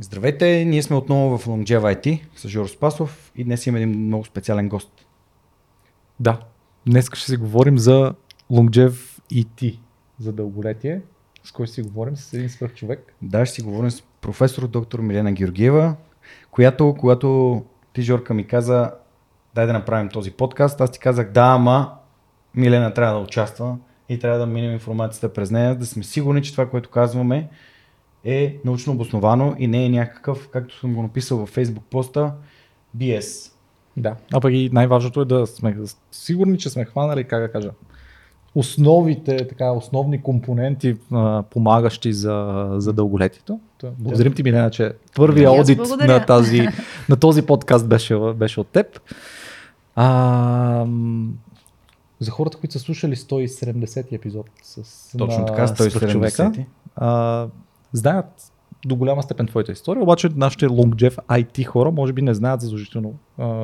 Здравейте, ние сме отново в Longeva IT с Жоро Спасов и днес имаме един много специален гост. Да, днес ще си говорим за Longев IT, за дълголетие. С кой ще си говорим? С един свърх човек. Да, ще си говорим с професор доктор Милена Георгиева, която, когато ти, Жорка, ми каза, дай да направим този подкаст, аз ти казах, да, ама Милена трябва да участва и трябва да минем информацията през нея, да сме сигурни, че това, което казваме, е научно обосновано и не е някакъв, както съм го написал във Facebook поста, BS. Да, а пък и най-важното е да сме сигурни, че сме хванали, как да кажа, основите, така, основни компоненти, а, помагащи за, за дълголетието. Благодарим ти, Милена, че първия одит на, тази, на този подкаст беше, беше от теб. А, за хората, които са слушали 170 епизод с Точно така, 170 а, знаят до голяма степен твоята история, обаче нашите лонгджев IT хора може би не знаят задължително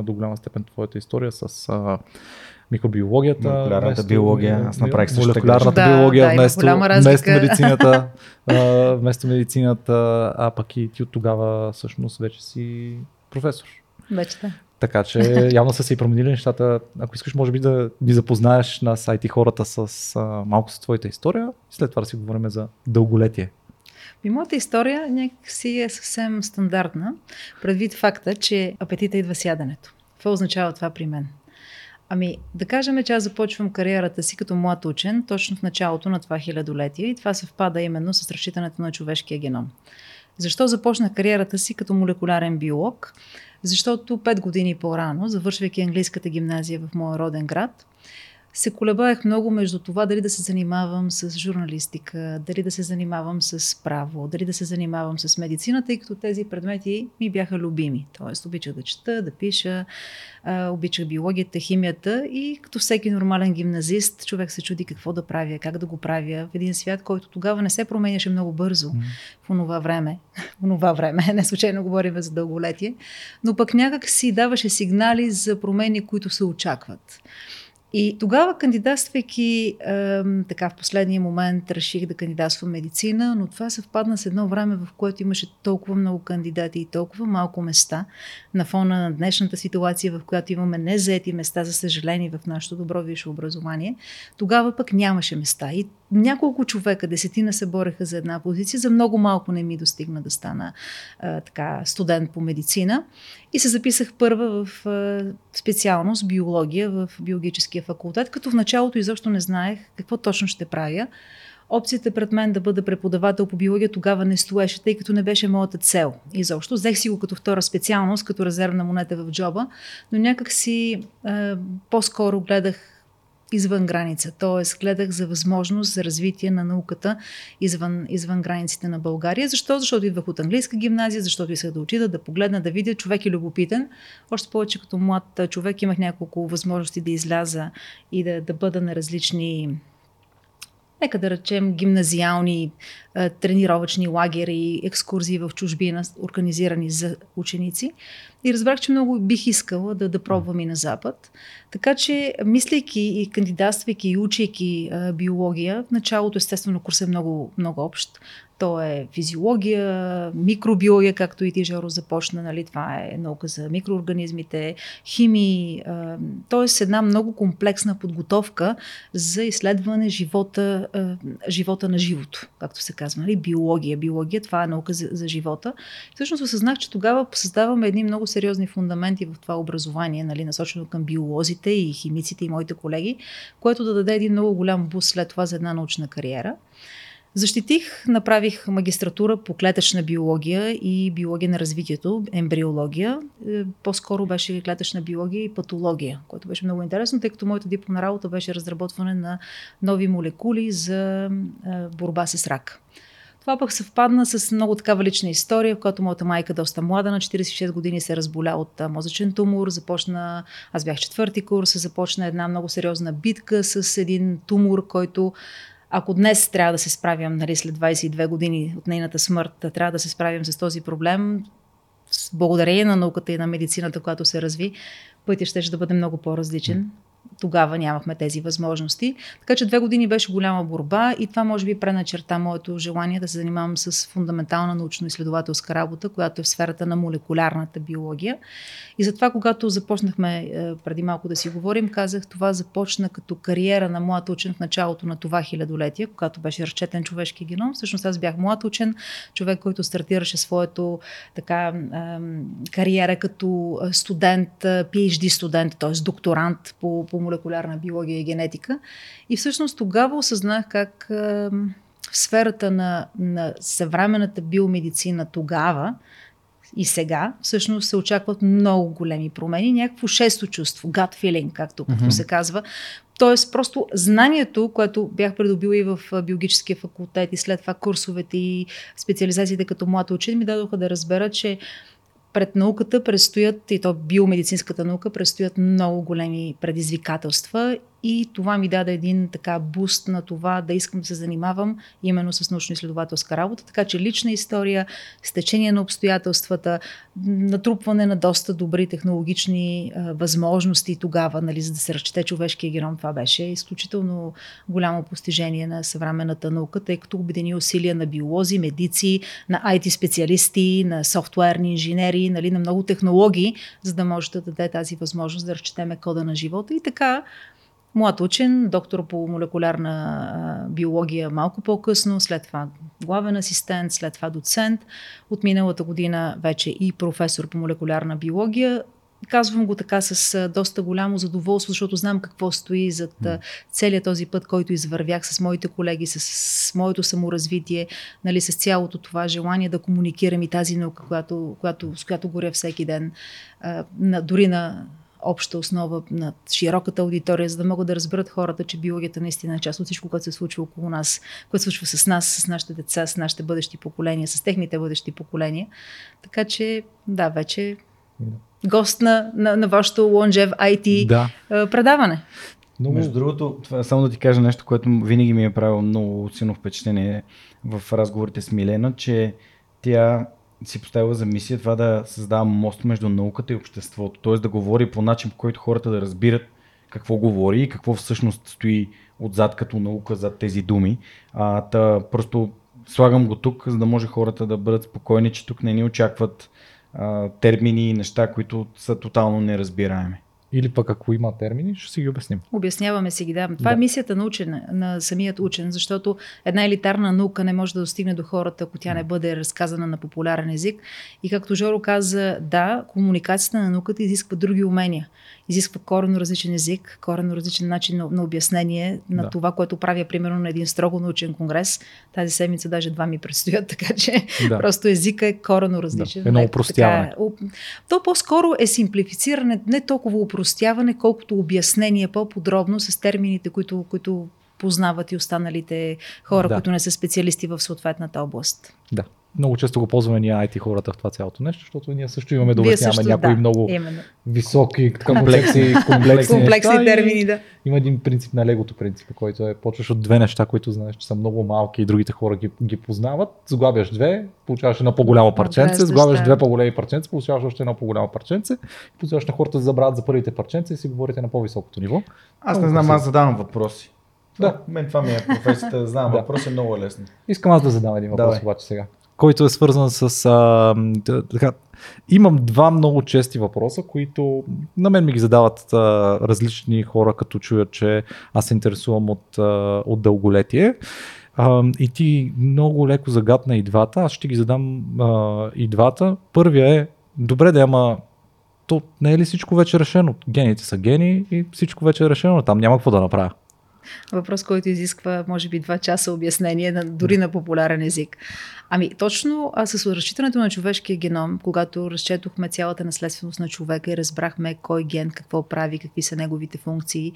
до голяма степен твоята история с а, микробиологията. Молекулярната вместо, биология. Аз направих също Молекулярната да, биология да, вместо, вместо медицината. а, вместо медицината, а пък и ти от тогава всъщност вече си професор. Вече да. Така че явно са се и променили нещата. Ако искаш, може би да ни запознаеш на сайти хората с а, малко с твоята история и след това да си говорим за дълголетие. И моята история някакси е съвсем стандартна, предвид факта, че апетита идва сядането. Какво означава това при мен? Ами, да кажем, че аз започвам кариерата си като млад учен, точно в началото на това хилядолетие и това съвпада именно с разчитането на човешкия геном. Защо започнах кариерата си като молекулярен биолог? Защото пет години по-рано, завършвайки английската гимназия в моя роден град, се колебаех много между това дали да се занимавам с журналистика, дали да се занимавам с право, дали да се занимавам с медицина, тъй като тези предмети ми бяха любими. Тоест, обичах да чета, да пиша, обичах биологията, химията и като всеки нормален гимназист, човек се чуди какво да правя, как да го правя в един свят, който тогава не се променяше много бързо в онова време. В онова време, не случайно говорим за дълголетие, но пък някак си даваше сигнали за промени, които се очакват. И тогава, кандидатствайки е, така в последния момент, реших да кандидатствам медицина, но това съвпадна с едно време, в което имаше толкова много кандидати и толкова малко места на фона на днешната ситуация, в която имаме незаети места, за съжаление, в нашето добро висше образование. Тогава пък нямаше места. И няколко човека, десетина се бореха за една позиция, за много малко не ми достигна да стана е, така студент по медицина. И се записах първа в е, специалност биология в биологическия факултет, като в началото изобщо не знаех какво точно ще правя. Опцията пред мен да бъда преподавател по биология тогава не стоеше, тъй като не беше моята цел. Изобщо. Взех си го като втора специалност, като резервна монета в джоба, но някак си е, по-скоро гледах извън граница. Т.е. гледах за възможност за развитие на науката извън, извън границите на България. Защо? Защото идвах от английска гимназия, защото исках да отида, да погледна, да видя. Човек е любопитен. Още повече като млад човек имах няколко възможности да изляза и да, да бъда на различни нека да речем, гимназиални е, тренировъчни лагери, екскурзии в чужбина, организирани за ученици. И разбрах, че много бих искала да, да пробвам и на Запад. Така че, мислейки и кандидатствайки и учейки биология, в началото, естествено, курсът е много, много общ. То е физиология, микробиология, както и ти, Жоро, започна. Нали? Това е наука за микроорганизмите, химии. Т.е. една много комплексна подготовка за изследване живота, живота на живото, както се казва. Нали? Биология. Биология, това е наука за, за живота. Всъщност осъзнах, че тогава създаваме едни много сериозни фундаменти в това образование, нали? насочено към биолозите и химиците и моите колеги, което да даде един много голям буст след това за една научна кариера. Защитих, направих магистратура по клетъчна биология и биология на развитието, ембриология. Е, по-скоро беше клетъчна биология и патология, което беше много интересно, тъй като моята дипломна работа беше разработване на нови молекули за е, борба с рак. Това пък съвпадна с много такава лична история, в която моята майка доста млада, на 46 години се разболя от мозъчен тумор, започна, аз бях четвърти курс, започна една много сериозна битка с един тумор, който ако днес трябва да се справям, нали, след 22 години от нейната смърт, трябва да се справим с този проблем, благодарение на науката и на медицината, която се разви, пътя ще, ще да бъде много по-различен. Тогава нямахме тези възможности. Така че две години беше голяма борба и това може би преначерта моето желание да се занимавам с фундаментална научно-изследователска работа, която е в сферата на молекулярната биология. И затова, когато започнахме е, преди малко да си говорим, казах, това започна като кариера на млад учен в началото на това хилядолетие, когато беше разчетен човешки геном. Всъщност аз бях млад учен, човек, който стартираше своето така кариера като студент, PhD студент, т.е. докторант по, по молекулярна биология и генетика. И всъщност тогава осъзнах как в сферата на, на съвременната биомедицина тогава и сега всъщност се очакват много големи промени, някакво шесто чувство, gut feeling, както, mm-hmm. се казва. Тоест, просто знанието, което бях придобила и в биологическия факултет и след това курсовете и специализациите като млад учен, ми дадоха да разбера, че пред науката предстоят, и то биомедицинската наука, предстоят много големи предизвикателства и това ми даде един така буст на това да искам да се занимавам именно с научно-изследователска работа. Така че лична история, стечение на обстоятелствата, натрупване на доста добри технологични а, възможности тогава, нали, за да се разчете човешкия геном, това беше изключително голямо постижение на съвременната наука, тъй като обедини усилия на биолози, медици, на IT специалисти, на софтуерни инженери, нали, на много технологии, за да може да даде тази възможност да разчетеме кода на живота. И така Млад учен, доктор по молекулярна биология малко по-късно, след това главен асистент, след това доцент. От миналата година вече и професор по молекулярна биология. Казвам го така с доста голямо задоволство, защото знам какво стои зад целият този път, който извървях с моите колеги, с, моето саморазвитие, нали, с цялото това желание да комуникирам и тази наука, която, която, с която горя всеки ден, а, на, дори на обща основа на широката аудитория, за да могат да разберат хората, че биологията наистина е част от всичко, което се случва около нас, което се случва с нас, с нашите деца, с нашите бъдещи поколения, с техните бъдещи поколения. Така че, да, вече гост на, на, на вашето Longев IT да. предаване. Но... Между другото, това, само да ти кажа нещо, което винаги ми е правило много силно впечатление в разговорите с Милена, че тя си поставила за мисия това да създава мост между науката и обществото. Т.е. да говори по начин, по който хората да разбират какво говори и какво всъщност стои отзад като наука зад тези думи. А, та, просто слагам го тук, за да може хората да бъдат спокойни, че тук не ни очакват а, термини и неща, които са тотално неразбираеми. Или пък ако има термини, ще си ги обясним. Обясняваме си ги, да. Това е да. е мисията на учен, на самият учен, защото една елитарна наука не може да достигне до хората, ако тя не бъде разказана на популярен език. И както Жоро каза, да, комуникацията на науката изисква други умения изисква коренно различен език, коренно различен начин на, на обяснение на да. това, което правя примерно на един строго научен конгрес. Тази седмица даже два ми предстоят, така че да. просто езика е коренно различен. Да. Едно упростяване. Така, то по-скоро е симплифициране, не толкова упростяване, колкото обяснение по-подробно с термините, които, които познават и останалите хора, да. които не са специалисти в съответната област. Да много често го ползваме ние IT хората в това цялото нещо, защото ние също имаме да обясняваме някои да, много именно. високи, комплекси, комплексни, комплексни термини. Да. Има един принцип на легото принцип, който е почваш от две неща, които знаеш, че са много малки и другите хора ги, ги познават. Сглабяш две, получаваш едно по-голямо парченце, сглабяш две по-големи парченца, получаваш още едно по-голямо парченце, позволяваш на хората да забравят за първите парченца и си говорите на по-високото ниво. Аз не знам, аз задавам въпроси. Да. Мен това ми е професията, знам, да. въпрос е много лесно. Искам аз да задам един въпрос Давай. обаче сега който е свързан с... А, така, имам два много чести въпроса, които на мен ми ги задават а, различни хора, като чуят, че аз се интересувам от, а, от дълголетие. А, и ти много леко загадна и двата. Аз ще ги задам а, и двата. Първия е, добре да ама то не е ли всичко вече решено? Гените са гени и всичко вече е решено. Там няма какво да направя. Въпрос, който изисква, може би, два часа обяснение, дори на популярен език. Ами, точно а, с разчитането на човешкия геном, когато разчетохме цялата наследственост на човека и разбрахме кой ген какво прави, какви са неговите функции,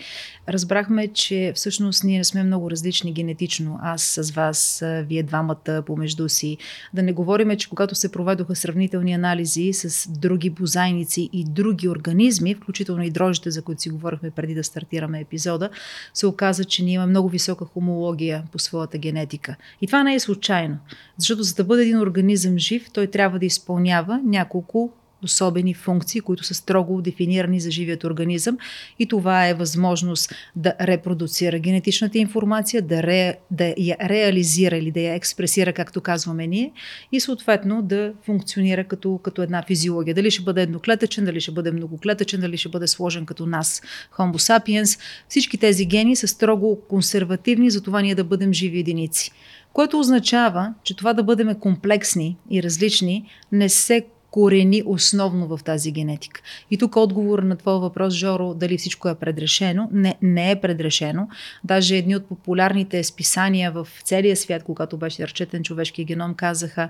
разбрахме, че всъщност ние не сме много различни генетично. Аз с вас, вие двамата помежду си. Да не говорим, че когато се проведоха сравнителни анализи с други бозайници и други организми, включително и дрожите, за които си говорихме преди да стартираме епизода, се оказа, че ние имаме много висока хомология по своята генетика. И това не е случайно. Защото за да бъде един организъм жив, той трябва да изпълнява няколко особени функции, които са строго дефинирани за живият организъм и това е възможност да репродуцира генетичната информация, да, ре, да я реализира или да я експресира, както казваме ние, и съответно да функционира като, като една физиология. Дали ще бъде едноклетъчен, дали ще бъде многоклетъчен, дали ще бъде сложен като нас, Homo sapiens. Всички тези гени са строго консервативни, за това ние да бъдем живи единици. Което означава, че това да бъдем комплексни и различни не се корени основно в тази генетика. И тук отговор на твоя въпрос, Жоро, дали всичко е предрешено. Не, не е предрешено. Даже едни от популярните списания в целия свят, когато беше разчетен човешки геном, казаха,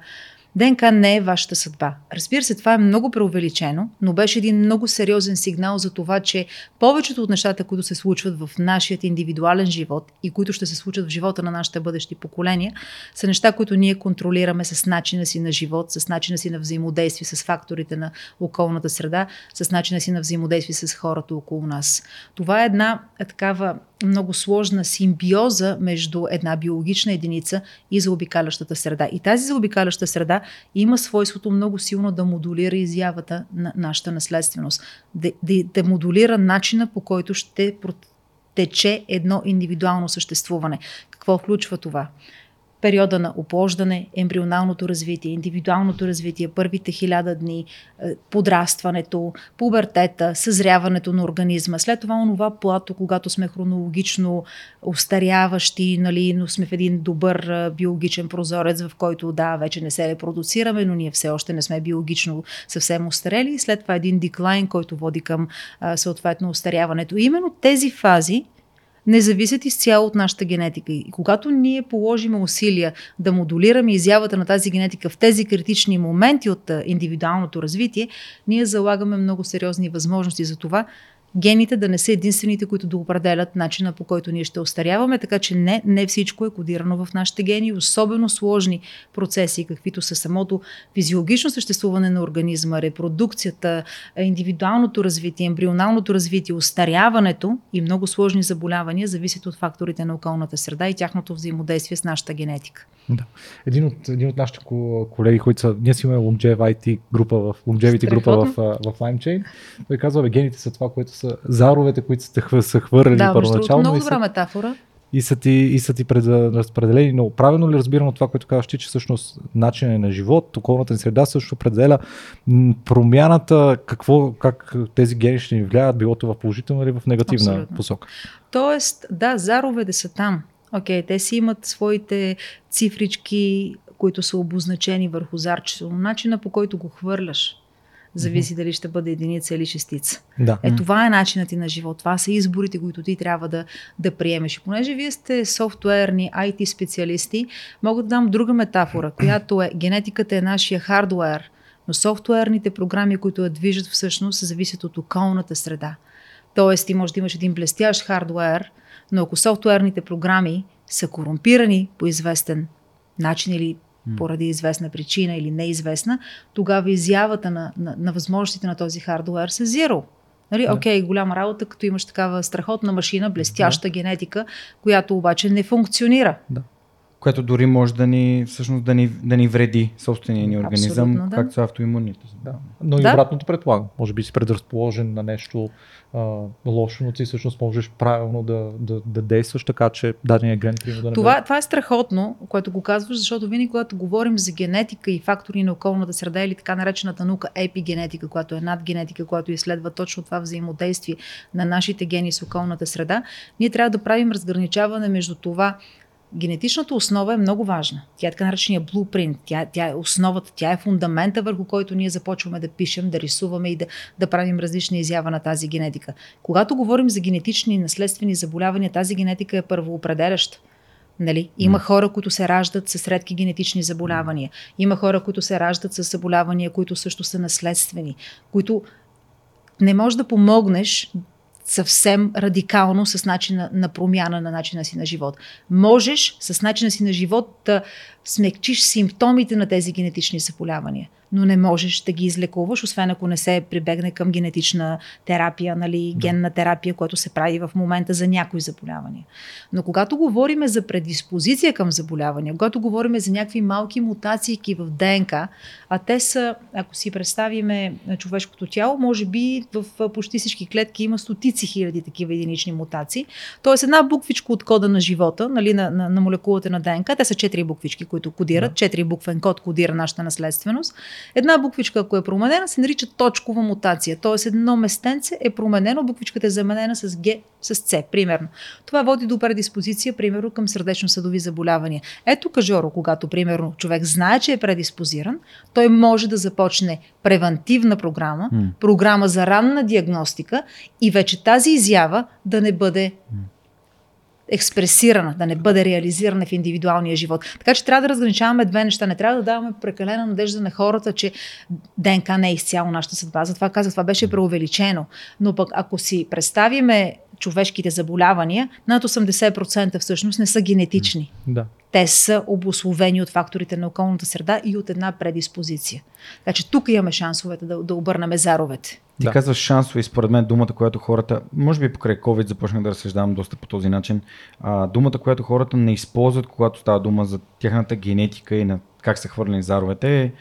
ДНК не е вашата съдба. Разбира се, това е много преувеличено, но беше един много сериозен сигнал за това, че повечето от нещата, които се случват в нашия индивидуален живот и които ще се случат в живота на нашите бъдещи поколения, са неща, които ние контролираме с начина си на живот, с начина си на взаимодействие с факторите на околната среда, с начина си на взаимодействие с хората около нас. Това е една е такава много сложна симбиоза между една биологична единица и заобикалящата среда. И тази заобикаляща среда има свойството много силно да модулира изявата на нашата наследственост, да, да, да модулира начина по който ще тече едно индивидуално съществуване. Какво включва това? Периода на оплождане, ембрионалното развитие, индивидуалното развитие, първите хиляда дни, е, подрастването, пубертета, съзряването на организма. След това онова плато, когато сме хронологично устаряващи, нали, но сме в един добър е, биологичен прозорец, в който да, вече не се репродуцираме, но ние все още не сме биологично съвсем устарели. След това един деклайн, който води към е, съответно устаряването. И именно тези фази не зависят изцяло от нашата генетика. И когато ние положим усилия да модулираме изявата на тази генетика в тези критични моменти от индивидуалното развитие, ние залагаме много сериозни възможности за това гените да не са единствените, които да определят начина по който ние ще остаряваме, така че не, не всичко е кодирано в нашите гени, особено сложни процеси, каквито са самото физиологично съществуване на организма, репродукцията, индивидуалното развитие, ембрионалното развитие, остаряването и много сложни заболявания зависят от факторите на околната среда и тяхното взаимодействие с нашата генетика. Да. Един от, един от нашите колеги, които са, ние си имаме Longevity IT група в, Longevity група в, в LimeChain, той казва, гените са това, което заровете, които сте са хвърли да, първоначално. много добра метафора. И са ти, и са ти пред, разпределени. Но правилно ли разбирам от това, което казваш ти, че всъщност начинът на живот, околната ни среда също определя промяната, какво, как тези гени ще ни влияят, било то в положителна или в негативна Абсолютно. посока? Тоест, да, заровете са там. Окей, okay, те си имат своите цифрички, които са обозначени върху зарчето, но начина по който го хвърляш, зависи mm-hmm. дали ще бъде единица или шестица. Да. Е, това е начинът ти на живот. Това са изборите, които ти трябва да, да приемеш. И понеже вие сте софтуерни, IT специалисти, мога да дам друга метафора, която е генетиката е нашия хардуер, но софтуерните програми, които я движат всъщност, зависят от околната среда. Тоест, ти можеш да имаш един блестящ хардуер, но ако софтуерните програми са корумпирани по известен начин или поради известна причина или неизвестна, тогава изявата на, на, на възможностите на този хардуер са zero. Нали? Да. Окей, голяма работа, като имаш такава страхотна машина, блестяща да. генетика, която обаче не функционира. Да което дори може да ни, всъщност, да ни, да ни вреди собствения ни организъм, да. както са автоимунните. Да. Но и да. обратното предполагам. Може би си предразположен на нещо а, лошо, но ти всъщност можеш правилно да, да, да действаш така, че дадения ген да не това, това е страхотно, което го казваш, защото винаги, когато говорим за генетика и фактори на околната среда или така наречената наука епигенетика, която е надгенетика, която изследва точно това взаимодействие на нашите гени с околната среда, ние трябва да правим разграничаване между това генетичната основа е много важна. Тя е така наречения блупринт. Тя, тя е основата, тя е фундамента, върху който ние започваме да пишем, да рисуваме и да, да правим различни изява на тази генетика. Когато говорим за генетични и наследствени заболявания, тази генетика е първоопределяща. Нали? Има хора, които се раждат с редки генетични заболявания. Има хора, които се раждат с заболявания, които също са наследствени, които не можеш да помогнеш съвсем радикално с начина на промяна на начина си на живот. Можеш с начина си на живот да смекчиш симптомите на тези генетични заболявания но не можеш да ги излекуваш, освен ако не се прибегне към генетична терапия, нали, генна терапия, която се прави в момента за някои заболявания. Но когато говорим за предиспозиция към заболявания, когато говорим за някакви малки мутации в ДНК, а те са, ако си представиме човешкото тяло, може би в почти всички клетки има стотици хиляди такива единични мутации. Тоест една буквичка от кода на живота, нали, на, на, на молекулата на ДНК, те са четири буквички, които кодират, четири буквен код кодира нашата наследственост. Една буквичка, ако е променена, се нарича точкова мутация. Тоест едно местенце е променено, буквичката е заменена с Г, с С, примерно. Това води до предиспозиция, примерно, към сърдечно-съдови заболявания. Ето кажоро, когато, примерно, човек знае, че е предиспозиран, той може да започне превентивна програма, програма за ранна диагностика и вече тази изява да не бъде експресирана, да не бъде реализирана в индивидуалния живот. Така че трябва да разграничаваме две неща. Не трябва да даваме прекалена надежда на хората, че ДНК не е изцяло нашата съдба. Затова казах, това беше преувеличено. Но пък ако си представиме човешките заболявания, над 80% всъщност не са генетични. Да. Те са обословени от факторите на околната среда и от една предиспозиция. Така че тук имаме шансовете да, да обърнем заровете. Ти да. казваш шансове и според мен думата, която хората, може би покрай COVID започнах да разсъждавам доста по този начин, а, думата, която хората не използват, когато става дума за тяхната генетика и на как са хвърлени заровете е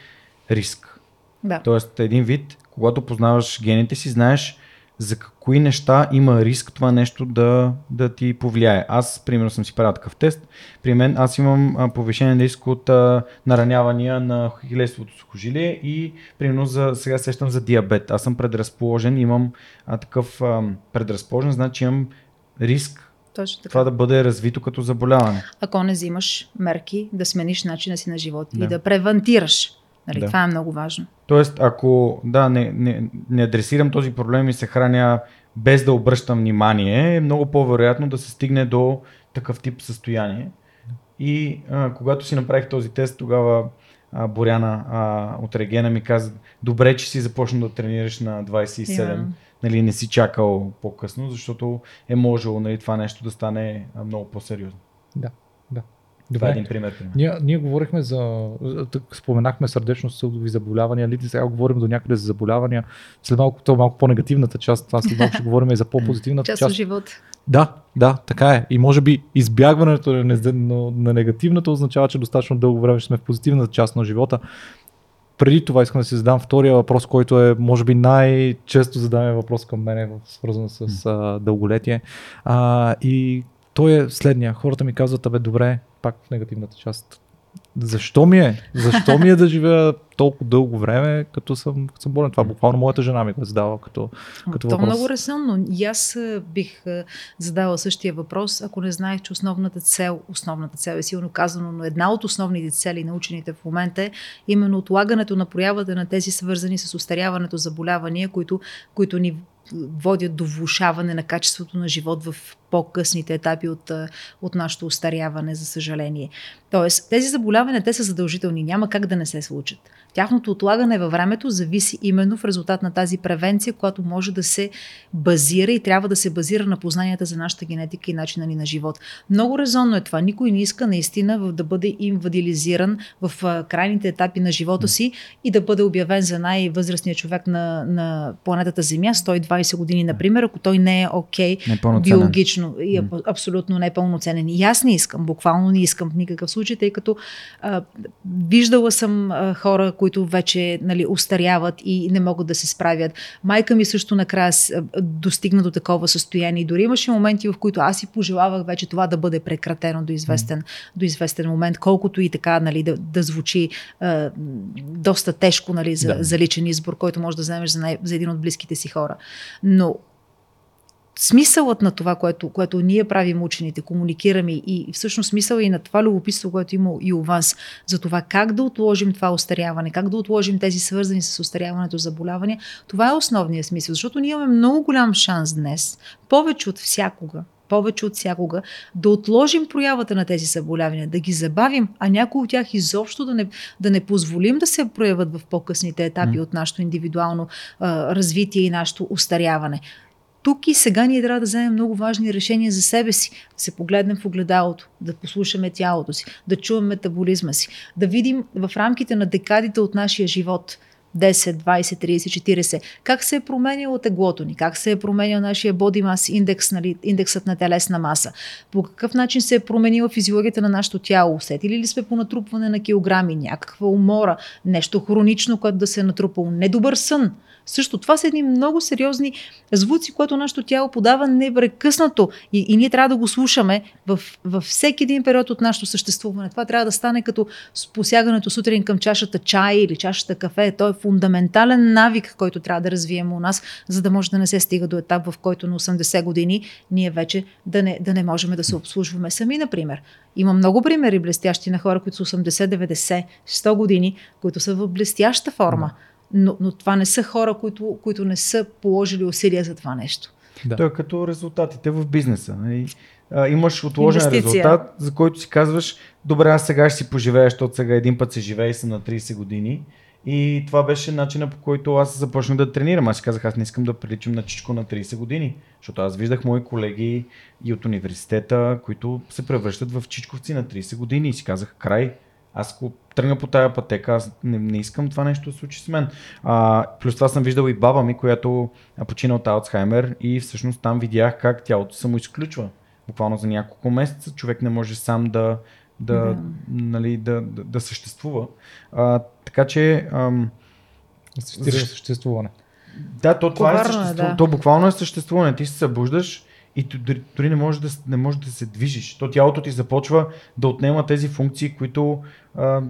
риск. Да. Тоест един вид, когато познаваш гените си, знаеш за кои неща има риск това нещо да, да ти повлияе. Аз, примерно, съм си правил такъв тест. При мен аз имам повишен риск от а, наранявания на хилесовото сухожилие и, примерно, за, сега сещам за диабет. Аз съм предразположен, имам а, такъв а, предразположен, значи имам риск точно така. Това да бъде развито като заболяване. Ако не взимаш мерки да смениш начина си на живот да. и да превентираш Нали, да. Това е много важно. Тоест, ако да, не, не, не адресирам този проблем и се храня без да обръщам внимание, е много по-вероятно да се стигне до такъв тип състояние. И а, когато си направих този тест, тогава а, Боряна а, от Регена ми каза, добре, че си започна да тренираш на 27, yeah. нали, не си чакал по-късно, защото е можело нали, това нещо да стане много по-сериозно. Да. Добре. Това е един пример. Ние, ние говорихме за, споменахме сърдечно-съдови заболявания, ли сега говорим до някъде за заболявания, след малко, то малко по-негативната част, това след малко ще говорим и за по-позитивната част. Част от живота. Да, да, така е. И може би избягването на, на, на негативната означава, че достатъчно дълго време ще сме в позитивната част на живота. Преди това искам да си задам втория въпрос, който е, може би, най-често задаваме въпрос към мен, свързан с а, дълголетие. А, и той е следния. Хората ми казват, абе, добре, пак в негативната част. Защо ми е? Защо ми е да живея толкова дълго време, като съм, като съм болен? Това буквално моята жена ми го е задава като, като То въпрос. много резонно. И аз бих задала същия въпрос, ако не знаех, че основната цел, основната цел е силно казано, но една от основните цели на учените в момента е именно отлагането на проявата на тези свързани с устаряването заболявания, които, които ни водят до влушаване на качеството на живот в по-късните етапи от, от нашето устаряване, за съжаление. Тоест, тези заболявания, те са задължителни, няма как да не се случат. Тяхното отлагане във времето зависи именно в резултат на тази превенция, която може да се базира и трябва да се базира на познанията за нашата генетика и начина ни на живот. Много резонно е това. Никой не иска наистина да бъде инвадилизиран в крайните етапи на живота си и да бъде обявен за най-възрастния човек на, на планетата Земя, 120 години, например, ако той не е окей okay, биологично и е абсолютно непълноценен. И аз не искам, буквално не искам в никакъв случай, тъй като а, виждала съм а, хора, които вече нали, устаряват и не могат да се справят. Майка ми също накрая достигна до такова състояние. Дори имаше моменти, в които аз си пожелавах вече това да бъде прекратено до известен, mm. до известен момент, колкото и така нали, да, да звучи а, доста тежко нали, за, да. за личен избор, който може да вземеш за, най, за един от близките си хора. Но смисълът на това, което, което ние правим учените, комуникираме и всъщност смисъл и на това любопитство, което има и у вас, за това как да отложим това остаряване, как да отложим тези свързани с остаряването заболявания, това е основният смисъл, защото ние имаме много голям шанс днес, повече от всякога, повече от всякога, да отложим проявата на тези заболявания, да ги забавим, а някои от тях изобщо да не, да не позволим да се проявят в по-късните етапи mm. от нашето индивидуално а, развитие и нашето устаряване тук и сега ние трябва да вземем много важни решения за себе си. Да се погледнем в огледалото, да послушаме тялото си, да чуем метаболизма си, да видим в рамките на декадите от нашия живот – 10, 20, 30, 40. Как се е променяло теглото ни? Как се е променял нашия body mass индекс, нали, индексът на телесна маса? По какъв начин се е променила физиологията на нашето тяло? Усетили ли сме по натрупване на килограми, някаква умора, нещо хронично, което да се е натрупало? Недобър сън? Също това са едни много сериозни звуци, които нашето тяло подава непрекъснато и, и ние трябва да го слушаме в, във всеки един период от нашето съществуване. Това трябва да стане като посягането сутрин към чашата чай или чашата кафе. Той е фундаментален навик, който трябва да развием у нас, за да може да не се стига до етап, в който на 80 години ние вече да не, да не можем да се обслужваме сами, например. Има много примери блестящи на хора, които са 80, 90, 100 години, които са в блестяща форма но, но това не са хора, които, които не са положили усилия за това нещо. Да. Той е като резултатите в бизнеса. Нали? А, имаш отложен Инвестиция. резултат, за който си казваш, добре, аз сега ще си поживея, защото сега един път се живее и съм на 30 години. И това беше начина по който аз започнах да тренирам. Аз си казах, аз не искам да приличам на чичко на 30 години, защото аз виждах мои колеги и от университета, които се превръщат в чичковци на 30 години и си казах, край, аз ако тръгна по тая пътека, аз не, не искам това нещо да случи с мен. А, плюс това съм виждал и баба ми, която почина от Алцхаймер и всъщност там видях как тялото само изключва. Буквално за няколко месеца човек не може сам да, да, да. Нали, да, да, да съществува. А, така че... Ам, съществуване. Да, то това е, е съществуване. Да. То буквално е съществуване. Ти се събуждаш и дори, дори не можеш да, не можеш да се движиш. То тялото ти започва да отнема тези функции, които а,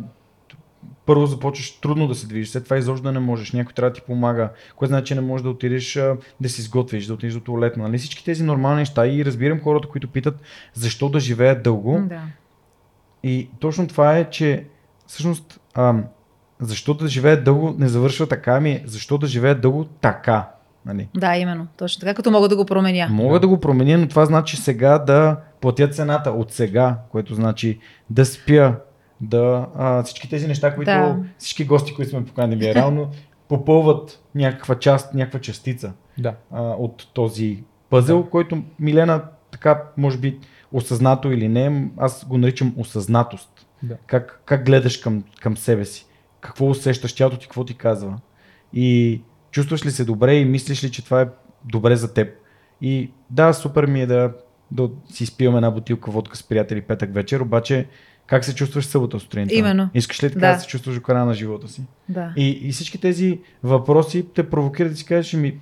първо започваш трудно да се движиш, след това изобщо да не можеш, някой трябва да ти помага, което значи, че не можеш да отидеш да си изготвиш, да отидеш до туалетна. Нали? Всички тези нормални неща и разбирам хората, които питат защо да живеят дълго. Да. И точно това е, че всъщност а, защо да живеят дълго не завършва така, ами защо да живеят дълго така. Нали? Да, именно. Точно така, като мога да го променя. Мога да. да го променя, но това значи сега да платя цената от сега, което значи да спя, да а, всички тези неща, които да. всички гости, които сме поканили, реално попълват някаква част, някаква частица да. а, от този пъзел, да. който Милена така, може би, осъзнато или не, аз го наричам осъзнатост. Да. Как, как гледаш към, към себе си? Какво усещаш? Тялото ти какво ти казва? И чувстваш ли се добре и мислиш ли, че това е добре за теб. И да, супер ми е да, да си спиваме една бутилка водка с приятели петък вечер, обаче как се чувстваш събота сутринта? Именно. Искаш ли така да, да се чувстваш до края на живота си? Да. И, и всички тези въпроси те провокират да си кажеш ми,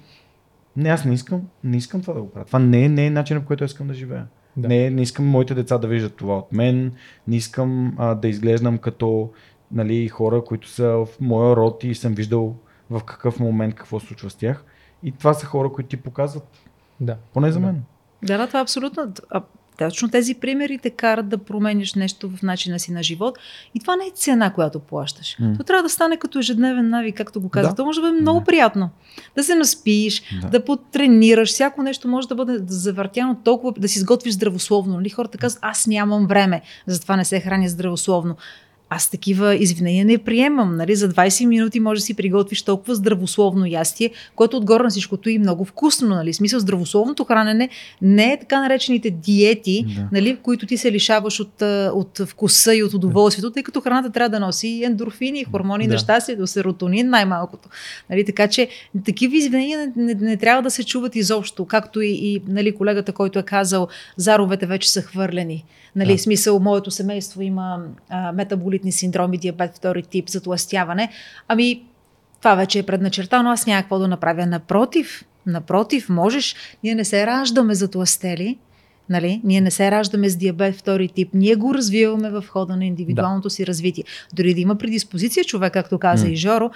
не, аз не искам, не искам това да го правя. Това не е, не е начинът, по който искам да живея. Да. Не, не искам моите деца да виждат това от мен, не искам а, да изглеждам като нали, хора, които са в моя род и съм виждал в какъв момент какво се случва с тях. И това са хора, които ти показват. Да. Поне за мен. Да, да, това е абсолютно. А, точно тези примери те карат да промениш нещо в начина си на живот. И това не е цена, която плащаш. Mm. То трябва да стане като ежедневен навик, както го казах. Да. То може да бъде много приятно. Да се наспиш, да. да потренираш. Всяко нещо може да бъде завъртяно толкова, да си изготвиш здравословно. Нали? Хората казват, аз нямам време, затова не се храня здравословно аз такива извинения не приемам. Нали? За 20 минути може да си приготвиш толкова здравословно ястие, което отгоре на всичкото и много вкусно. Нали? Смисъл, здравословното хранене не е така наречените диети, да. нали? в които ти се лишаваш от, от вкуса и от удоволствието, тъй като храната трябва да носи ендорфини, хормони да. на щастието, серотонин най-малкото. Нали? Така че такива извинения не, не, не трябва да се чуват изобщо, както и, и нали, колегата, който е казал, заровете вече са хвърлени. Нали, да. смисъл, моето семейство има а, метаболитни синдроми, диабет втори тип, затластяване. Ами, това вече е предначертано, аз няма какво да направя. Напротив, напротив, можеш. Ние не се раждаме затластели, Нали? Ние не се раждаме с диабет втори тип. Ние го развиваме в хода на индивидуалното да. си развитие. Дори да има предиспозиция човек, както каза mm. и Жоро,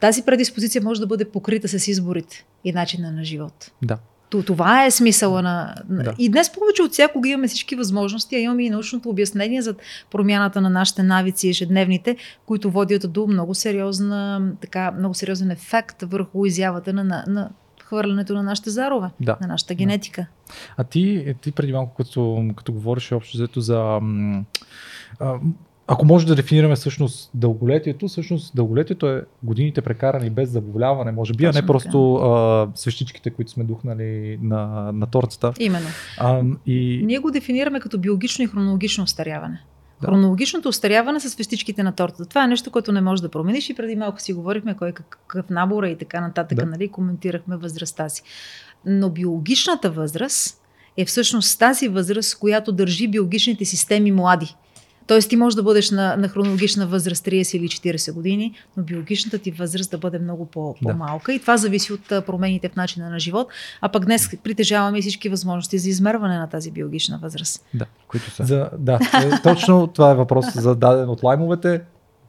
тази предиспозиция може да бъде покрита с изборите и начина на живот. Да. Това е смисъла на... Да. И днес повече от всякога имаме всички възможности, а имаме и научното обяснение за промяната на нашите навици ежедневните, които водят до много, сериозна, така, много сериозен ефект върху изявата на, на, на хвърлянето на нашите зарове, да. на нашата генетика. Да. А ти, ти преди малко, като, като говориш общо взето за а, ако може да дефинираме всъщност дълголетието, всъщност дълголетието е годините прекарани без заболяване, може би, а не Точно просто а, свещичките, които сме духнали на, на тортата. Именно. А, и Ние го дефинираме като биологично и хронологично остаряване. Да. Хронологичното остаряване с вестичките на тортата. Това е нещо, което не можеш да промениш и преди малко си говорихме кой какъв набор е и така нататък, да. нали, коментирахме възрастта си. Но биологичната възраст е всъщност тази възраст, която държи биологичните системи млади. Тоест ти можеш да бъдеш на, на хронологична възраст 30 или 40 години, но биологичната ти възраст да бъде много по, Да. по-малка и това зависи от промените в начина на живот. А пък днес притежаваме и всички възможности за измерване на тази биологична възраст. Които са. за, да, е, точно това е въпрос зададен от лаймовете.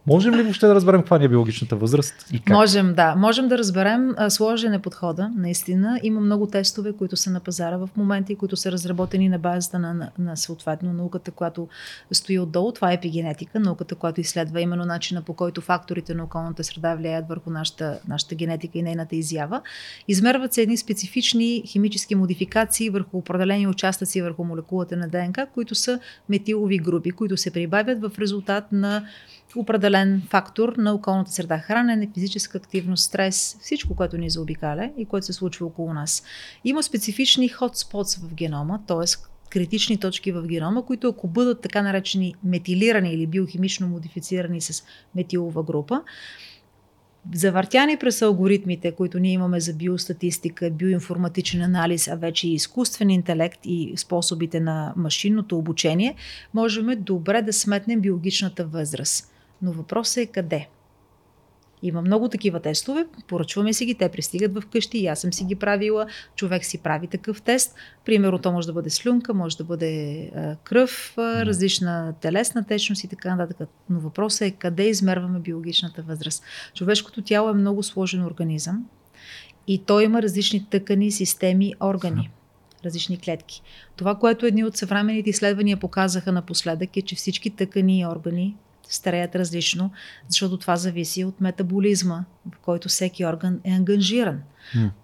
Можем ли въобще да разберем каква ни е биологичната възраст? И как? Можем, да. Можем да разберем. Сложен е подхода, наистина. Има много тестове, които са на пазара в момента и които са разработени на базата на, на, на съответно науката, която стои отдолу. Това е епигенетика, науката, която изследва именно начина по който факторите на околната среда влияят върху нашата, нашата генетика и нейната изява. Измерват се едни специфични химически модификации върху определени участъци върху молекулата на ДНК, които са метилови групи, които се прибавят в резултат на определен фактор на околната среда. Хранене, физическа активност, стрес, всичко, което ни заобикаля и което се случва около нас. Има специфични хотспотс в генома, т.е. критични точки в генома, които ако бъдат така наречени метилирани или биохимично модифицирани с метилова група, завъртяни през алгоритмите, които ние имаме за биостатистика, биоинформатичен анализ, а вече и изкуствен интелект и способите на машинното обучение, можем добре да сметнем биологичната възраст. Но въпросът е къде? Има много такива тестове, поръчваме си ги, те пристигат в къщи и аз съм си ги правила, човек си прави такъв тест. Примерно то може да бъде слюнка, може да бъде а, кръв, а, различна телесна течност и така нататък. Но въпросът е къде измерваме биологичната възраст. Човешкото тяло е много сложен организъм и той има различни тъкани, системи, органи различни клетки. Това, което едни от съвременните изследвания показаха напоследък е, че всички тъкани и органи стареят различно, защото това зависи от метаболизма, в който всеки орган е ангажиран.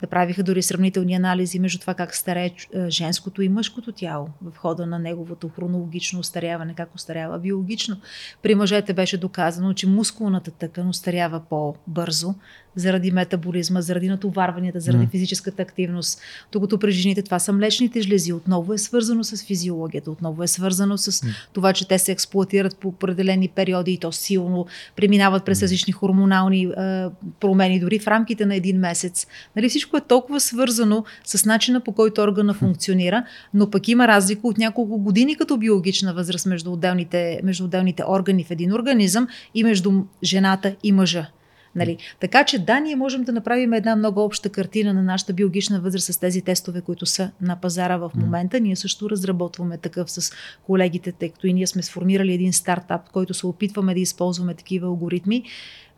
Да правиха дори сравнителни анализи между това как старее е, женското и мъжкото тяло в хода на неговото хронологично устаряване, как устарява биологично. При мъжете беше доказано, че мускулната тъкан устарява по-бързо заради метаболизма, заради натоварванията, заради М. физическата активност. Докато при жените това са млечните жлези. Отново е свързано с физиологията, отново е свързано с М. това, че те се експлуатират по определени периоди и то силно преминават през различни хормонални а, промени, дори в рамките на един месец. Нали, всичко е толкова свързано с начина по който органа функционира, но пък има разлика от няколко години като биологична възраст между отделните, между отделните органи в един организъм и между жената и мъжа. Нали? Така че да, ние можем да направим една много обща картина на нашата биологична възраст с тези тестове, които са на пазара в момента. Ние също разработваме такъв с колегите, тъй като и ние сме сформирали един стартап, който се опитваме да използваме такива алгоритми.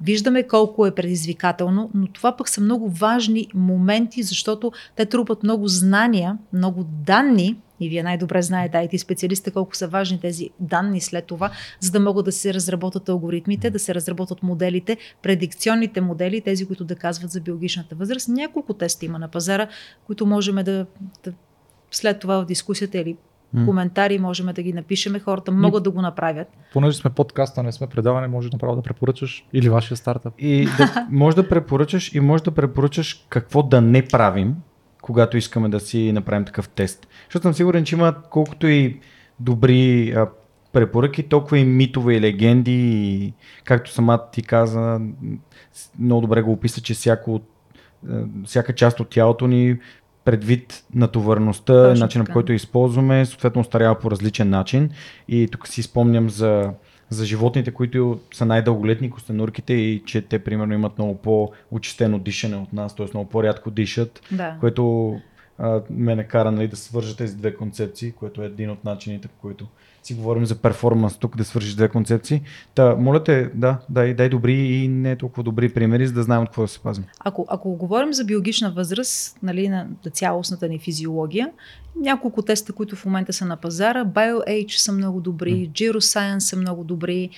Виждаме колко е предизвикателно, но това пък са много важни моменти, защото те трупат много знания, много данни, и вие най-добре знаете, IT специалиста, колко са важни тези данни след това, за да могат да се разработят алгоритмите, да се разработят моделите, предикционните модели, тези, които доказват за биологичната възраст. Няколко теста има на пазара, които можем да, да след това в дискусията или коментари можем да ги напишеме. Хората могат да го направят. Понеже сме подкаста, не сме предаване, може направо да препоръчаш или вашия стартъп. И да, може да препоръчаш и може да препоръчаш какво да не правим, когато искаме да си направим такъв тест. Защото съм сигурен, че има колкото и добри а, препоръки, толкова и митове и легенди. И, както сама ти каза, много добре го описа, че всяко, всяка част от тялото ни предвид натовареността, Точно начинът по който я използваме, съответно остарява по различен начин. И тук си спомням за, за животните, които са най-дълголетни, костенурките и че те примерно имат много по-очистено дишане от нас, т.е. много по-рядко дишат, Да. което а, ме накара нали, да свържа тези две концепции, което е един от начините, по които си говорим за перформанс тук, да свържиш две концепции. Та, моля те, да, дай, дай добри и не толкова добри примери, за да знаем от какво да се пазим. Ако, ако говорим за биологична възраст, нали, на, на цялостната ни физиология, няколко теста, които в момента са на пазара, BioAge са много добри, Giroscience са много добри,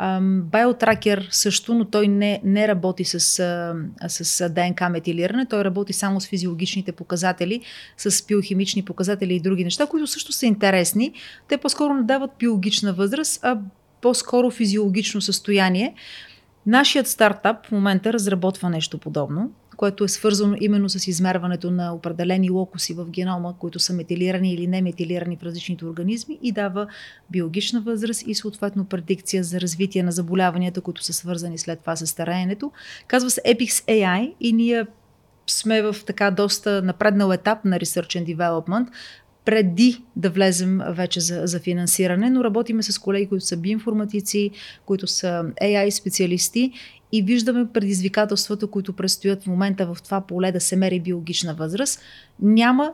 BioTracker също, но той не, не работи с, с ДНК метилиране, той работи само с физиологичните показатели, с биохимични показатели и други неща, които също са интересни. Те по-скоро не дават биологична възраст, а по-скоро физиологично състояние. Нашият стартап в момента разработва нещо подобно, което е свързано именно с измерването на определени локуси в генома, които са метилирани или не метилирани в различните организми и дава биологична възраст и съответно предикция за развитие на заболяванията, които са свързани след това с стареенето. Казва се Epix AI и ние сме в така доста напреднал етап на Research and Development, преди да влезем вече за, за финансиране, но работиме с колеги, които са биинформатици, които са AI специалисти и виждаме предизвикателствата, които предстоят в момента в това поле да се мери биологична възраст. Няма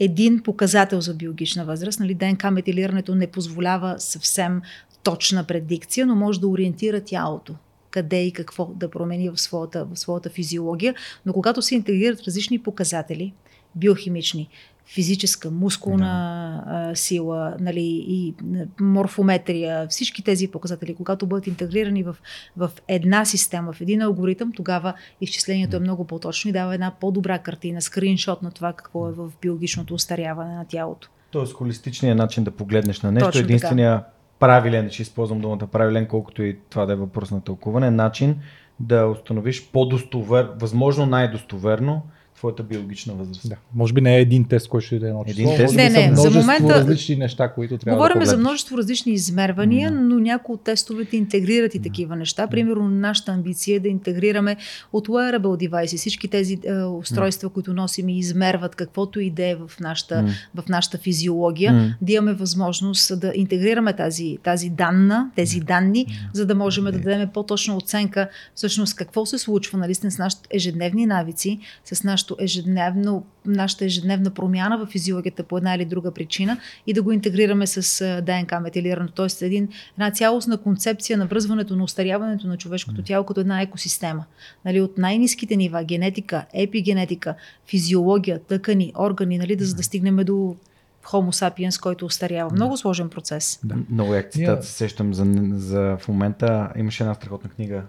един показател за биологична възраст. Нали, ДНК метилирането не позволява съвсем точна предикция, но може да ориентира тялото къде и какво да промени в своята, в своята физиология. Но когато се интегрират различни показатели, биохимични, физическа, мускулна да. сила, нали, и морфометрия, всички тези показатели, когато бъдат интегрирани в, в една система, в един алгоритъм, тогава изчислението е много по-точно и дава една по-добра картина, скриншот на това какво е в биологичното устаряване на тялото. Тоест, холистичният начин да погледнеш на нещо, Точно единствения така. правилен, ще използвам думата правилен, колкото и това да е въпрос на тълкуване, начин да установиш по-достоверно, възможно най-достоверно твоята биологична възраст. Да. Може би не е един тест, който ще даде едно число. Един тест? Не, не, за момента различни неща, които трябва Говорим да за множество различни измервания, mm. но някои от тестовете интегрират и mm. такива неща. Примерно нашата амбиция е да интегрираме от wearable devices всички тези е, устройства, mm. които носим и измерват каквото и да е в нашата, mm. в нашата физиология, mm. да имаме възможност да интегрираме тази, тази данна, тези данни, mm. за да можем да дадем по-точна оценка всъщност какво се случва нали, с нашите ежедневни навици, с нашото нашето ежедневно, нашата ежедневна промяна в физиологията по една или друга причина и да го интегрираме с ДНК метилирането. Тоест един, една цялостна концепция на връзването, на устаряването на човешкото тяло като една екосистема. Нали, от най-низките нива, генетика, епигенетика, физиология, тъкани, органи, нали, да, за да стигнем до Homo sapiens, който остарява. Много сложен процес. Да. Много як цитат yeah. се сещам за, за в момента. Имаше една страхотна книга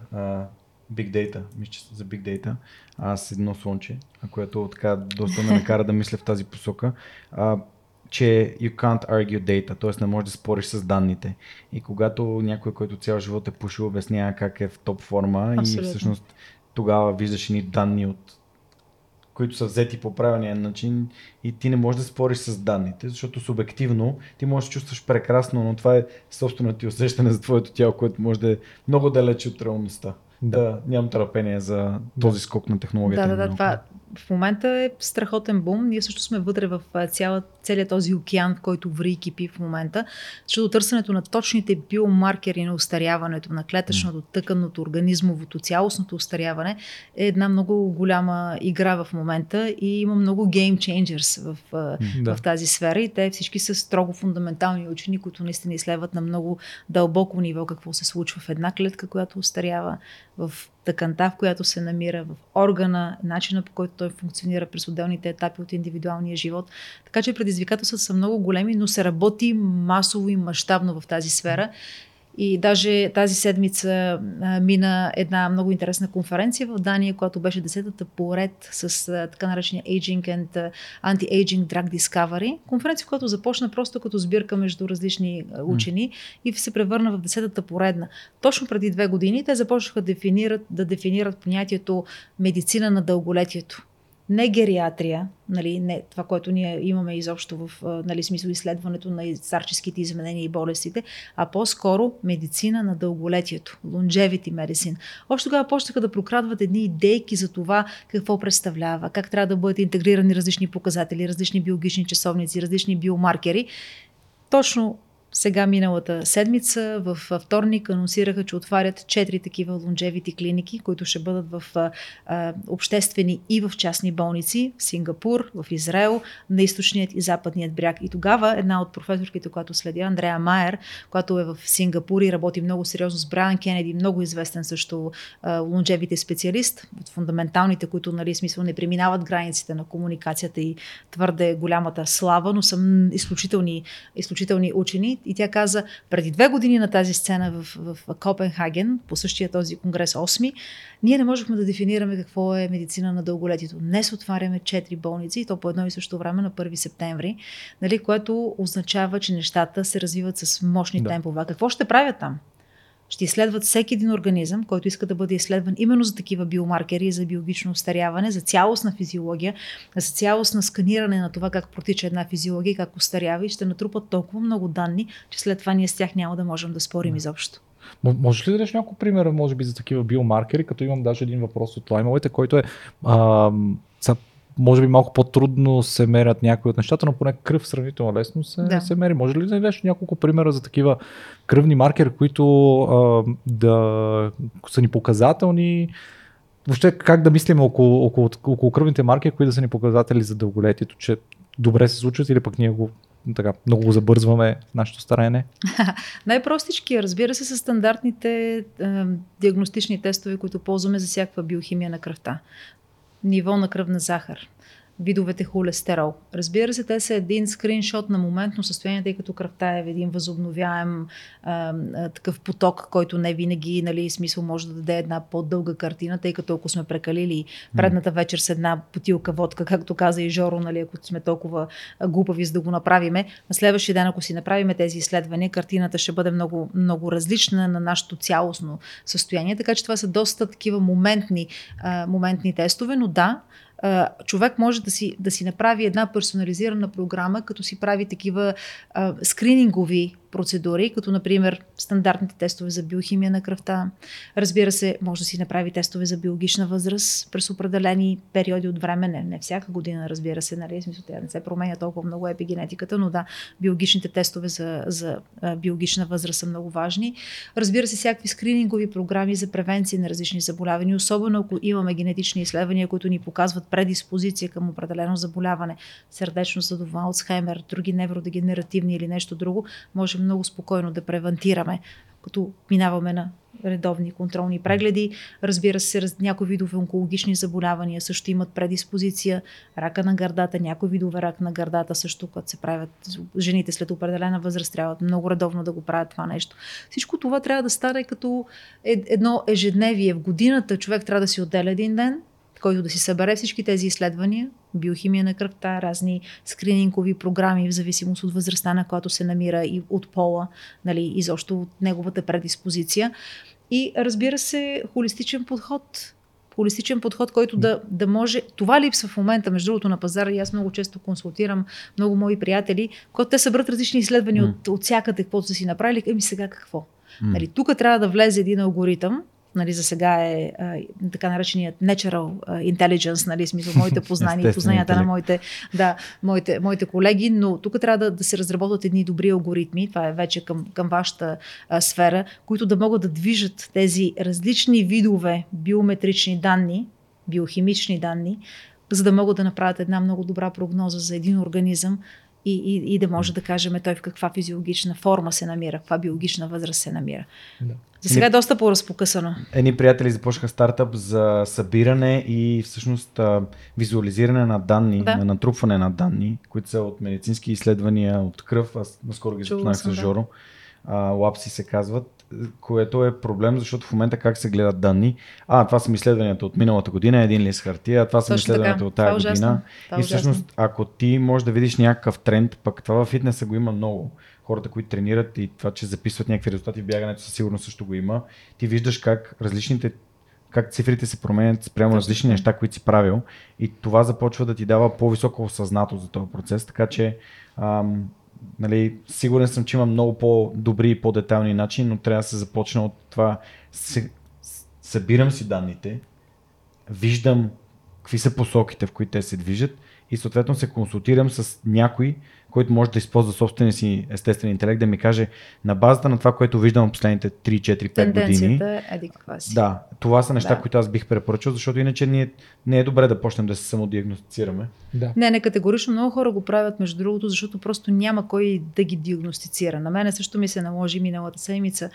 Big Data, мисля за Big Data, аз едно слънче, което така доста ме накара да мисля в тази посока, а, че you can't argue data, т.е. не можеш да спориш с данните. И когато някой, който цял живот е пушил, обяснява как е в топ форма Абсолютно. и всъщност тогава виждаш ни данни от които са взети по правилния начин и ти не можеш да спориш с данните, защото субективно ти можеш да чувстваш прекрасно, но това е собственото ти усещане за твоето тяло, което може да е много далече от реалността да, нямам търпение за този скок на технологията. Да, да, да. Това, в момента е страхотен бум. Ние също сме вътре в цяла, целият този океан, в който ври и кипи в момента, защото търсенето на точните биомаркери на устаряването, на клетъчното, тъканното, организмовото, цялостното устаряване е една много голяма игра в момента и има много game changers в, да. в тази сфера и те всички са строго фундаментални учени, които наистина изследват на много дълбоко ниво какво се случва в една клетка, която устарява, в тъканта, в която се намира, в органа, начина по който той функционира през отделните етапи от индивидуалния живот. Така че предизвикателствата са много големи, но се работи масово и мащабно в тази сфера. И даже тази седмица а, мина една много интересна конференция в Дания, която беше десетата поред с а, така наречения Aging and Anti-Aging Drug Discovery. Конференция, която започна просто като сбирка между различни учени mm. и се превърна в десетата поредна. Точно преди две години те започнаха да дефинират, да дефинират понятието медицина на дълголетието не гериатрия, нали, не това, което ние имаме изобщо в нали, смисъл изследването на старческите изменения и болестите, а по-скоро медицина на дълголетието, longevity medicine. Още тогава почнаха да прокрадват едни идейки за това какво представлява, как трябва да бъдат интегрирани различни показатели, различни биологични часовници, различни биомаркери. Точно сега миналата седмица, в вторник, анонсираха, че отварят четири такива лонжевити клиники, които ще бъдат в а, обществени и в частни болници в Сингапур, в Израел, на източният и западният бряг. И тогава една от професорките, която следя, Андрея Майер, която е в Сингапур и работи много сериозно с Брайан Кенеди, много известен също лонжевите специалист, от фундаменталните, които, нали, смисъл не преминават границите на комуникацията и твърде голямата слава, но са изключителни, изключителни учени и тя каза, преди две години на тази сцена в, в, в Копенхаген, по същия този конгрес 8, ние не можехме да дефинираме какво е медицина на дълголетието. Днес отваряме 4 болници и то по едно и също време на 1 септември, нали, което означава, че нещата се развиват с мощни да. темпове. Какво ще правят там? Ще изследват всеки един организъм, който иска да бъде изследван именно за такива биомаркери, за биологично устаряване, за цялостна физиология, за цялостна сканиране на това как протича една физиология как устарява и ще натрупат толкова много данни, че след това ние с тях няма да можем да спорим изобщо. Може ли да дадеш няколко примера, може би, за такива биомаркери, като имам даже един въпрос от лаймовете, който е а, може би малко по-трудно се мерят някои от нещата, но поне кръв сравнително лесно се, да. се мери. Може ли да дадеш няколко примера за такива кръвни маркери, които а, да са ни показателни? Въобще как да мислим около, около, около кръвните маркери, които да са ни показатели за дълголетието, че добре се случват или пък ние го така, много го забързваме нашето стареене? Най-простички, разбира се, са стандартните е, диагностични тестове, които ползваме за всякаква биохимия на кръвта ниво на кръвна захар, видовете холестерол. Разбира се, те са един скриншот на моментно състояние, тъй като кръвта е един възобновяем а, а, такъв поток, който не винаги, нали, смисъл може да даде една по-дълга картина, тъй като ако сме прекалили предната вечер с една потилка водка, както каза и Жоро, нали, ако сме толкова глупави за да го направиме, на следващия ден, ако си направиме тези изследвания, картината ще бъде много, много различна на нашето цялостно състояние. Така че това са доста такива моментни, а, моментни тестове, но да, човек може да си, да си направи една персонализирана програма, като си прави такива а, скринингови процедури, като например стандартните тестове за биохимия на кръвта. Разбира се, може да си направи тестове за биологична възраст през определени периоди от време, не, не всяка година, разбира се, нали, смисъл, тя не се променя толкова много епигенетиката, но да, биологичните тестове за, за биологична възраст са много важни. Разбира се, всякакви скринингови програми за превенция на различни заболявания, особено ако имаме генетични изследвания, които ни показват предиспозиция към определено заболяване, сърдечно задова, Алцхаймер, други невродегенеративни или нещо друго, можем много спокойно да превентираме, като минаваме на редовни контролни прегледи. Разбира се, някои видове онкологични заболявания също имат предиспозиция. Рака на гърдата, някои видове рак на гърдата също, като се правят жените след определена възраст, трябва много редовно да го правят това нещо. Всичко това трябва да стане като едно ежедневие в годината. Човек трябва да си отделя един ден, който да си събере всички тези изследвания, биохимия на кръвта, разни скринингови програми, в зависимост от възрастта, на която се намира и от пола, нали, изобщо от неговата предиспозиция. И разбира се, холистичен подход. Холистичен подход, който да, да може. Това липсва в момента, между другото, на пазара. И аз много често консултирам много мои приятели, когато те събрат различни изследвания mm. от, от всякъде, каквото са си направили. Еми сега какво? Mm. Нали, тук трябва да влезе един алгоритъм, нали, за сега е а, така нареченият natural intelligence, нали, смисъл моите познания и познанията на моите, да, моите, моите колеги, но тук трябва да, да се разработват едни добри алгоритми, това е вече към, към вашата а, сфера, които да могат да движат тези различни видове биометрични данни, биохимични данни, за да могат да направят една много добра прогноза за един организъм, и, и, и да може да кажем той в каква физиологична форма се намира, каква биологична възраст се намира. Да. За сега е доста по-разпокъсано. Едни приятели започнаха стартъп за събиране и всъщност визуализиране на данни, да. на натрупване на данни, които са от медицински изследвания, от кръв. Аз наскоро ги запознах с Жоро. Да. лапси се казват което е проблем, защото в момента как се гледат данни. А, това са изследванията от миналата година, един лист хартия, това са изследванията от тази е година. Това е и всъщност, ако ти можеш да видиш някакъв тренд, пък това в фитнеса го има много. Хората, които тренират и това, че записват някакви резултати в бягането, със сигурност също го има. Ти виждаш как различните как цифрите се променят спрямо различни неща, които си правил и това започва да ти дава по-висока осъзнато за този процес, така че ам, нали, сигурен съм, че има много по-добри и по-детални начини, но трябва да се започне от това. Събирам си данните, виждам какви са посоките, в които те се движат и съответно се консултирам с някой, който може да използва собствения си естествен интелект, да ми каже на базата на това, което виждам в последните 3, 4, 5 години. Еди каква си. Да, това са неща, да. които аз бих препоръчал, защото иначе ние, не е добре да почнем да се самодиагностицираме. Да. Не, не категорично. Много хора го правят, между другото, защото просто няма кой да ги диагностицира. На мене също ми се наложи миналата седмица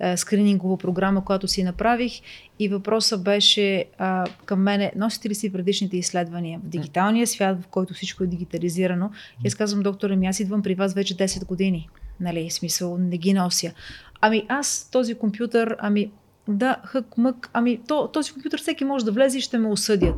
е, скринингова програма, която си направих и въпросът беше а, към мене, носите ли си предишните изследвания в дигиталния свят, в който всичко е дигитализирано? И аз казвам, доктор, ами аз идвам при вас вече 10 години. Нали, смисъл, не ги нося. Ами аз този компютър, ами да, хък, мък, ами то, този компютър всеки може да влезе и ще ме осъдят.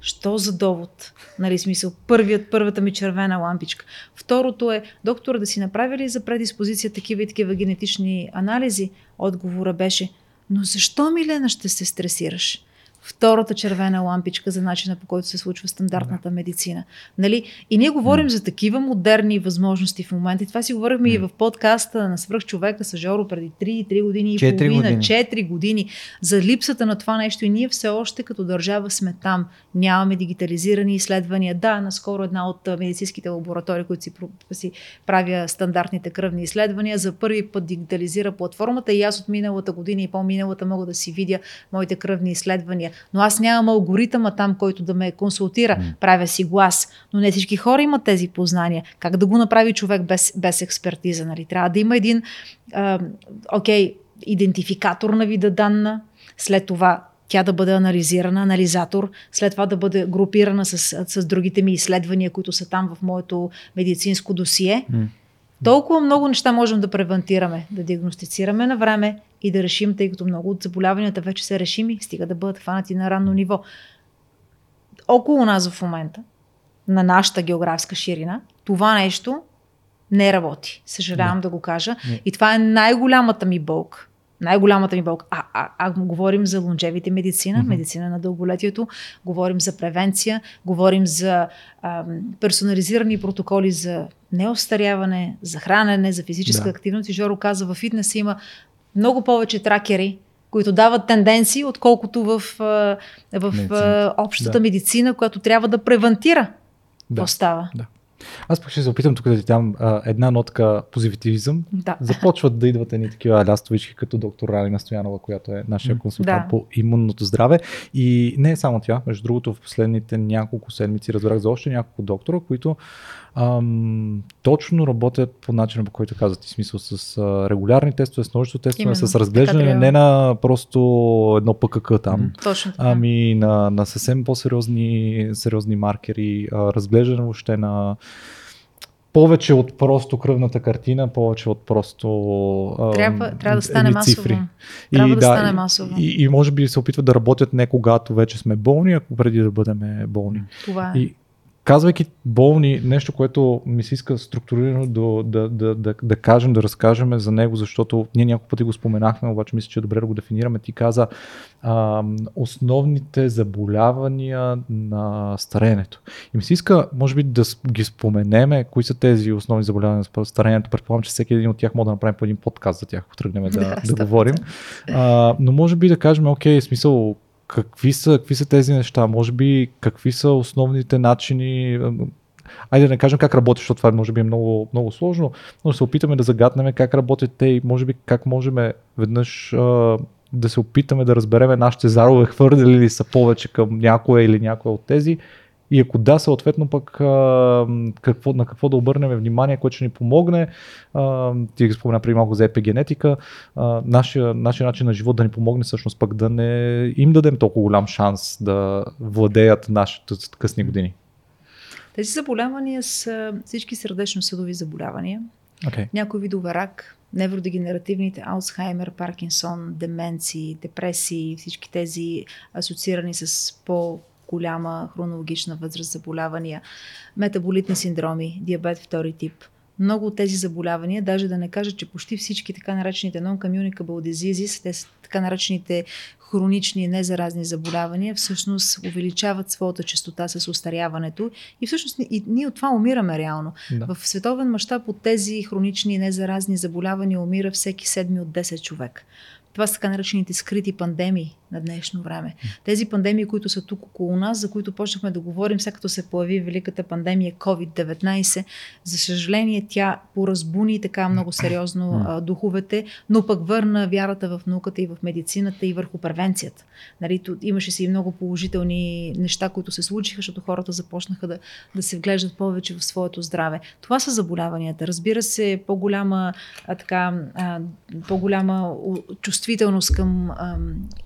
Що за довод? Нали, смисъл, първият, първата ми червена лампичка. Второто е, доктора да си направи ли за предиспозиция такива и такива генетични анализи? Отговора беше, но защо, Милена, ще се стресираш? Втората червена лампичка за начина по който се случва стандартната да. медицина. Нали? И ние говорим mm. за такива модерни възможности в момента. И това си говорихме mm. и в подкаста на свръхчовека с Жоро преди 3-3 години и 4 половина, години. 4 години, за липсата на това нещо. И ние все още като държава сме там. Нямаме дигитализирани изследвания. Да, наскоро една от медицинските лаборатории, които си, си правя стандартните кръвни изследвания, за първи път дигитализира платформата и аз от миналата година и по-миналата мога да си видя моите кръвни изследвания но аз нямам алгоритъма там, който да ме консултира. Mm. Правя си глас. Но не всички хора имат тези познания. Как да го направи човек без, без експертиза? Нали? Трябва да има един, а, окей, идентификатор на вида данна, след това тя да бъде анализирана, анализатор, след това да бъде групирана с, с другите ми изследвания, които са там в моето медицинско досие. Mm. Толкова много неща можем да превентираме, да диагностицираме на време и да решим, тъй като много от заболяванията вече са решими, стига да бъдат хванати на ранно ниво. Около нас в момента, на нашата географска ширина, това нещо не работи. Съжалявам да, да го кажа. Не. И това е най-голямата ми болка. Най-голямата ми болка. А, а, а говорим за лонжевите медицина, mm-hmm. медицина на дълголетието, говорим за превенция, говорим за а, персонализирани протоколи за неостаряване, за хранене, за физическа да. активност. И Жоро каза, в фитнес има много повече тракери, които дават тенденции, отколкото в, в общата да. медицина, която трябва да превентира да. какво става. Да. Аз пък ще се опитам тук да ти дам а, една нотка позитивизъм. Да. Започват да идват едни такива лястовички, като доктор Ралина Стоянова, която е нашия консултант да. по имунното здраве. И не е само тя. Между другото, в последните няколко седмици разбрах за още няколко доктора, които ам, точно работят по начина, по който казвате, смисъл с а, регулярни тестове, с множество тестове, Именно, с разглеждане не на просто едно ПКК там, точно така. ами на, на съвсем по-сериозни сериозни маркери, а, разглеждане въобще на повече от просто кръвната картина, повече от просто. Трябва, трябва да стане цифри. масово. Трябва и, да, да стане масово. И, и, може би се опитват да работят не когато вече сме болни, ако преди да бъдем болни. Това е. И, казвайки болни, нещо, което ми се иска структурирано да, да, да, да, да кажем, да разкажем за него, защото ние няколко пъти го споменахме, обаче мисля, че е добре да го дефинираме. Ти каза а, основните заболявания на старението. И ми се иска, може би, да ги споменеме, кои са тези основни заболявания на старението. Предполагам, че всеки един от тях може да направим по един подкаст за тях, ако тръгнем да, да, да говорим. А, но може би да кажем, окей, смисъл, какви са, какви са тези неща? Може би какви са основните начини? Айде да не кажем как работи, защото това може би е много, много сложно, но се опитаме да загаднем как работят те и може би как можем веднъж да се опитаме да разбереме нашите зарове хвърляли ли са повече към някоя или някоя от тези и ако да, съответно пък а, какво, на какво да обърнем внимание, което ще ни помогне. А, ти ги спомена преди малко за епигенетика. А, нашия, нашия начин на живот да ни помогне всъщност пък да не им дадем толкова голям шанс да владеят нашите късни години. Тези заболявания са всички сърдечно-съдови заболявания. Okay. Някои видове рак, невродегенеративните, Алцхаймер, Паркинсон, деменции, депресии, всички тези асоциирани с по голяма хронологична възраст заболявания, метаболитни синдроми, диабет втори тип. Много от тези заболявания, даже да не кажа, че почти всички така наречените non-communicable diseases, те са така наречените хронични незаразни заболявания, всъщност увеличават своята частота с устаряването и всъщност и ние от това умираме реално. Да. В световен мащаб от тези хронични незаразни заболявания умира всеки седми от 10 човек. Това са така наречените скрити пандемии на днешно време. Тези пандемии, които са тук около нас, за които почнахме да говорим, след като се появи великата пандемия COVID-19, за съжаление тя поразбуни така много сериозно а, духовете, но пък върна вярата в науката и в медицината и върху превенцията. Нали, тут имаше си и много положителни неща, които се случиха, защото хората започнаха да, да се вглеждат повече в своето здраве. Това са заболяванията. Разбира се, по-голяма, а, така, а, по-голяма чувствителност към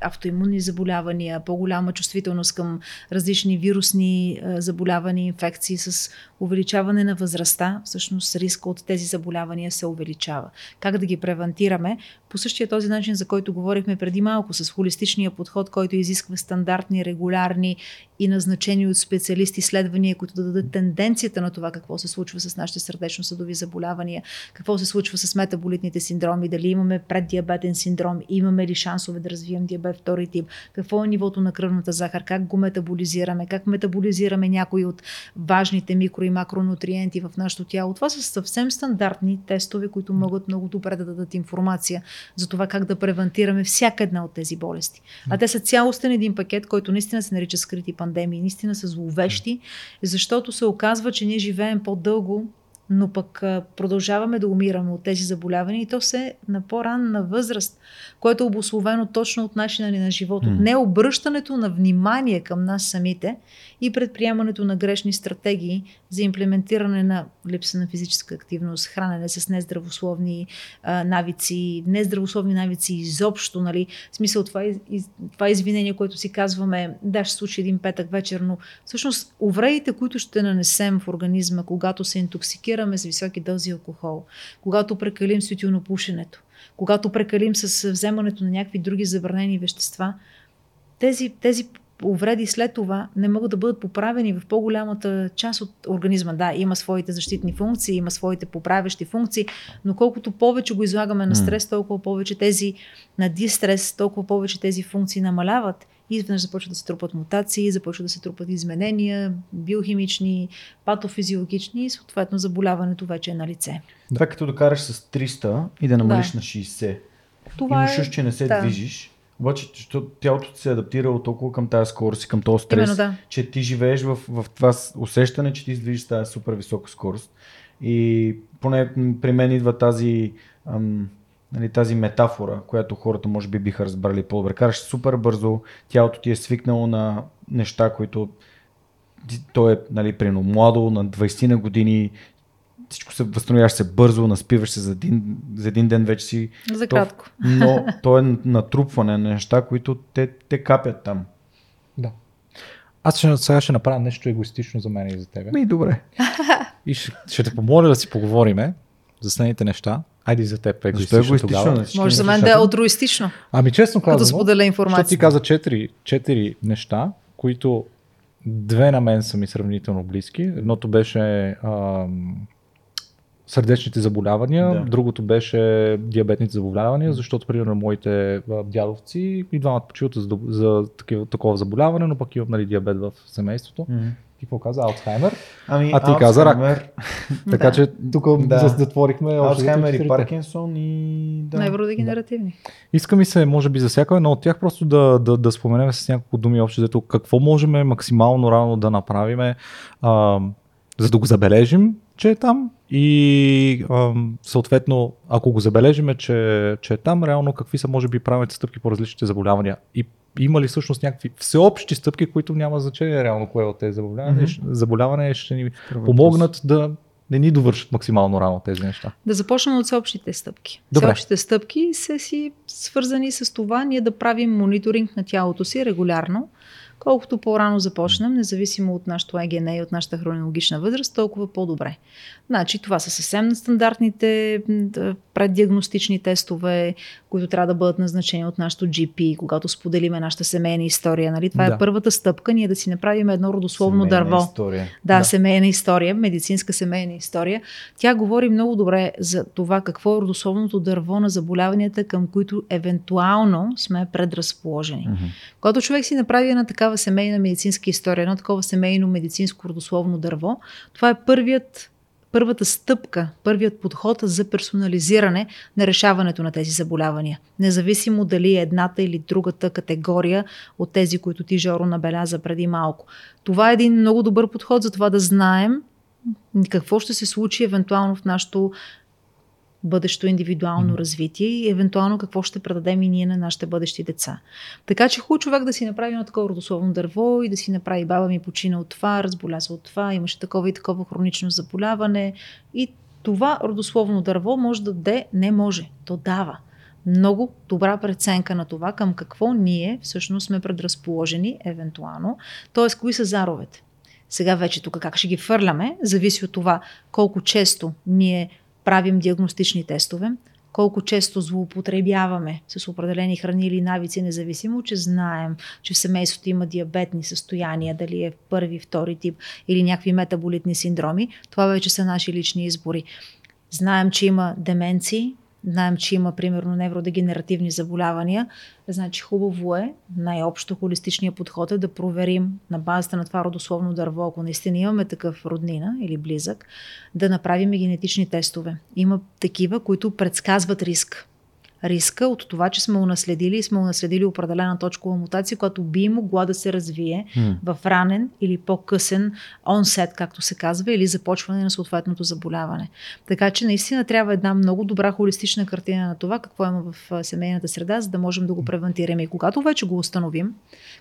автоимунитет аутоимунни заболявания, по-голяма чувствителност към различни вирусни заболявания, инфекции с увеличаване на възрастта, всъщност риска от тези заболявания се увеличава. Как да ги превентираме? По същия този начин, за който говорихме преди малко, с холистичния подход, който изисква стандартни, регулярни и назначени от специалисти изследвания, които да дадат тенденцията на това какво се случва с нашите сърдечно-съдови заболявания, какво се случва с метаболитните синдроми, дали имаме преддиабетен синдром, имаме ли шансове да развием диабет втори тип, какво е нивото на кръвната захар, как го метаболизираме, как метаболизираме някои от важните микро и макронутриенти в нашето тяло. Това са съвсем стандартни тестове, които могат много добре да дадат информация за това как да превентираме всяка една от тези болести. А те са цялостен един пакет, който наистина се нарича скрити пандемии, наистина са зловещи, защото се оказва, че ние живеем по-дълго но пък продължаваме да умираме от тези заболявания и то се на по-ранна възраст, което е обословено точно от начина ни на живота. Mm. Не обръщането на внимание към нас самите и предприемането на грешни стратегии за имплементиране на липса на физическа активност, хранене с нездравословни а, навици, нездравословни навици изобщо, нали? В смисъл това, из, това извинение, което си казваме, да, ще случи един петък вечер, но всъщност увредите, които ще нанесем в организма, когато се интоксикираме с високи дози алкохол, когато прекалим с пушенето, когато прекалим с вземането на някакви други забранени вещества, тези, тези увреди след това не могат да бъдат поправени в по-голямата част от организма. Да, има своите защитни функции, има своите поправящи функции, но колкото повече го излагаме на стрес, толкова повече тези на дистрес, толкова повече тези функции намаляват и изведнъж започват да се трупат мутации, започват да се трупат изменения, биохимични, патофизиологични и съответно заболяването вече е на лице. Това като да караш с 300 и да намалиш да. на 60. Това и е... че не се да. движиш, обаче, защото тялото се адаптирало толкова към тази скорост и към този стрес, Именно, да. че ти живееш в, в това усещане, че ти издвижиш тази супер висока скорост. И поне при мен идва тази, ам, нали, тази метафора, която хората може би биха разбрали по-добре. Караш супер бързо, тялото ти е свикнало на неща, които то е нали, прино младо, на 20 на години, всичко се възстановяваш се бързо, наспиваш се за един, за един ден вече си. За кратко. То, но то е натрупване на неща, които те, те капят там. Да. Аз ще, сега ще направя нещо егоистично за мен и за тебе. Ми, добре. И ще, ще те помоля да си поговориме за следните неща. Айде за теб е егоистично, егоистично тогава. Може за мен да е алтруистично. Ами честно казвам, като споделя информация. ти каза четири, четири неща, които две на мен са ми сравнително близки. Едното беше ам, сърдечните заболявания, да. другото беше диабетните заболявания, защото примерно моите дядовци и двамата почиват за, за такива, такова заболяване, но пък имам нали, диабет в семейството. Mm-hmm. Ти какво каза? Алцхаймер? Ами, а ти Алцхаймер... каза рак. така че тук да. затворихме Алцхаймер и Паркинсон и... Да. Невродегенеративни. Да. Иска ми се, може би за всяка едно от тях, просто да, да, да споменем с няколко думи общо, зато какво можем максимално рано да направим, а, за да го забележим, че е там и ам, съответно, ако го забележиме, че, че е там, реално какви са може би правилните стъпки по различните заболявания и има ли всъщност някакви всеобщи стъпки, които няма значение реално кое от тези заболявания, mm-hmm. заболявания ще ни Първо помогнат да не ни довършат максимално рано тези неща. Да започнем от всеобщите стъпки. Добре. Всеобщите стъпки са си свързани с това ние да правим мониторинг на тялото си регулярно, Колкото по-рано започнем, независимо от нашото ЕГН и от нашата хронологична възраст, толкова по-добре. Значи, това са съвсем стандартните преддиагностични тестове, които трябва да бъдат назначени от нашото GP, когато споделиме нашата семейна история. Нали? Това е да. е първата стъпка, ние да си направим едно родословно семейна дърво. История. Да, да, семейна история, медицинска семейна история. Тя говори много добре за това какво е родословното дърво на заболяванията, към които евентуално сме предразположени. Mm-hmm. Когато човек си направи една такава семейна медицинска история, едно такова семейно медицинско родословно дърво, това е първият първата стъпка, първият подход за персонализиране на решаването на тези заболявания. Независимо дали е едната или другата категория от тези, които ти, Жоро, набеляза преди малко. Това е един много добър подход за това да знаем какво ще се случи евентуално в нашото бъдещо индивидуално развитие и евентуално какво ще предадем и ние на нашите бъдещи деца. Така че хубаво човек да си направи едно такова родословно дърво и да си направи баба ми почина от това, разболя се от това, имаше такова и такова хронично заболяване и това родословно дърво може да даде, не може, то дава много добра преценка на това към какво ние всъщност сме предразположени, евентуално, т.е. кои са заровете. Сега вече тук как ще ги фърляме, зависи от това колко често ние правим диагностични тестове, колко често злоупотребяваме с определени храни или навици, независимо, че знаем, че в семейството има диабетни състояния, дали е първи, втори тип или някакви метаболитни синдроми, това вече са наши лични избори. Знаем, че има деменции, знаем, че има примерно невродегенеративни заболявания, значи хубаво е, най-общо холистичния подход е да проверим на базата на това родословно дърво, ако наистина имаме такъв роднина или близък, да направим и генетични тестове. Има такива, които предсказват риск риска от това, че сме унаследили и сме унаследили определена точкова мутация, която би могла да се развие mm. в ранен или по-късен онсет, както се казва, или започване на съответното заболяване. Така че наистина трябва една много добра холистична картина на това, какво има в семейната среда, за да можем да го превентираме. И когато вече го установим,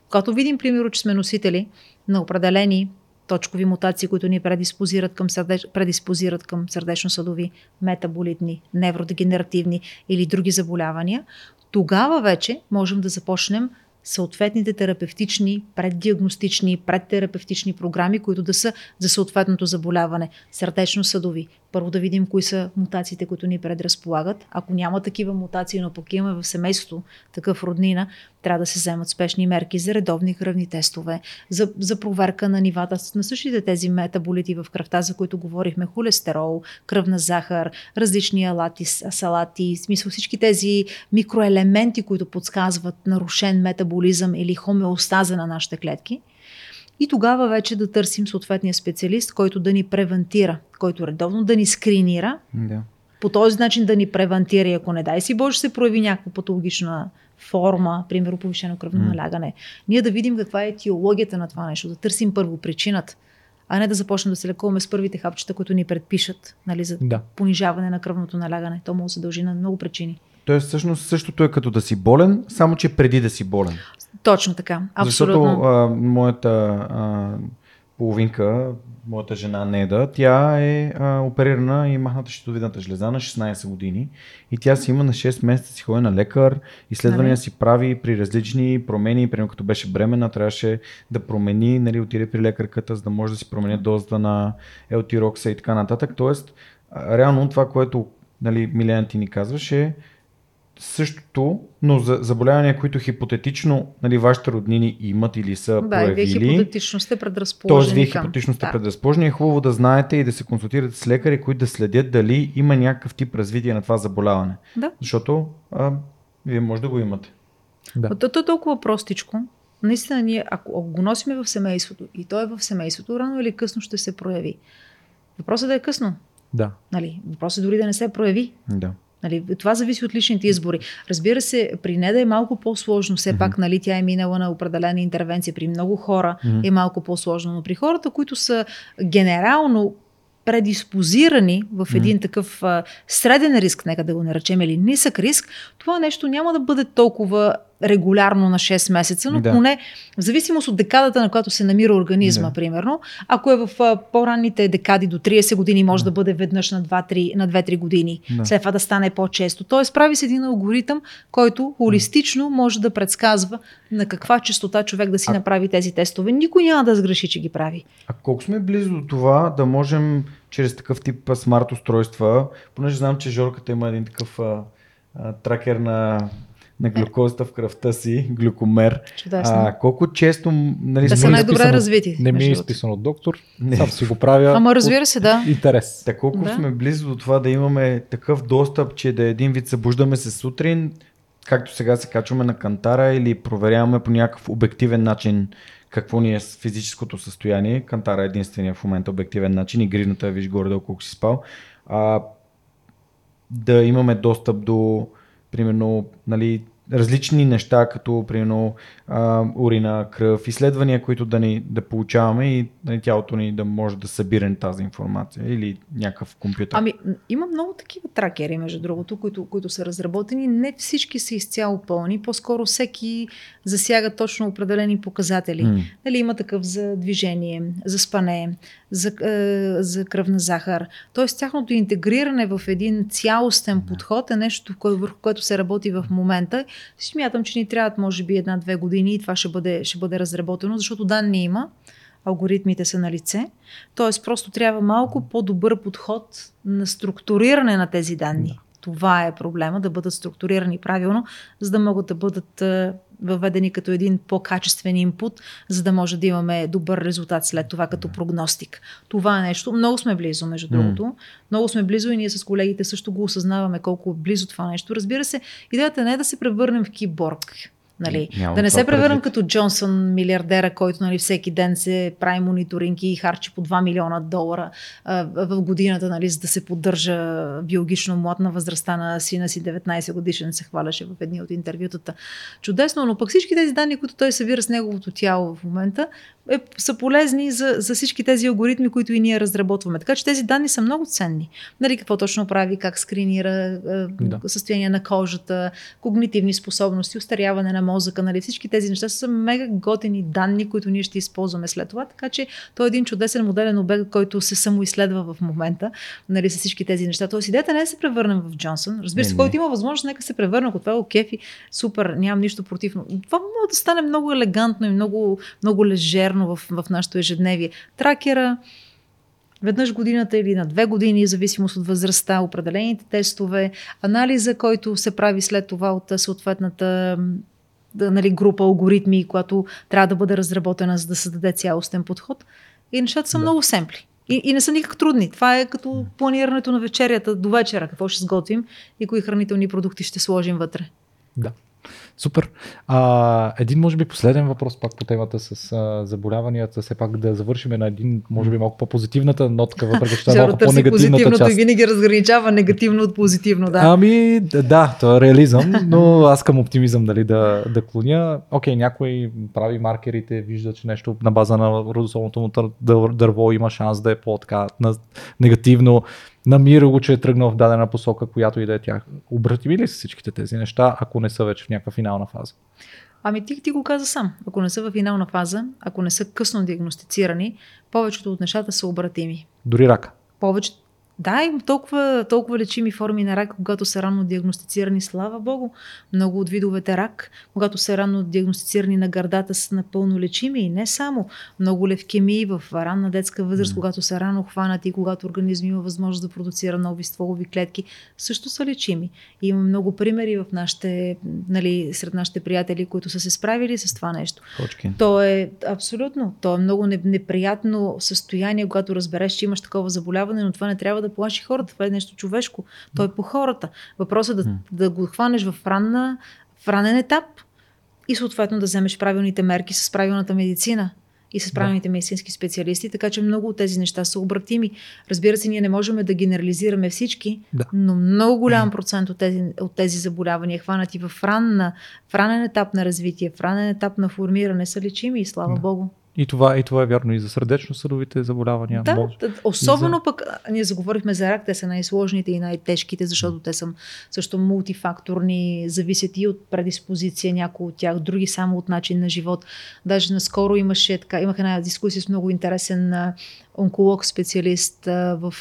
когато видим, примерно, че сме носители на определени точкови мутации, които ни предиспозират към, сърдеч... предиспозират към сърдечно-съдови, метаболитни, невродегенеративни или други заболявания, тогава вече можем да започнем съответните терапевтични, преддиагностични, предтерапевтични програми, които да са за съответното заболяване. Сърдечно-съдови. Първо да видим кои са мутациите, които ни предразполагат. Ако няма такива мутации, но пък имаме в семейството такъв роднина, трябва да се вземат спешни мерки за редовни кръвни тестове, за, за проверка на нивата на същите тези метаболити в кръвта, за които говорихме, холестерол, кръвна захар, различни алати, салати, в смисъл всички тези микроелементи, които подсказват нарушен метаболизъм или хомеостаза на нашите клетки. И тогава вече да търсим съответния специалист, който да ни превентира, който редовно да ни скринира, да. по този начин да ни превентира и ако не дай си Боже се прояви някаква патологична форма, примерно повишено кръвно mm. налягане. Ние да видим каква е етиологията на това нещо, да търсим първо причината, а не да започнем да се лекуваме с първите хапчета, които ни предпишат нали, за да. понижаване на кръвното налягане. То му се дължи на много причини. Тоест, всъщност същото е като да си болен, само че преди да си болен. Точно така. Абсолютно. Защото а, моята а, половинка моята жена Неда, тя е а, оперирана и махната щитовидната жлеза на 16 години и тя си има на 6 месеца си ходи на лекар, изследвания нали? си прави при различни промени, примерно като беше бремена, трябваше да промени, нали, отиде при лекарката, за да може да си промени дозата на елтирокса и така нататък. Тоест, реално това, което нали, Милена ти ни казваше, същото, но за заболявания, които хипотетично нали, вашите роднини имат или са да, проявили. Да, вие хипотетично сте предразположени Тоест, вие хипотетично сте да. предразположени. Е хубаво да знаете и да се консултирате с лекари, които да следят дали има някакъв тип развитие на това заболяване. Да. Защото а, вие може да го имате. Да. То е толкова простичко. Наистина, ние, ако, ако го носиме в семейството и то е в семейството, рано или късно ще се прояви. Въпросът е да е късно. Да. Нали? Въпросът е дори да не се прояви. Да. Нали, това зависи от личните избори. Разбира се, при неда е малко по-сложно. Все mm-hmm. пак, нали, тя е минала на определена интервенция. При много хора mm-hmm. е малко по-сложно. Но при хората, които са генерално предиспозирани в един mm. такъв а, среден риск, нека да го наречем, или нисък риск, това нещо няма да бъде толкова регулярно на 6 месеца, но да. поне в зависимост от декадата, на която се намира организма, да. примерно. Ако е в а, по-ранните декади до 30 години, може да, да бъде веднъж на 2-3, на 2-3 години. Да. След това да стане по-често. Тоест прави се един алгоритъм, който холистично може да предсказва на каква частота човек да си а... направи тези тестове. Никой няма да сгреши, че ги прави. А колко сме близо до това да можем чрез такъв тип смарт устройства, понеже знам, че Жорката има един такъв а, а, тракер на на глюкозата в кръвта си, глюкомер. Чудесно. А, колко често... Нали, да са най-добре развити. Не ми е изписан от доктор, не. сам си го правя. Ама разбира се, да. Интерес. Така колко да. сме близо до това да имаме такъв достъп, че да един вид събуждаме се сутрин, както сега се качваме на кантара или проверяваме по някакъв обективен начин какво ни е физическото състояние. Кантара е единствения в момента обективен начин и гридната виж горе-долу колко си спал. А, да имаме достъп до примерно нали, различни неща, като примерно а, урина, кръв, изследвания, които да, ни, да получаваме и нали, тялото ни да може да събира тази информация или някакъв компютър. Ами, има много такива тракери, между другото, които, които са разработени. Не всички са изцяло пълни, по-скоро всеки засяга точно определени показатели. Mm. Нали, има такъв за движение, за спане, за, е, за кръвна захар. Тоест, тяхното интегриране в един цялостен подход е нещо, върху което се работи в момента. Смятам, че ни трябват, може би, една-две години и това ще бъде, ще бъде разработено, защото данни има, алгоритмите са на лице. Тоест, просто трябва малко по-добър подход на структуриране на тези данни. Да. Това е проблема, да бъдат структурирани правилно, за да могат да бъдат е, въведени като един по-качествен инпут, за да може да имаме добър резултат след това като прогностик. Това е нещо. Много сме близо, между другото. Mm. Много сме близо и ние с колегите също го осъзнаваме колко е близо това нещо. Разбира се, идеята не е да се превърнем в киборг Нали, да не се превърнем като Джонсън, милиардера, който нали, всеки ден се прави мониторинги и харчи по 2 милиона долара а, в годината, нали, за да се поддържа биологично млад на възрастта на сина си 19 годишен, се хваляше в едни от интервютата. Чудесно, но пък всички тези данни, които той събира с неговото тяло в момента, е, са полезни за, за всички тези алгоритми, които и ние разработваме. Така че тези данни са много ценни. Нали, какво точно прави, как скринира е, да. състояние на кожата, когнитивни способности, устаряване на мозъка. Нали, всички тези неща са мега готени данни, които ние ще използваме след това. Така че той е един чудесен моделен обект, който се самоизследва в момента нали, с всички тези неща. Тоест идеята не е да се превърнем в Джонсън. Разбира се, който има възможност, нека се превърне, ако това е окефи, супер, нямам нищо против. Но това може да стане много елегантно и много, много лежерно регулярно в, в нашето ежедневие. Тракера, веднъж годината или на две години, в зависимост от възрастта, определените тестове, анализа, който се прави след това от съответната нали, група алгоритми, която трябва да бъде разработена, за да създаде цялостен подход. И нещата са да. много семпли. И, и не са никак трудни. Това е като планирането на вечерята до вечера. Какво ще сготвим и кои хранителни продукти ще сложим вътре. Да. Супер. А, един, може би, последен въпрос пак по темата с а, заболяванията. Все пак да завършим на един, може би, малко по-позитивната нотка, въпреки че това е малко по-негативната част. винаги разграничава негативно от позитивно, да. Ами, да, то е реализъм, но аз към оптимизъм дали да, да клоня. Окей, някой прави маркерите, вижда, че нещо на база на родосолното му дърво има шанс да е по-така негативно намира го, че е тръгнал в дадена посока, която и да е тях. Обратими ли са всичките тези неща, ако не са вече в някаква финална фаза? Ами ти, ти го каза сам. Ако не са в финална фаза, ако не са късно диагностицирани, повечето от нещата са обратими. Дори рака? Повече, да, има толкова, толкова лечими форми на рак, когато са рано диагностицирани, слава Богу. Много от видовете рак, когато са рано диагностицирани на гърдата, са напълно лечими и не само. Много левкемии в ранна детска възраст, mm. когато са рано хванати, когато организм има възможност да продуцира нови стволови клетки, също са лечими. И има много примери в нашите, нали, сред нашите приятели, които са се справили с това нещо. Точки. То е абсолютно. То е много неприятно състояние, когато разбереш, че имаш такова заболяване, но това не трябва да плаши хората. Това е нещо човешко. Той е по хората. Въпросът е да, да го хванеш в, ранна, в ранен етап и съответно да вземеш правилните мерки с правилната медицина и с правилните да. медицински специалисти, така че много от тези неща са обратими. Разбира се, ние не можем да генерализираме всички, да. но много голям процент от тези, от тези заболявания, хванати в, ранна, в ранен етап на развитие, в ранен етап на формиране, са лечими и слава да. Богу. И това, и това е вярно и за сърдечно-съдовите заболявания. Да, може. особено за... пък, ние заговорихме за рак, те са най-сложните и най-тежките, защото те са също мултифакторни, зависят и от предиспозиция, някои от тях, други само от начин на живот. Даже наскоро имаше така, имах една дискусия с много интересен онколог, специалист в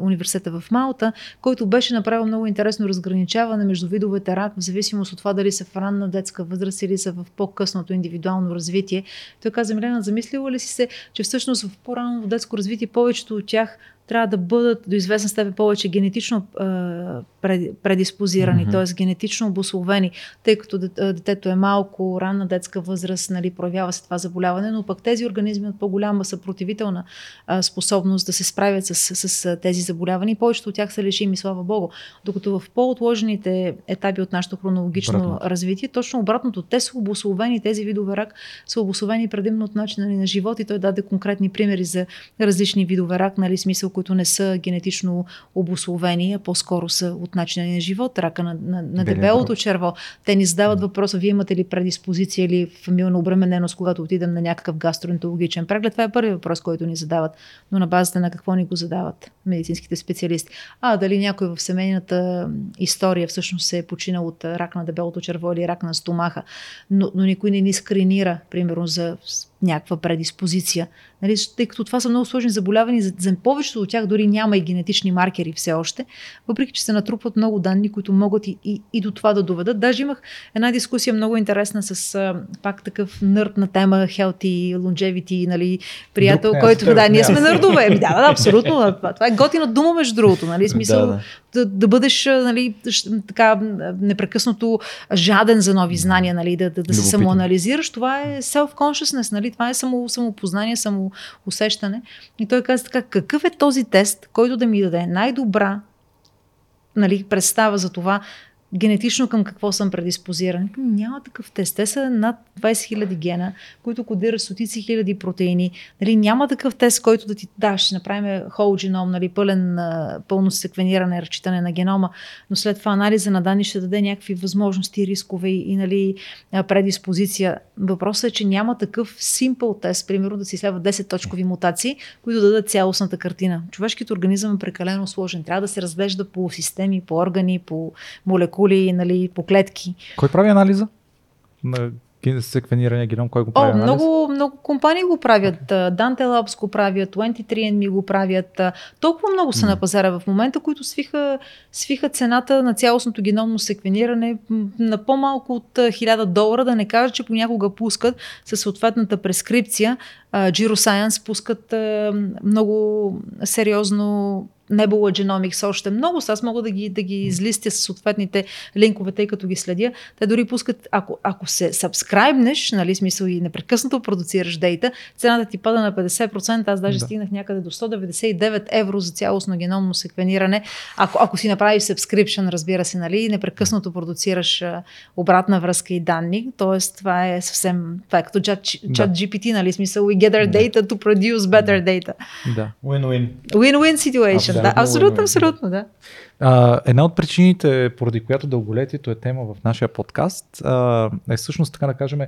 университета в Малта, който беше направил много интересно разграничаване между видовете рак, в зависимост от това дали са в ранна детска възраст или са в по-късното индивидуално развитие. Той каза, Милена, замислила ли си се, че всъщност в по-рано детско развитие повечето от тях трябва да бъдат до известна степен повече генетично предиспозирани, mm-hmm. т.е. генетично обословени, тъй като детето е малко, ранна детска възраст, нали, проявява се това заболяване, но пък тези организми от по-голяма съпротивителна способност да се справят с, с, с тези заболявания и повечето от тях са лечими, слава Богу. Докато в по-отложените етапи от нашето хронологично обратно. развитие, точно обратното, те са обословени, тези видове рак са обословени предимно от начина ни на живот и той даде конкретни примери за различни видове рак, нали, смисъл, които не са генетично обословени, а по-скоро са от начина ни на живот, рака на, на, на Белия дебелото черво. Те ни задават въпроса, вие имате ли предиспозиция или фамилна обремененост, когато отидем на някакъв гастроентерологичен преглед. Това е първият въпрос, който ни задават. Но на базата на какво ни го задават медицинските специалисти? А, дали някой в семейната история всъщност се е починал от рак на дебелото черво или рак на стомаха. Но, но никой не ни скринира, примерно, за някаква предиспозиция. Нали, тъй като това са много сложни заболявания, за, за повечето от тях дори няма и генетични маркери все още, въпреки че се натрупват много данни, които могат и, и, и до това да доведат. Даже имах една дискусия много интересна с а, пак такъв нърд на тема healthy, longevity, нали, приятел, Друг който, да, ние сме нърдове. Еми, да, да, абсолютно. Това, това е готина дума, между другото, нали, смисъл Да, да, да. да. Бъдеш нали, така непрекъснато жаден за нови знания, нали, да, да, да се самоанализираш. Това е self-consciousness, нали, това е само, самопознание, самоусещане. И той каза така, какъв е този тест, който да ми даде най-добра нали, представа за това генетично към какво съм предиспозиран. Няма такъв тест. Те са над 20 000 гена, които кодират стотици хиляди протеини. Нали, няма такъв тест, който да ти да, ще направим whole genome, нали, пълен, пълно секвениране, разчитане на генома, но след това анализа на данни ще даде някакви възможности, рискове и, нали, предиспозиция. Въпросът е, че няма такъв simple тест, примерно да се изследват 10 точкови мутации, които да дадат цялостната картина. Човешкият организъм е прекалено сложен. Трябва да се разглежда по системи, по органи, по молекули, нали, по клетки. Кой прави анализа? На секвенирания геном, кой го прави О, анализ? много, много компании го правят. А, Dante Labs го правят, 23andMe го правят. Толкова много са М. на пазара в момента, които свиха, свиха цената на цялостното геномно секвениране на по-малко от а, 1000 долара, да не кажа, че понякога пускат със съответната прескрипция. А, Giro Science пускат много сериозно Nebula Genomics още много. Аз мога да ги, да ги излистя с съответните линкове, тъй като ги следя. Те дори пускат, ако, ако се сабскрайбнеш, нали, смисъл и непрекъснато продуцираш дейта, цената ти пада на 50%. Аз даже Да. да. стигнах някъде до 199 евро за цялостно геномно секвениране. Ако, ако си направиш subscription, разбира се, нали, и непрекъснато продуцираш обратна връзка и данни. Тоест, това е съвсем, това е като chat, chat GPT, нали, смисъл, we get our Да. data to produce better data. Да. Win-win. Win-win situation. Да, Абсолютно абсолютно, абсолютно, да. А, една от причините, поради която дълголетието е тема в нашия подкаст, а, е всъщност така да кажем,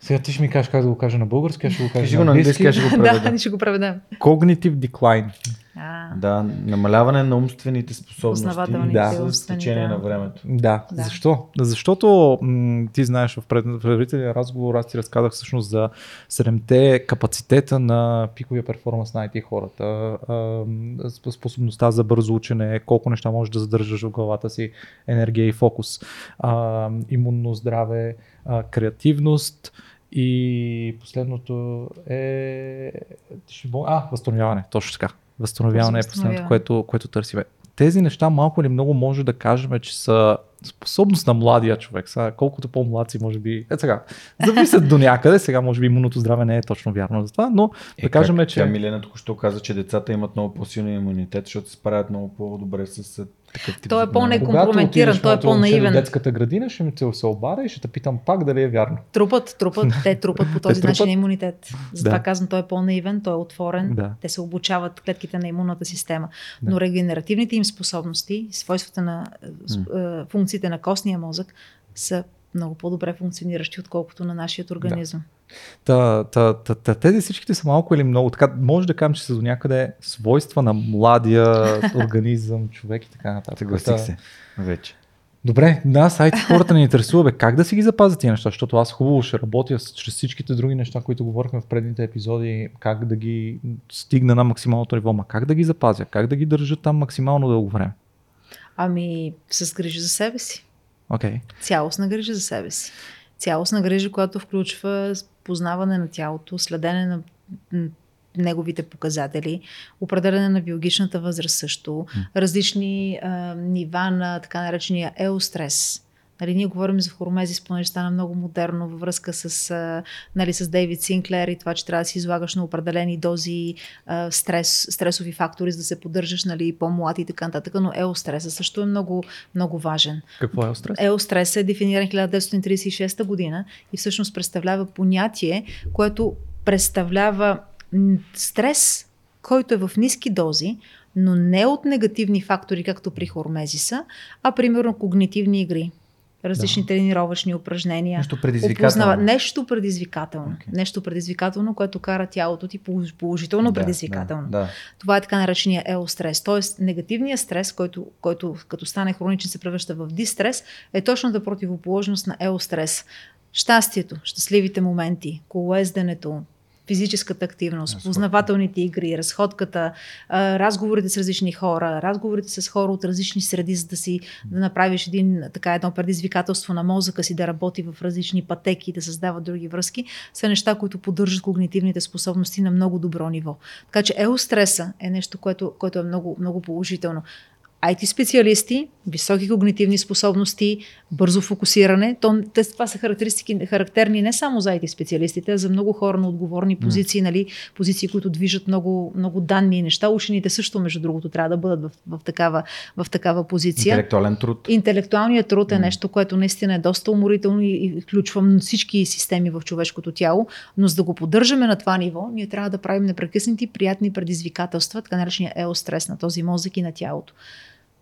сега ти ще ми кажеш как да го кажа на български, аз ще го кажа Кажи на го на английски, ще го да, преведа. ние ще го преведем. Cognitive decline. А, Да, намаляване на умствените способности Да. с течение да. на времето. Да. Да. Защо? Защото м- ти знаеш в пред- в предварителния разговор, аз ти разказах всъщност за седемте капацитета на пиковия перформанс на IT хората, способността за бързо учене, колко неща можеш да задържаш в главата си, енергия и фокус, а, имунно здраве, а, креативност и последното е... А, възстановяване, точно така. Възстановяване е последното, което, което търсиме. Тези неща малко или много може да кажем, че са способност на младия човек. Сега, колкото по-млад си, може би. Е, сега, зависят до някъде. Сега, може би, имунното здраве не е точно вярно за това, но да кажем, как че. Тя Милена току-що каза, че децата имат много по-силен имунитет, защото се справят много по-добре с такъв тип Той е заболявания. по-не- Когато компрометиран, отидеш той е по-наивен. до детската градина, ще ми се обаря и ще те питам пак дали е вярно. Трупат, трупат, те трупат по този начин имунитет. Затова Да. казвам, той е по-наивен, той е отворен, Да. те се обучават клетките на имунната система. Да. Но регенеративните им способности, свойствата на с- е, функциите на костния мозък са много по-добре функциониращи, отколкото на нашия организъм. Та, та, та, та, тези всичките са малко или много. Така, може да кажем, че са до някъде свойства на младия организъм, човек и така нататък. Съгласих се. Вече. Добре, нас IT хората ни интересува, бе, как да си ги запазят тия неща, защото аз хубаво ще работя с, чрез всичките други неща, които говорихме в предните епизоди, как да ги стигна на максималното ниво, ма как да ги запазя, как да ги държа там максимално дълго време. Ами, с грижа за себе си. Окей. Okay. Цялостна грижа за себе си. Цялостна грижа, която включва познаване на тялото, следене на неговите показатели, определене на биологичната възраст също, различни а, нива на така наречения еострес. Нали, ние говорим за хормезис, понеже стана много модерно във връзка с, а, нали, с Дейвид Синклер и това, че трябва да си излагаш на определени дози а, стрес, стресови фактори, за да се поддържаш нали, по-млад и така нататък. Но еостреса също е много, много важен. Какво е стрес? Еострес е дефиниран 1936 година и всъщност представлява понятие, което представлява стрес, който е в ниски дози, но не от негативни фактори, както при хормезиса, а примерно когнитивни игри различни да. тренировъчни упражнения. Нещо предизвикателно. Опознава, нещо предизвикателно. Okay. Нещо предизвикателно, което кара тялото ти положително да, предизвикателно. Да, да. Това е така наречения еострес. Тоест, негативният стрес, който, който като стане хроничен се превръща в дистрес, е точно да противоположност на еострес. Щастието, щастливите моменти, колоезденето, физическата активност, познавателните игри, разходката, разговорите с различни хора, разговорите с хора от различни среди, за да си да направиш един, така, едно предизвикателство на мозъка си да работи в различни пътеки, да създава други връзки, са неща, които поддържат когнитивните способности на много добро ниво. Така че еостреса е нещо, което, което е много, много положително. IT специалисти, високи когнитивни способности, бързо фокусиране. То, това са характеристики характерни не само за IT специалистите, а за много хора на отговорни позиции, mm. нали, позиции, които движат много, много данни и неща. Учените също, между другото, трябва да бъдат в, в, такава, в такава позиция. Интелектуален труд. Интелектуалният труд е mm. нещо, което наистина е доста уморително и, и включва всички системи в човешкото тяло, но за да го поддържаме на това ниво, ние трябва да правим непрекъснати приятни предизвикателства, така наречения еострес на този мозък и на тялото.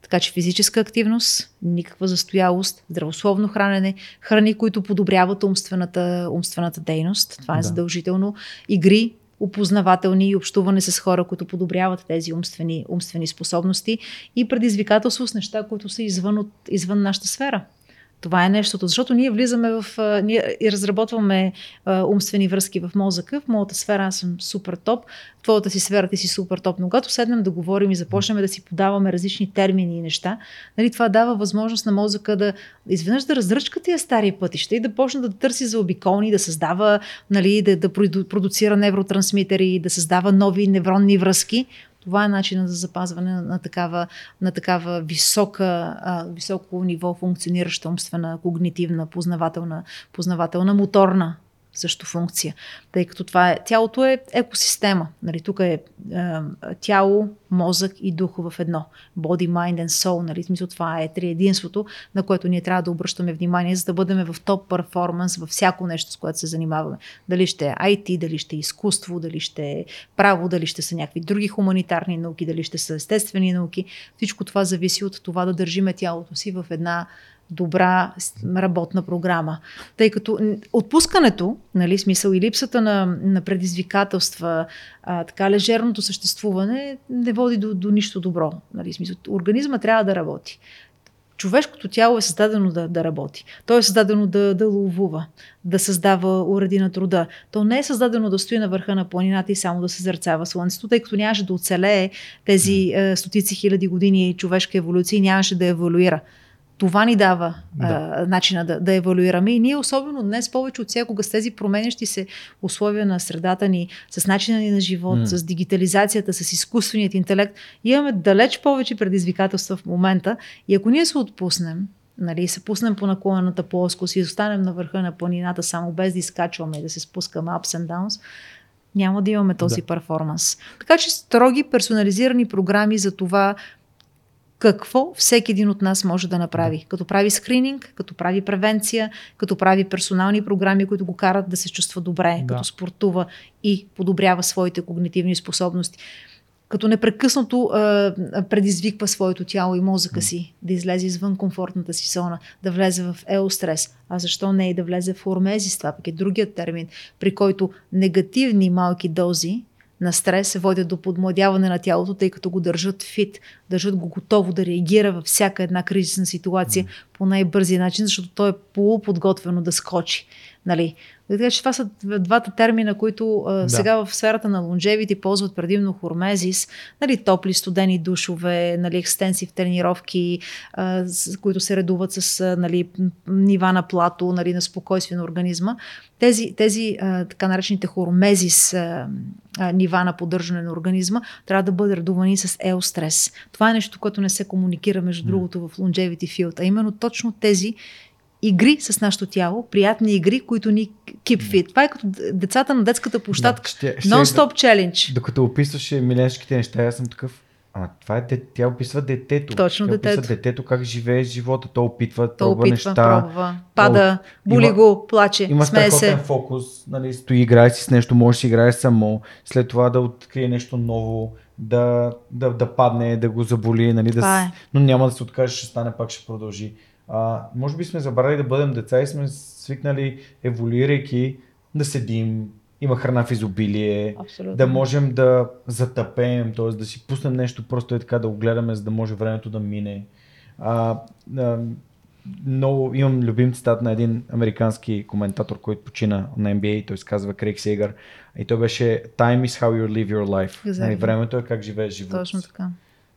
Така че физическа активност, никаква застоялост, здравословно хранене, храни, които подобряват умствената, умствената дейност. Това е да. задължително. Игри, опознавателни и общуване с хора, които подобряват тези умствени, умствени способности и предизвикателство с неща, които са извън, от, извън нашата сфера. Това е нещото, защото ние влизаме в. Ние и разработваме а, умствени връзки в мозъка. В моята сфера аз съм супер топ, в твоята си сфера ти си супер топ. Но когато седнем да говорим и започнем да си подаваме различни термини и неща, нали, това дава възможност на мозъка да изведнъж да разръчка тия стари пътища и да почне да търси за обиколни, да създава, нали, да, да продуцира невротрансмитери, да създава нови невронни връзки. Това е начинът за запазване на, такава, на такава висока, а, високо ниво функционираща умствена, когнитивна, познавателна, познавателна, моторна също функция. Тъй като това е, тялото е екосистема. Нали, тук е, е тяло, мозък и дух в едно. Body, mind and soul. Нали, смисъл, това е триединството, на което ние трябва да обръщаме внимание, за да бъдем в топ перформанс във всяко нещо, с което се занимаваме. Дали ще е IT, дали ще е изкуство, дали ще е право, дали ще са някакви други хуманитарни науки, дали ще са естествени науки. Всичко това зависи от това да държиме тялото си в една добра работна програма. Тъй като отпускането, нали, смисъл и липсата на, на предизвикателства, а, така лежерното съществуване не води до, до нищо добро. Нали, смисъл, организма трябва да работи. Човешкото тяло е създадено да, да работи. То е създадено да, да ловува, да създава уреди на труда. То не е създадено да стои на върха на планината и само да се зърцава слънцето, тъй като нямаше да оцелее тези е, стотици хиляди години човешка еволюция и нямаше да еволюира това ни дава да. а, начина да, да еволюираме. И ние, особено днес, повече от всякога с тези променящи се условия на средата ни, с начина ни на живот, mm. с дигитализацията, с изкуственият интелект, имаме далеч повече предизвикателства в момента. И ако ние се отпуснем, нали, се пуснем по наклонената плоскост и останем на върха на планината само без да изкачваме и да се спускаме ups and downs, няма да имаме този да. перформанс. Така че строги персонализирани програми за това какво всеки един от нас може да направи. Като прави скрининг, като прави превенция, като прави персонални програми, които го карат да се чувства добре, да. като спортува и подобрява своите когнитивни способности. Като непрекъснато а, предизвиква своето тяло и мозъка си да излезе извън комфортната си зона, да влезе в еострес. А защо не и да влезе в формезис? Това пък е другият термин, при който негативни малки дози на стрес водят до подмладяване на тялото, тъй като го държат фит, държат го готово да реагира във всяка една кризисна ситуация mm. по най-бързия начин, защото той е полуподготвено да скочи. Нали? Така че това са двата термина, които а, да. сега в сферата на лонжевите ползват предимно хормезис, нали, топли, студени душове, нали, екстенсив тренировки, а, с, които се редуват с нали, нива на плато, нали, на спокойствие на организма. Тези, тези а, така наречените хормезис а, а, нива на поддържане на организма трябва да бъдат редувани с еострес. Това е нещо, което не се комуникира, между другото, в longevity field, а именно точно тези игри с нашето тяло, приятни игри, които ни keep fit. Това е като децата на детската площадка. Да, Нон-стоп челендж. Докато описваше миленските неща, аз съм такъв. Ама това е, де- тя описва детето. Точно тя детето. описва детето как живее живота. То опитва, То пробва опитва, неща. пробва, пада, боли има- го, плаче, Има смее се. фокус, нали, стои, играе си с нещо, може да си играе само, след това да открие нещо ново, да, да, да падне, да го заболи, нали, да, Това е. но няма да се откаже, ще стане, пак ще продължи. А, може би сме забравили да бъдем деца и сме свикнали, еволюирайки, да седим, има храна в изобилие, Абсолютно. да можем да затъпеем, т.е. да си пуснем нещо, просто е така да го гледаме, за да може времето да мине. А, а, много имам любим цитат на един американски коментатор, който почина на NBA, той се казва Крейг Сейгър и той беше Time is how you live your life. Exactly. Нали, времето е как живееш живота Точно така.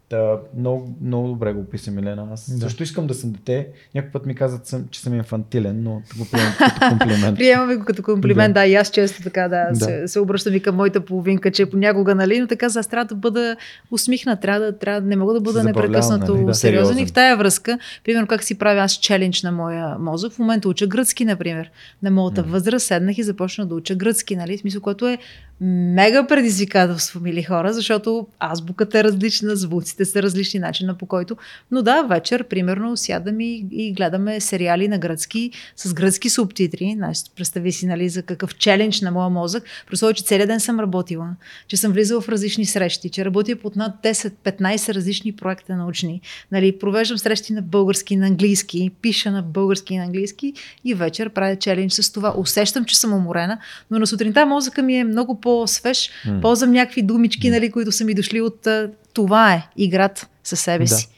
Та, много, много добре го описа Милена. Аз Да. също искам да съм дете. Някой път ми казват, съм, че съм инфантилен, но го приемам като комплимент. Приемаме го като комплимент, да, и аз често така да, Да. Се, се обръщам и към моята половинка, че понякога, нали, но така аз трябва да бъда усмихна, трябва да, трябва, не мога да бъда непрекъснато нали, да, сериозен. сериозен. И в тая връзка, примерно как си правя аз челендж на моя мозък, в момента уча гръцки, например. На моята възраст седнах и започнах да уча гръцки, нали, в смисъл, което е мега предизвикателство, мили хора, защото азбуката е различна, звуците са различни, начина по който. Но да, вечер, примерно, сядам и, и гледаме сериали на гръцки с гръцки субтитри. Значи, представи си, нали, за какъв челендж на моя мозък. Просто, че целият ден съм работила, че съм влизала в различни срещи, че работя под над 10-15 различни проекта научни. Нали, провеждам срещи на български на английски, пиша на български и на английски и вечер правя челендж с това. Усещам, че съм уморена, но на сутринта мозъка ми е много по-свеж. М. Ползвам някакви думички, нали, които са ми дошли от това е играта със себе Да. си.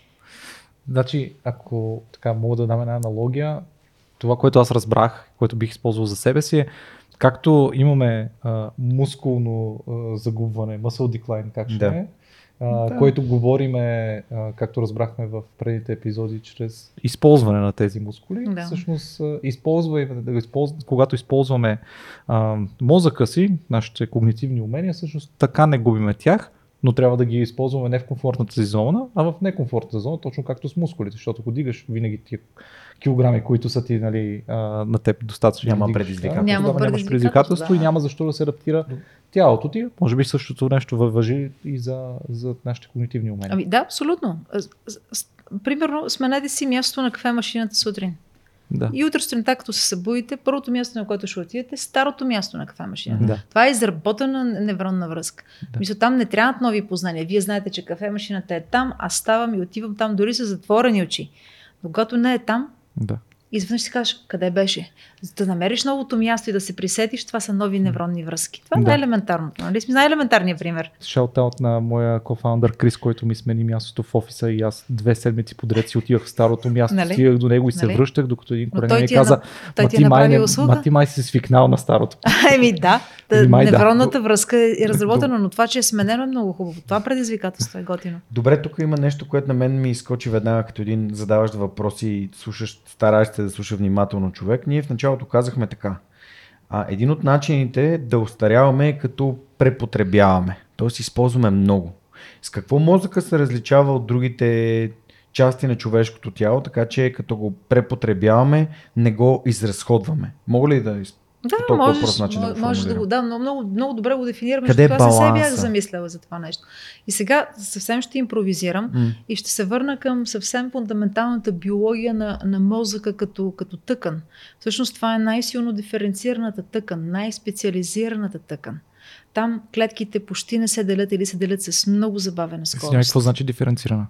Значи, ако така мога да дам една аналогия, това, което аз разбрах, което бих използвал за себе си е, както имаме а, мускулно а, загубване, muscle decline, как ще Да. е, Да. което говориме, както разбрахме в предните епизоди, чрез използване на тези мускули. Да. Всъщност, използвай, когато използваме а, мозъка си, нашите когнитивни умения, всъщност така не губиме тях, но трябва да ги използваме не в комфортната си зона, а в некомфортната зона, точно както с мускулите, защото ако дигаш винаги тия килограми, които са ти нали, а, на теб достатъчно. Няма да предизвикателство. да, Няма тогава нямаш предизвикателство, предизвикателство и да. няма защо да се адаптира тялото ти. Може би същото нещо въжи и за, за нашите когнитивни умения. Ами да, абсолютно. Примерно, сменете си място на кафе машината сутрин. да. И утре сутринта, като се събудите, първото място, на което ще отидете, е старото място на кафе машината. Да. Това е изработена невронна връзка. Да. Мисля, там не трябват нови познания. Вие знаете, че кафе машината е там, аз ставам и отивам там дори с затворени очи. Но когато не е там, да. изведнъж си кажеш, къде беше? За да намериш новото място и да се присетиш, това са нови невронни връзки. Това е Да. най-елементарното. Нали? Сме най-елементарният пример. Шаутаут на моя кофаундър Крис, който ми смени мястото в офиса и аз две седмици подред си отивах в старото място, Нали? стигах до него и се Нали? връщах, докато един корен ми ти е каза, на- той «Ма ти е май не- услуга». ма ти май си свикнал на старото. Еми да, та, май да. невронната връзка е разработена, но това, че е сменено е много хубаво. Това предизвикателство е готино. Добре, тук има нещо, което на мен ми изкочи веднага като един задаващ въпроси и слушаш, стараеш се да слуша внимателно човек. Ние в началото казахме така. А, един от начините да устаряваме е като препотребяваме. Тоест използваме много. С какво мозъка се различава от другите части на човешкото тяло, така че като го препотребяваме, не го изразходваме. Мога ли да. Да, по можеш, прост начин да го може да го, да, много, много, много добре го дефинираме, Къде е защото аз не се бях замисляла за това нещо. И сега съвсем ще импровизирам М. и ще се върна към съвсем фундаменталната биология на, на мозъка като, като тъкан. Всъщност това е най-силно диференцираната тъкан, най-специализираната тъкан. Там клетките почти не се делят или се делят с много забавена скорост. какво значи диференцирана?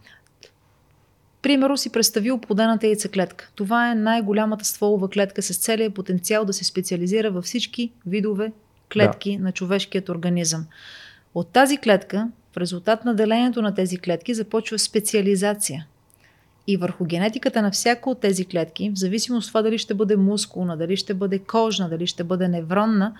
Примерно си представи оплодената яйцеклетка. Това е най-голямата стволова клетка с целия потенциал да се специализира във всички видове клетки да. на човешкият организъм. От тази клетка, в резултат на делението на тези клетки, започва специализация. И върху генетиката на всяка от тези клетки, в зависимост от това дали ще бъде мускулна, дали ще бъде кожна, дали ще бъде невронна,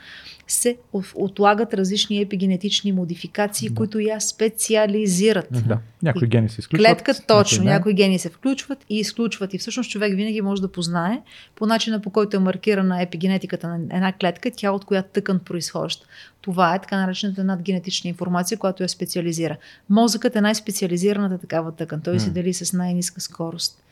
се отлагат различни епигенетични модификации, Да. които я специализират. Да. Някои И гени се изключват. Клетка точно. не. Някои гени се включват и изключват. И всъщност човек винаги може да познае по начина по който е маркирана епигенетиката на една клетка, тя от коя тъкан произхожда. Това е така наречената надгенетична информация, която я специализира. Мозъкът е най-специализираната такава тъкан. Той се дели с най-низка скорост.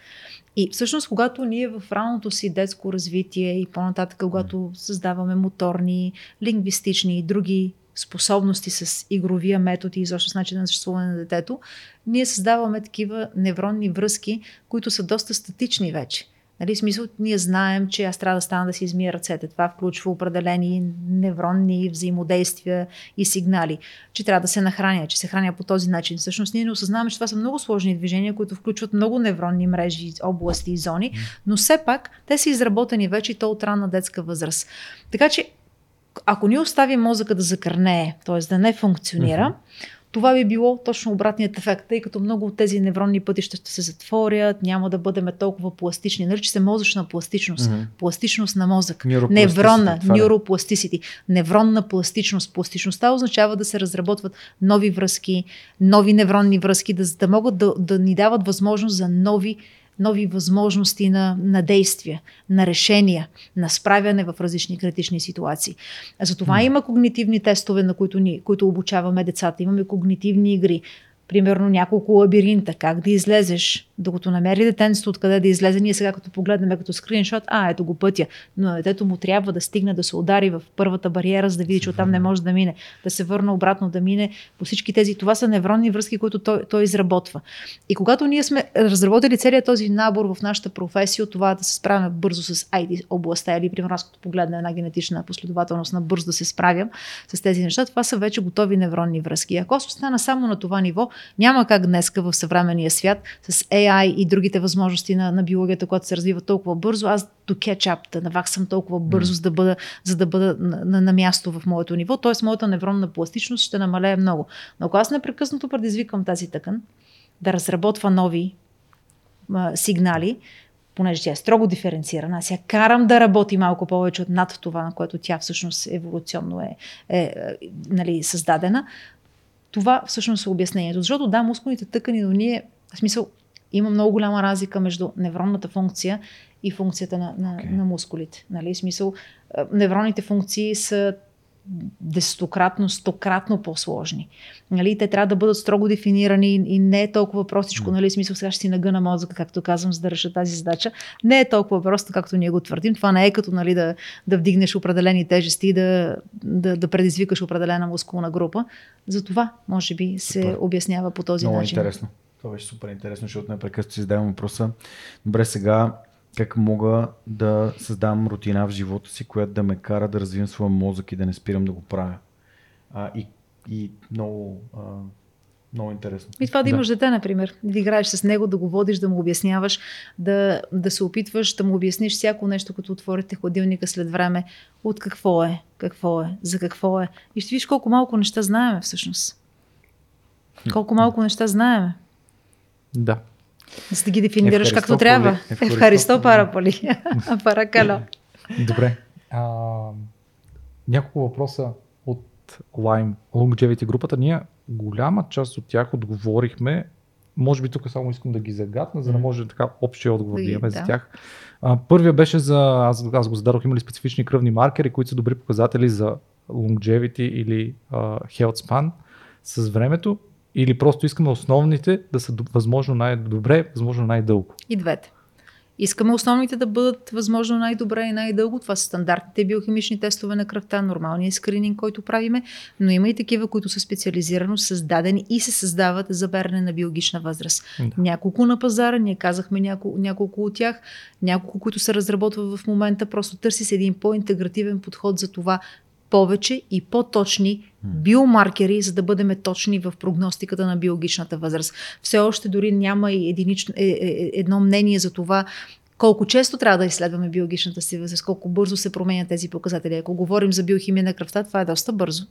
И всъщност, когато ние в ранното си детско развитие и по-нататък, когато създаваме моторни, лингвистични и други способности с игровия метод и изобщо с начина на съществуване на детето, ние създаваме такива невронни връзки, които са доста статични вече. Нали, смисъл, ние знаем, че аз трябва да стана да си измия ръцете. Това включва определени невронни взаимодействия и сигнали. Че трябва да се нахраня, че се храня по този начин. Всъщност ние не осъзнаваме, че това са много сложни движения, които включват много невронни мрежи, области и зони, но все пак те са изработени вече и то от ранна детска възраст. Така че, ако ние оставим мозъка да закърнее, т.е. да не функционира, uh-huh това би било точно обратният ефект, тъй като много от тези невронни пътища ще се затворят, няма да бъдем толкова пластични. Нарича се мозъчна пластичност. Mm-hmm. Пластичност на мозък. Невронна, neuroplasticity. Невронна пластичност. Пластичността означава да се разработват нови връзки, нови невронни връзки, да, да могат да, да ни дават възможност за нови нови възможности на, на действия, на решения, на справяне в различни критични ситуации. Затова mm. има когнитивни тестове, на които, ни, които обучаваме децата. Имаме когнитивни игри, примерно няколко лабиринта, как да излезеш, докато намери детенството откъде да излезе, ние сега като погледнем като скриншот, а ето го пътя, но детето му трябва да стигне да се удари в първата бариера, за да види, че оттам не може да мине, да се върне обратно, да мине по всички тези. Това са невронни връзки, които той, той изработва. И когато ние сме разработили целият този набор в нашата професия, това да се справяме бързо с ID областта или примерно аз като погледна една генетична последователност на бързо да се справям с тези неща, това са вече готови невронни връзки. Ако аз остана само на това ниво, няма как днеска в съвременния свят с AI и другите възможности на, на биологията, която се развива толкова бързо, аз до кетчап да наваксам толкова бързо, за да бъда, за да бъда на, на, на място в моето ниво. Тоест, моята невронна пластичност ще намалее много. Но ако аз непрекъснато предизвикам тази тъкан да разработва нови а, сигнали, понеже тя е строго диференцирана, аз я карам да работи малко повече от над това, на което тя всъщност еволюционно е, е, е нали, създадена, това всъщност е обяснението. Защото да, мускулните тъкани, но ние, в смисъл, има много голяма разлика между невронната функция и функцията на, на, okay. на мускулите. Нали? В смисъл, невронните функции са десетократно, стократно по-сложни. Нали, те трябва да бъдат строго дефинирани и не е толкова простичко, нали, смисъл сега ще си нагъна мозъка, както казвам, за да реша тази задача. Не е толкова просто, както ние го твърдим. Това не е като нали, да, да вдигнеш определени тежести, да, да, да предизвикаш определена мускулна група. Затова, може би, се Супер. обяснява по този Много начин. интересно. Това беше супер интересно, защото непрекъснато си задавам въпроса. Добре, сега как мога да създам рутина в живота си, която да ме кара да развивам своя мозък и да не спирам да го правя. А, и, и много, а, много интересно. И това да, да имаш дете, например, да играеш с него, да го водиш, да му обясняваш, да, да се опитваш да му обясниш всяко нещо, като отворите хладилника след време, от какво е, какво е, за какво е. И ще видиш колко малко неща знаеме всъщност. Колко малко неща знаеме. Да. За да ги дефинираш както трябва. Евхаристо параполи. Паракало. Добре. А, няколко въпроса от Lime Longevity групата. Ние голяма част от тях отговорихме. Може би тук само искам да ги загадна, за да може така общия отговор да имаме да. за тях. А, първия беше за, аз, аз го зададох, има ли специфични кръвни маркери, които са добри показатели за longevity или uh, health span с времето. Или просто искаме основните да са възможно най-добре, възможно най-дълго? И двете. Искаме основните да бъдат възможно най-добре и най-дълго. Това са стандартните биохимични тестове на кръвта, нормалния скрининг, който правиме, но има и такива, които са специализирано създадени и се създават за берене на биологична възраст. Да. Няколко на пазара, ние казахме няколко, няколко от тях, няколко, които се разработват в момента, просто търси се един по-интегративен подход за това повече и по-точни биомаркери, за да бъдем точни в прогностиката на биологичната възраст. Все още дори няма и единично, е, е, е, едно мнение за това колко често трябва да изследваме биологичната си възраст, колко бързо се променят тези показатели. Ако говорим за биохимия на кръвта, това е доста бързо.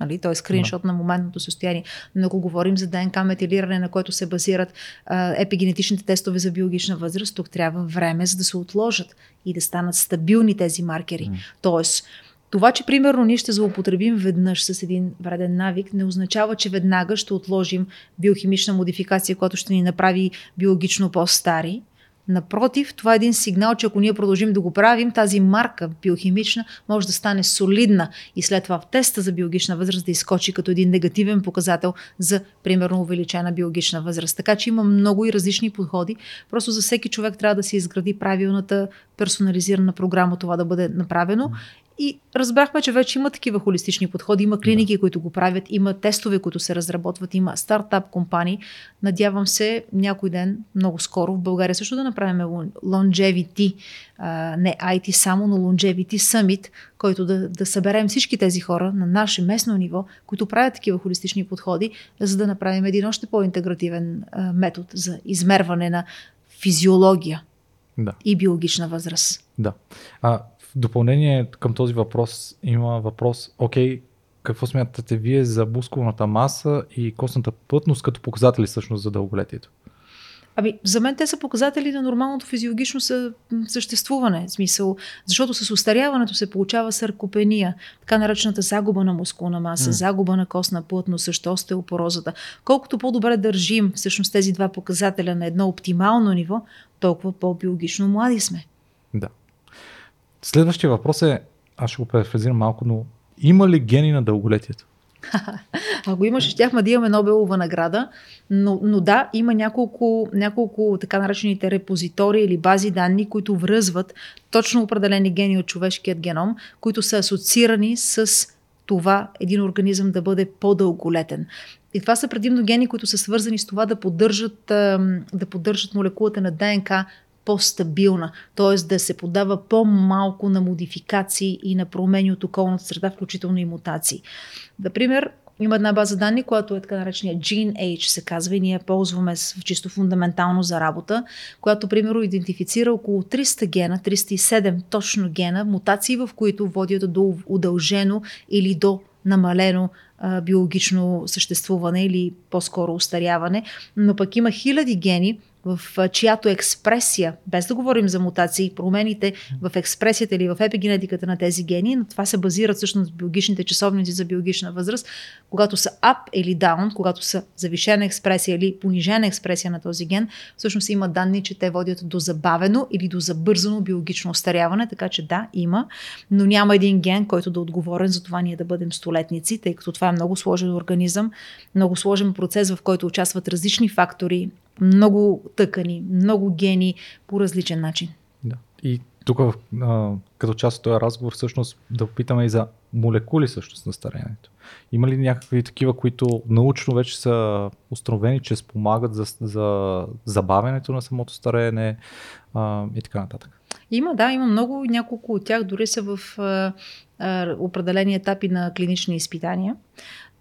Нали? Той е скриншот да. на моментното състояние. Но ако говорим за ДНК метилиране, на което се базират а, епигенетичните тестове за биологична възраст, тук трябва време за да се отложат и да станат стабилни тези маркери. Mm. Тоест, това, че примерно ние ще злоупотребим веднъж с един вреден навик, не означава, че веднага ще отложим биохимична модификация, която ще ни направи биологично по-стари. Напротив, това е един сигнал, че ако ние продължим да го правим, тази марка биохимична може да стане солидна и след това в теста за биологична възраст да изкочи като един негативен показател за, примерно, увеличена биологична възраст. Така че има много и различни подходи. Просто за всеки човек трябва да се изгради правилната персонализирана програма това да бъде направено. И разбрахме, че вече има такива холистични подходи, има клиники, да. които го правят, има тестове, които се разработват, има стартап компании. Надявам се някой ден, много скоро, в България също да направим longevity, а, не IT само, но longevity summit, който да, да съберем всички тези хора на наше местно ниво, които правят такива холистични подходи, за да направим един още по-интегративен а, метод за измерване на физиология да. и биологична възраст. Да. А, допълнение към този въпрос има въпрос, окей, какво смятате вие за мускулната маса и костната плътност като показатели всъщност за дълголетието? Ами, за мен те са показатели на нормалното физиологично съществуване. В смисъл, защото с устаряването се получава саркопения, така наречената загуба на мускулна маса, mm. загуба на костна плътност, също остеопорозата. Колкото по-добре държим всъщност тези два показателя на едно оптимално ниво, толкова по-биологично млади сме. Да. Следващия въпрос е, аз ще го префразирам малко, но има ли гени на дълголетието? Ако имаше, щяхме да имаме Нобелова награда, но, но да, има няколко, няколко така наречените репозитори или бази данни, които връзват точно определени гени от човешкият геном, които са асоциирани с това един организъм да бъде по-дълголетен. И това са предимно гени, които са свързани с това да поддържат, да поддържат молекулата на ДНК по-стабилна, т.е. да се подава по-малко на модификации и на промени от околната среда, включително и мутации. Например, има една база данни, която е така наречения GeneH, се казва, и ние ползваме чисто фундаментално за работа, която, примерно, идентифицира около 300 гена, 307 точно гена, мутации, в които водят до удължено или до намалено а, биологично съществуване или по-скоро устаряване, но пък има хиляди гени, в чиято експресия, без да говорим за мутации, промените в експресията или в епигенетиката на тези гени, но това се базират всъщност биологичните часовници за биологична възраст, когато са up или down, когато са завишена експресия или понижена експресия на този ген, всъщност има данни, че те водят до забавено или до забързано биологично остаряване, така че да, има, но няма един ген, който да е отговорен за това ние да бъдем столетници, тъй като това е много сложен организъм, много сложен процес, в който участват различни фактори, много тъкани, много гени по различен начин. Да. И тук, като част от този разговор, всъщност да опитаме и за молекули всъщност на старението. Има ли някакви такива, които научно вече са установени, че спомагат за, за забавянето на самото стареене а, и така нататък? Има, да, има много. Няколко от тях дори са в а, а, определени етапи на клинични изпитания.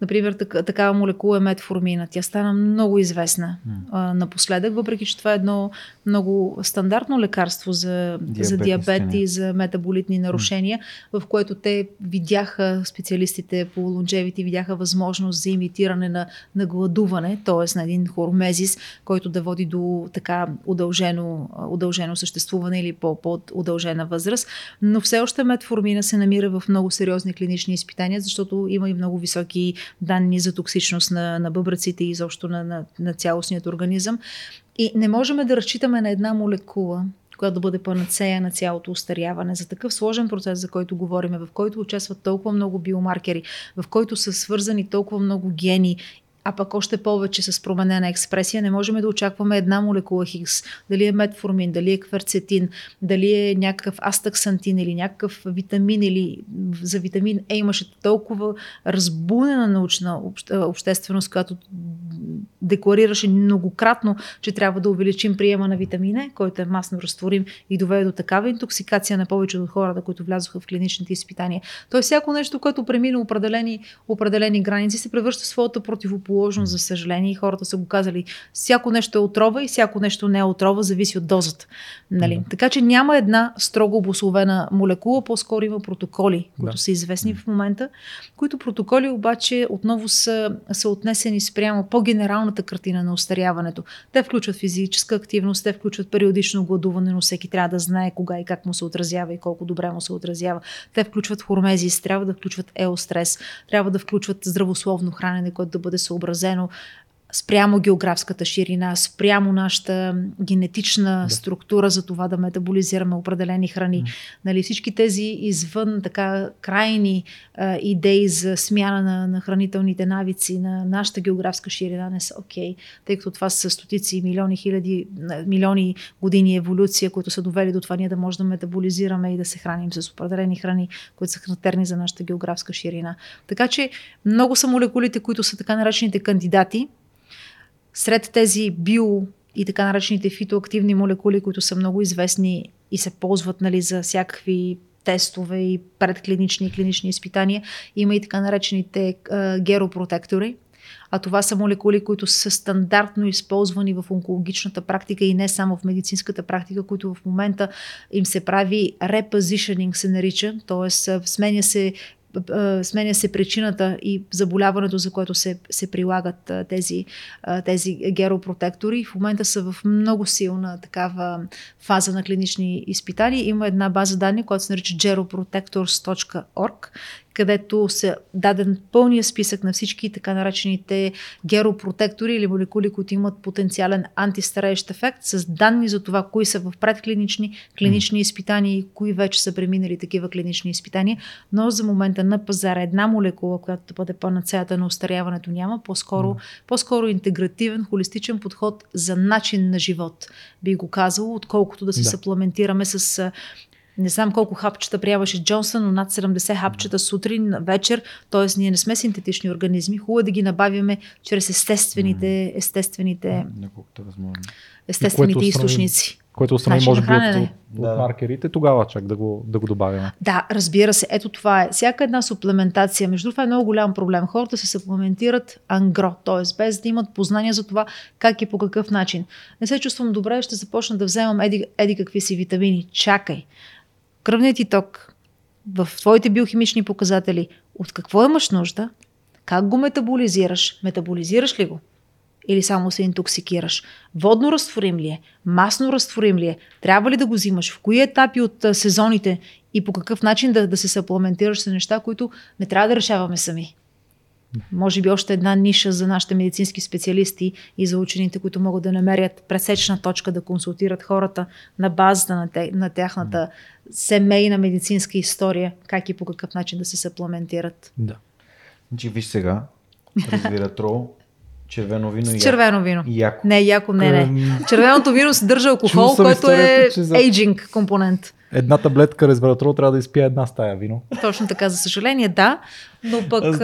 Например, так, такава молекула е метформина. Тя стана много известна mm. а, напоследък, въпреки че това е едно много стандартно лекарство за, диабет, за диабет и за метаболитни нарушения, mm. в което те видяха, специалистите по лонжевите видяха възможност за имитиране на, на гладуване, т.е. на един хормезис, който да води до така удължено, удължено съществуване или по-удължена възраст. Но все още метформина се намира в много сериозни клинични изпитания, защото има и много високи данни за токсичност на, на бъбраците и изобщо на, на, на цялостният организъм. И не можем да разчитаме на една молекула, която да бъде панацея на цялото устаряване. За такъв сложен процес, за който говорим, в който участват толкова много биомаркери, в който са свързани толкова много гени а пък още повече с променена експресия, не можем да очакваме една молекула Хигс, дали е метформин, дали е кверцетин, дали е някакъв астаксантин или някакъв витамин или за витамин Е имаше толкова разбунена научна общественост, която декларираше многократно, че трябва да увеличим приема на витамин Е, който е масно разтворим и доведе до такава интоксикация на повече от хората, които влязоха в клиничните изпитания. Тоест всяко нещо, което премина определени, определени граници, се превръща в своята противоположност противоположно, за съжаление, и хората са го казали. Всяко нещо е отрова и всяко нещо не е отрова, зависи от дозата. Нали? Да. Така че няма една строго обословена молекула, по-скоро има протоколи, които да. са известни в момента, които протоколи обаче отново са, са отнесени спрямо по-генералната картина на остаряването. Те включват физическа активност, те включват периодично гладуване, но всеки трябва да знае кога и как му се отразява и колко добре му се отразява. Те включват хормезис, трябва да включват еострес, трябва да включват здравословно хранене, което да бъде съобразено спрямо географската ширина, спрямо нашата генетична Да. структура за това да метаболизираме определени храни. М. Нали, всички тези извън така крайни а, идеи за смяна на, на хранителните навици на нашата географска ширина не са окей, тъй като това са стотици, милиони, хиляди, милиони години еволюция, които са довели до това ние да можем да метаболизираме и да се храним с определени храни, които са характерни за нашата географска ширина. Така че много са молекулите, които са така наречените кандидати. Сред тези био и така наречените фитоактивни молекули, които са много известни и се ползват нали, за всякакви тестове и предклинични и клинични изпитания, има и така наречените а, геропротектори. А това са молекули, които са стандартно използвани в онкологичната практика и не само в медицинската практика, които в момента им се прави репозишенинг, се нарича, т.е. сменя се сменя се причината и заболяването, за което се, се прилагат тези, тези геропротектори. В момента са в много силна такава фаза на клинични изпитания. Има една база данни, която се нарича geroprotectors.org, където се даден пълния списък на всички така наречените геропротектори или молекули, които имат потенциален антистареещ ефект, с данни за това, кои са в предклинични, клинични изпитания и кои вече са преминали такива клинични изпитания. Но за момента на пазара една молекула, която да бъде панацеята на устаряването няма, по-скоро, по-скоро интегративен, холистичен подход за начин на живот, би го казал, отколкото да се Да. съпламентираме с не знам колко хапчета прияваше Джонсън, но над 70 хапчета сутрин, вечер. Т.е. ние не сме синтетични организми. Хубаво е да ги набавяме чрез естествените, естествените, е естествените източници. Което Начин на може би от, Да. от маркерите, тогава чак да го, да го добавяме. Да, разбира се. Ето това е. Всяка една суплементация, между това е много голям проблем. Хората се суплементират ангро, т.е. без да имат познания за това как и по какъв начин. Не се чувствам добре, ще започна да вземам еди, еди какви си витамини. Чакай. Кръвният ти ток в твоите биохимични показатели, от какво имаш нужда, как го метаболизираш, метаболизираш ли го? Или само се интоксикираш? Водно разтворим ли е? Масно разтворим ли е? Трябва ли да го взимаш? В кои етапи от сезоните и по какъв начин да, да се съпламентираш с неща, които не трябва да решаваме сами? Може би още една ниша за нашите медицински специалисти и за учените, които могат да намерят пресечна точка да консултират хората на базата на, те, на тяхната семейна медицинска история, как и по какъв начин да се съпламентират. Да. Значи виж сега, резвератрол, червено вино и червено вино. и яко. Не, яко, не, не. Червеното вино съдържа алкохол, който е за- ейджинг компонент. Една таблетка резвератрол трябва да изпия една стая вино. Точно така, за съжаление, да. Но пък,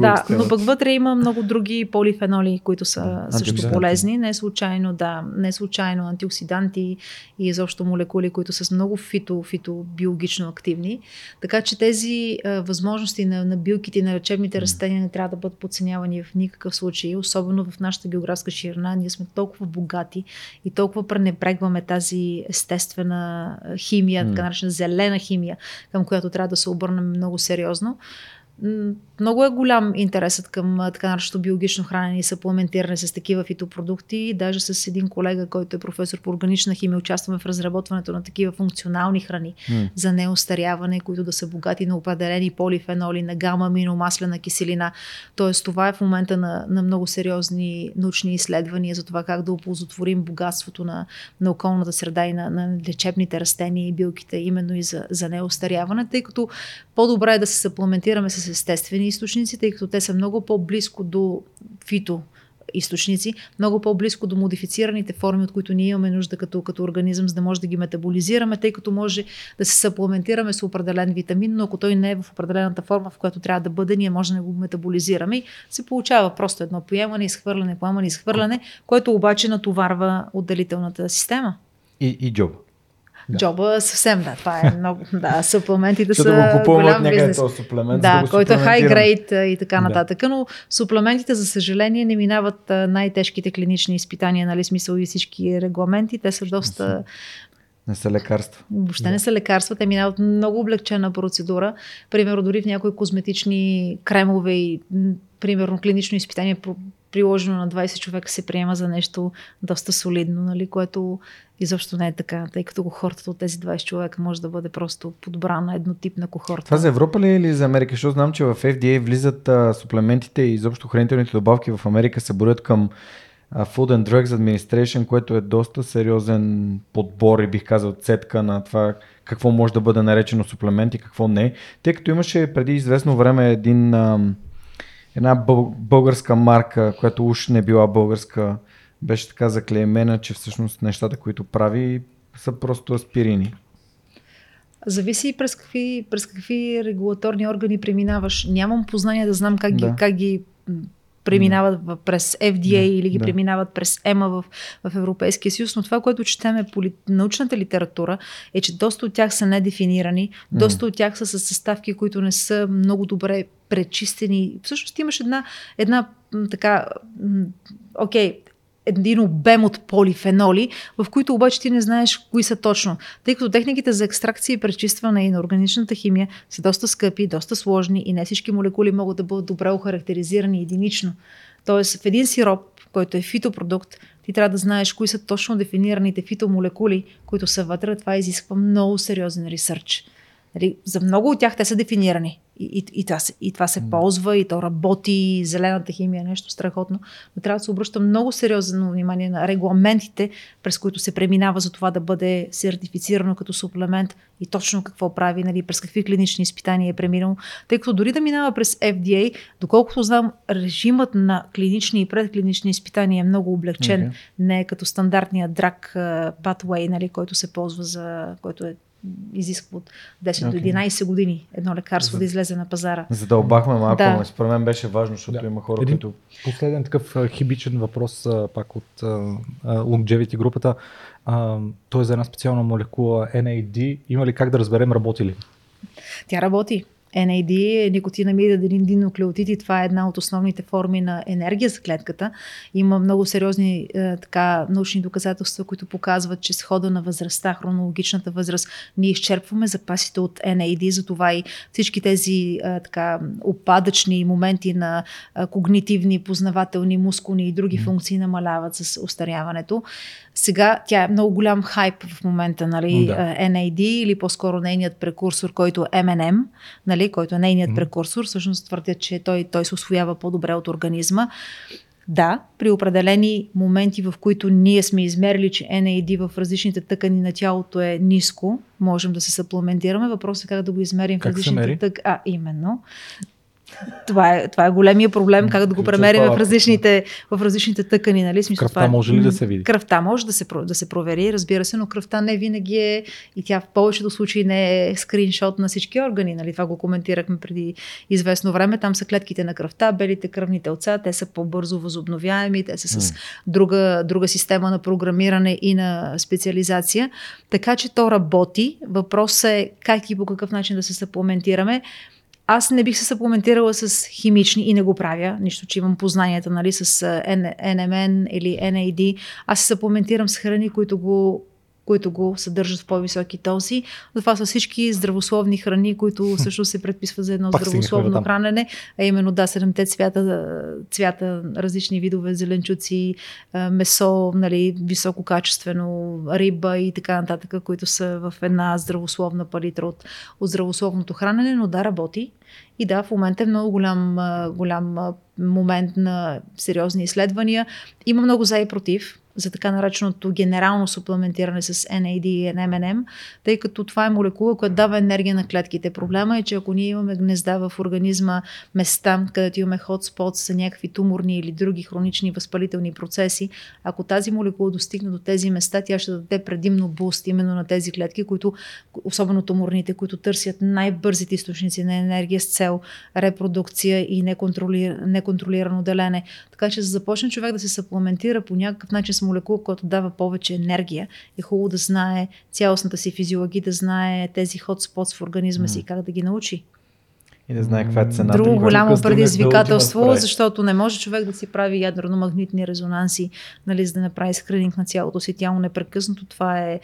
да, но пък вътре има много други полифеноли, които са също полезни. Не случайно, да, не случайно антиоксиданти и изобщо молекули, които са много фито, фитобиологично активни. Така че тези а, възможности на, на билките и на лечебните растения не трябва да бъдат подценявани в никакъв случай, особено в нашата географска ширина. Ние сме толкова богати и толкова пренебрегваме тази естествена химия, така наречена зелена химия, към която трябва да се обърнем много сериозно. Много е голям интересът към така нареченото биологично хранене и съпламентиране с такива фитопродукти. Даже с един колега, който е професор по органична химия, участваме в разработването на такива функционални храни М. за неостаряване, които да са богати на определени полифеноли, на гама, аминомаслена киселина. Тоест това е в момента на, на много сериозни научни изследвания за това как да оползотворим богатството на, на околната среда и на, на лечебните растения и билките, именно и за, за неостаряване, тъй като по-добре е да се съпламентираме с естествени източници, тъй като те са много по-близко до фито източници, много по-близко до модифицираните форми, от които ние имаме нужда като, като организъм, за да може да ги метаболизираме, тъй като може да се съпламентираме с определен витамин, но ако той не е в определената форма, в която трябва да бъде, ние може да го метаболизираме и се получава просто едно поемане, изхвърляне, поемане, изхвърляне, което обаче натоварва отделителната система. И, и джоб. Да. Джоба съвсем, да, това е много, да, суплементите са да го купуваме голям бизнес. този суплемент, Да, го който е high grade и така Да. нататък. Но суплементите, за съжаление, не минават най-тежките клинични изпитания, нали, смисъл и всички регламенти. Те са доста... Не са лекарства. Въобще не са лекарства, те минават много облегчена процедура. Примерно, дори в някои козметични кремове и примерно клинично изпитание приложено на 20 човека се приема за нещо доста солидно, нали, което изобщо не е така, тъй като кохортата от тези 20 човека може да бъде просто подбрана еднотипна кохорта. Това за Европа ли е или за Америка? Защото знам, че в FDA влизат а, суплементите и изобщо хранителните добавки в Америка се борят към а, Food and Drugs Administration, което е доста сериозен подбор и бих казал цетка на това какво може да бъде наречено суплемент и какво не. Тъй като имаше преди известно време един, а, една бъл- българска марка, която уж не била българска, беше така заклеймена, че всъщност нещата, които прави, са просто аспирини. Зависи през какви, през какви регулаторни органи преминаваш. Нямам познание да знам как ги, Да. как ги преминават през FDA Да, или ги да. преминават през ЕМА в, в Европейския съюз, но това, което четеме по ли- научната литература е, че доста от тях са недефинирани, доста от тях са с съставки, които не са много добре пречистени. Всъщност имаш една, една така, окей, един обем от полифеноли, в които обаче ти не знаеш кои са точно. Тъй като техниките за екстракция и пречистване и на органичната химия са доста скъпи, доста сложни и не всички молекули могат да бъдат добре охарактеризирани единично. Тоест в един сироп, който е фитопродукт, ти трябва да знаеш кои са точно дефинираните фитомолекули, които са вътре. Това изисква много сериозен ресърч. Нали, за много от тях те са дефинирани. И, и, и, това, се, и това се ползва, и то работи, и зелената химия е нещо страхотно. Но трябва да се обръща много сериозно внимание на регламентите, през които се преминава за това да бъде сертифицирано като суплемент и точно какво прави, нали, през какви клинични изпитания е преминал. Тъй като дори да минава през FDA, доколкото знам, режимът на клинични и предклинични изпитания е много облегчен. Окей. Не е като стандартния драг pathway, нали, който се ползва за, който е изисква от 10 Окей. до 11 години едно лекарство За- да излезе на пазара. Задълбахме малко, Да. но според мен беше важно, защото Да. има хора, Един- които... Последен такъв хибичен въпрос а, пак от Longevity групата. А, той е за една специална молекула NAD. Има ли как да разберем работи ли? Тя работи. NAD е никотинамид един динуклеотид и това е една от основните форми на енергия за клетката. Има много сериозни е, така, научни доказателства, които показват, че с хода на възрастта, хронологичната възраст, ние изчерпваме запасите от NAD, затова и всички тези е, така, опадъчни моменти на е, когнитивни, познавателни, мускулни и други функции намаляват с устаряването. Сега тя е много голям хайп в момента, нали, Да. е, NAD или по-скоро нейният прекурсор, който е MNM, нали, който е нейният прекурсор, всъщност твърдят, че той, той се освоява по-добре от организма. Да, при определени моменти, в които ние сме измерили, че NAD в различните тъкани на тялото е ниско, можем да се съпламентираме. Въпросът е как да го измерим Как в различните тъкани. А, именно. Това е, това е големия проблем, как да го премерим в палата. различните, в различните тъкани. Нали? Смисъл, Кръвта това е- може ли да се види? Кръвта може да се, да се провери, разбира се, но кръвта не винаги е и тя в повечето случаи не е скриншот на всички органи. Нали? Това го коментирахме преди известно време. Там са клетките на кръвта, белите кръвни телца, те са по-бързо възобновяеми, те са с друга, друга система на програмиране и на специализация. Така че то работи. Въпросът е как и по какъв начин да се съпламентираме. Аз не бих се съпламентирала с химични и не го правя, нищо, че имам познанията нали, с NMN или NAD. Аз се съпламентирам с храни, които го които го съдържат в по-високи дози. Това са всички здравословни храни, които също се предписват за едно Пак здравословно хранене, а именно да, седемте цвята, цвята, различни видове зеленчуци, месо, нали, висококачествено, риба и така нататък, които са в една здравословна палитра от, от здравословното хранене, но да, работи. И да, в момента е много голям, голям момент на сериозни изследвания. Има много за и против за така нареченото генерално суплементиране с NAD и NMNM, тъй като това е молекула, която дава енергия на клетките. Проблема е, че ако ние имаме гнезда в организма, места, където имаме хотспот за някакви туморни или други хронични възпалителни процеси, ако тази молекула достигне до тези места, тя ще даде предимно буст именно на тези клетки, които, особено туморните, които търсят най-бързите източници на енергия с цел репродукция и неконтролир... неконтролирано делене. Така че за започне човек да се съпламентира по някакъв начин с молекула, която дава повече енергия, е хубаво да знае цялостната си физиология, да знае тези хотспотс в организма си и как да ги научи. И не знае каква е цената. Друго голямо друга предизвикателство, дълги защото не може човек да си прави ядрено-магнитни резонанси, нали, за да направи скрининг на цялото си тяло непрекъснато. Това е, е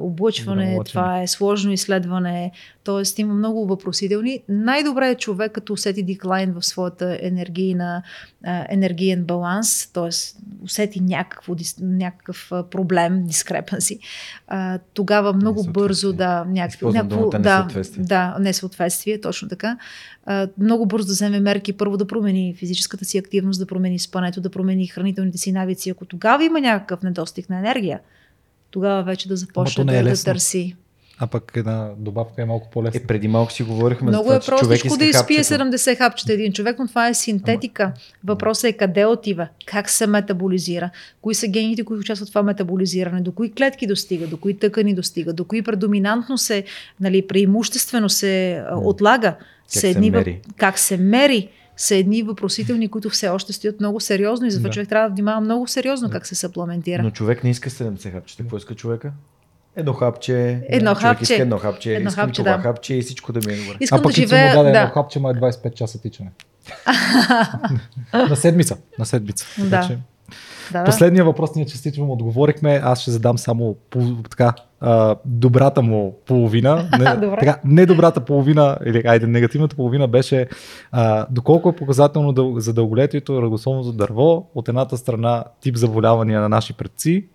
облъчване, Голямо това е сложно изследване, т.е. има много въпросителни. Най-добре е човек, като усети деклайн в своята енергийна, е, енергиен баланс, т.е. усети някакво, някакъв а, проблем, дискрепанси, а, тогава много бързо да Използвам някакво да, да, несъответствие, точно така. А, много бързо да вземе мерки, първо да промени физическата си активност, да промени спането, да промени хранителните си навици. Ако тогава има някакъв недостиг на енергия, тогава вече да започне не е да, да търси. А пък една добавка е малко по-лесна. Е, преди малко си говорихме Много за това, е простичко иска да изпие хапчето. 70 хапчета един човек, но това е синтетика. Въпросът е къде отива, как се метаболизира, кои са гените, които участват в това метаболизиране, до кои клетки достига, до кои тъкани достига, до кои предоминантно се, нали, преимуществено се а, отлага. Са се едни мери? Как се мери? са едни въпросителни, които все още стоят много сериозно и затова Да. човек трябва да внимава много сериозно как се съпламентира. Но човек не иска 70 хапчета. Какво иска човека? Едно хапче. Едно хапче. Иска едно хапче. Едно искам хапче, това да. хапче и всичко да ми е добре. Искам а пък да живея... му даде да. едно хапче, ма е 25 часа тичане. на седмица. На седмица. Да. Така че- Да, да. Последния въпрос ние частично му отговорихме. Аз ще задам само по, така, а, добрата му половина. Не, така, не добрата половина, или айде, негативната половина беше а, доколко е показателно за дълголетието ръгословното дърво. От едната страна тип заболявания на наши предци.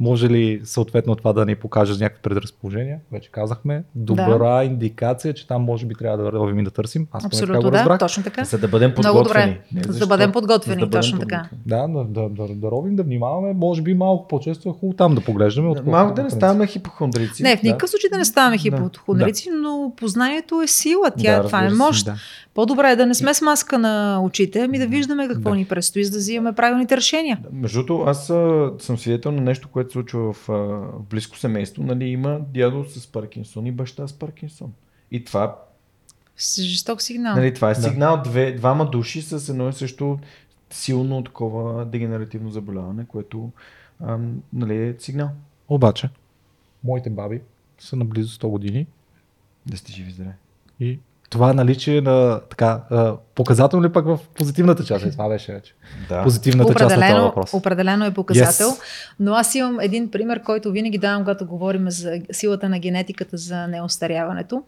Може ли съответно това да ни покаже някакви предразположения? Вече казахме. Добра индикация, че там може би трябва да вървим и да търсим. Аз поне така Абсолютно го да, разбрах. точно така. За да бъдем Много подготвени. добре. Не За да бъдем за подготвени, да бъдем точно така. подготвени. Да, да, да, да, да ровим, да внимаваме, може би малко по-често е хубаво там да поглеждаме. отколкото Малко да не ставаме хипохондрици. Не, в никакъв случай да не ставаме Да. хипохондрици, но познанието е сила. Тя, Да, това е мощ. Да. По-добре е да не сме с маска на очите, ами да виждаме какво Да. ни предстои, за да взимаме правилните решения. Между другото, аз а, съм свидетел на нещо, което се случва в а, близко семейство. Нали, има дядо с Паркинсон и баща с Паркинсон. И това, жесток сигнал. нали, това е Да. сигнал две, двама души с едно и също силно такова дегенеративно заболяване, което а, нали, е сигнал. Обаче, моите баби са на близо 100 години Да сте живи здраве. и това наличие на така, показателно ли пък в позитивната част? Е, това беше вече. Да. Позитивната част на Определено, въпрос. определено е показател, Yes. но аз имам един пример, който винаги давам, когато говорим за силата на генетиката за неостаряването.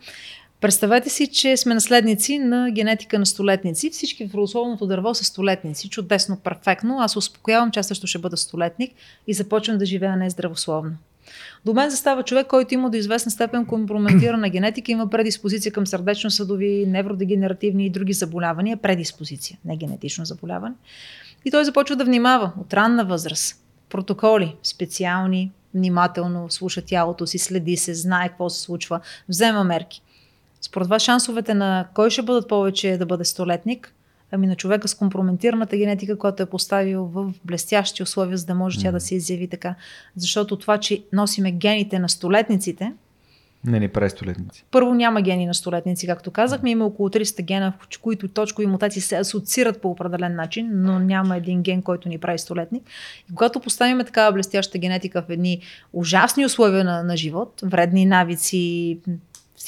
Представете си, че сме наследници на генетика на столетници. Всички в родословното дърво са столетници. Чудесно, перфектно. Аз успокоявам, че аз също ще бъда столетник и започвам да живея нездравословно. До мен застава човек, който има до известна степен компрометирана генетика, има предиспозиция към сърдечно-съдови, невродегенеративни и други заболявания. Предиспозиция, не генетично заболяване. И той започва да внимава от ранна възраст. Протоколи специални, внимателно слуша тялото си, следи се, знае какво се случва, взема мерки. Според вас шансовете на кой ще бъдат повече да бъде столетник? Ами на човека с компрометираната генетика, която е поставил в блестящи условия, за да може тя да се изяви така. Защото това, че носиме гените на столетниците, Не ни прави столетници. първо няма гени на столетници, както казахме. Има около 300 гена, в които точкови мутации се асоциират по определен начин, но няма един ген, който ни прави столетник. И когато поставим такава блестяща генетика в едни ужасни условия на, на живот, вредни навици,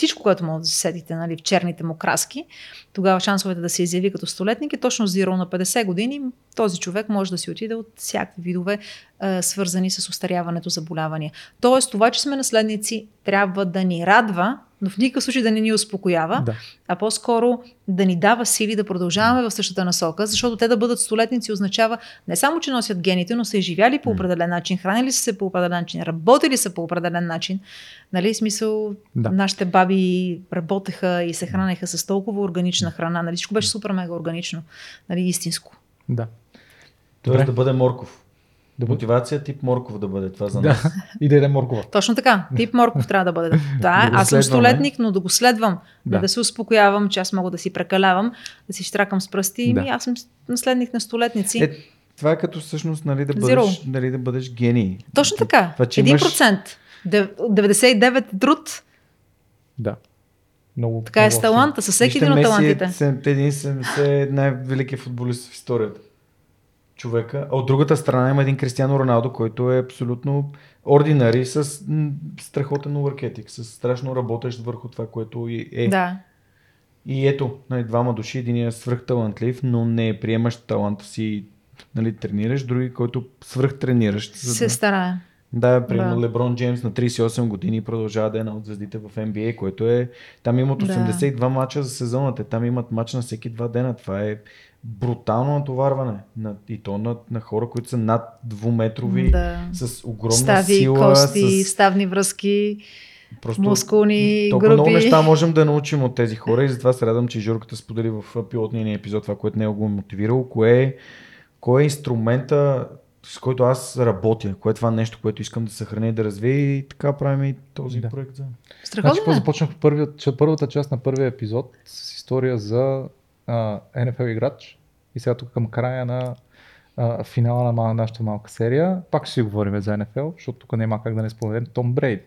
всичко, което може да се сетите нали, в черните му краски, тогава шансовете да се изяви като столетник е точно зиро на 50 години. Този човек може да си отиде от всякакви видове, е, свързани с устаряването заболявания. Тоест, това, че сме наследници, трябва да ни радва, но в никакъв случай да не ни успокоява, Да. а по-скоро да ни дава сили да продължаваме в същата насока, защото те да бъдат столетници означава не само, че носят гените, но са изживяли по определен начин, хранили са се по определен начин, работили са по определен начин. Нали, смисъл, Да. да. нашите баби работеха и се хранеха с толкова органична храна. Нали, всичко беше супер мега органично, нали, истинско. Да. Тоест да бъде морков. Добре. Мотивация тип морков да бъде това за Да. нас. И да яде моркова. Точно така. Тип Морков трябва да бъде. Да, Да аз съм столетник, но да го следвам. Да. Да. да се успокоявам, че аз мога да си прекалявам, да си штракам с пръсти. Да. Да. Аз съм наследник на столетници. Е, това е като всъщност нали, да, бъдеш, нали, да бъдеш гений. Точно така. Това, че 1%. Дев- 99 е труд. Да. Много, Така е много с още. таланта, с всеки един от талантите. Е, сем- един 70 е най-великият футболист в историята. Човека. А от другата страна има един Кристиано Роналдо, който е абсолютно ординари с страхотен overketting, с страшно работещ върху това, което е. Да. И ето, нали, двама души, един е свръхталантлив, но не приемаш таланта си, нали, тренираш, други, който свръхтренираш. за Се да- старае. Да, примерно Да. Леброн Джеймс на 38 години продължава да е една от звездите в NBA, което е... Там имат Да. 82 мача за сезона, те там имат мач на всеки два дена. Това е брутално натоварване. На, и то на, на хора, които са над двуметрови, Да. с огромна Стави, сила. кости, с... ставни връзки. Просто мускулни толкова много групи. неща можем да научим от тези хора и затова се радвам, че Журката сподели в пилотния ни епизод това, което него го е мотивирало, кое е, кое е инструмента, с който аз работя, кое е това нещо, което искам да съхраня и да развия и така правим и този Да. проект за... Страхотно Значи, е. започнах първият, първата част на първия епизод с история за а, NFL играч и сега тук към края на а, финала на нашата малка серия. Пак ще си говорим за NFL, защото тук няма как да не споменем Том Брейди.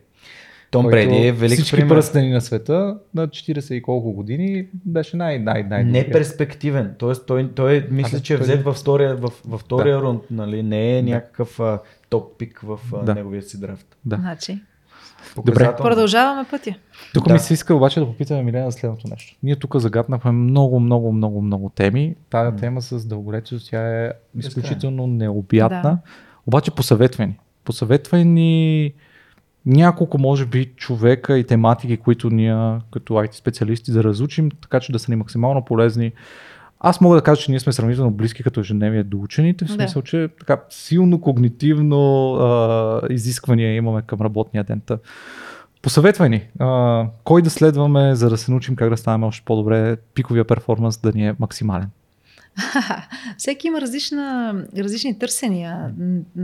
Том Бреди е велик Всички пример. пръстени на света на 40 и колко години беше най най най Неперспективен. Тоест, той, той е, мисля, Абе, че е взет във втория, във втория рунд, нали? Не е Да. някакъв а, топ пик в а, Да. неговия си драфт. Да. Значи, Показателно. продължаваме пътя. Тук Да. ми се иска обаче да попитаме Милена за следното нещо. Ние тук загаднахме много, много, много, много теми. Тая М. тема с дълголетието, тя е изключително необятна. Да. Обаче посъветвай ни. Посъветвай ни няколко, може би, човека и тематики, които ние като IT специалисти да разучим, така че да са ни максимално полезни. Аз мога да кажа, че ние сме сравнително близки като ежедневие до учените, в Да. смисъл, че така силно когнитивно а, изисквания имаме към работния ден. Посъветвай ни, а, кой да следваме, за да се научим как да ставаме още по-добре, пиковия перформанс да ни е максимален. Всеки има различна, различни търсения.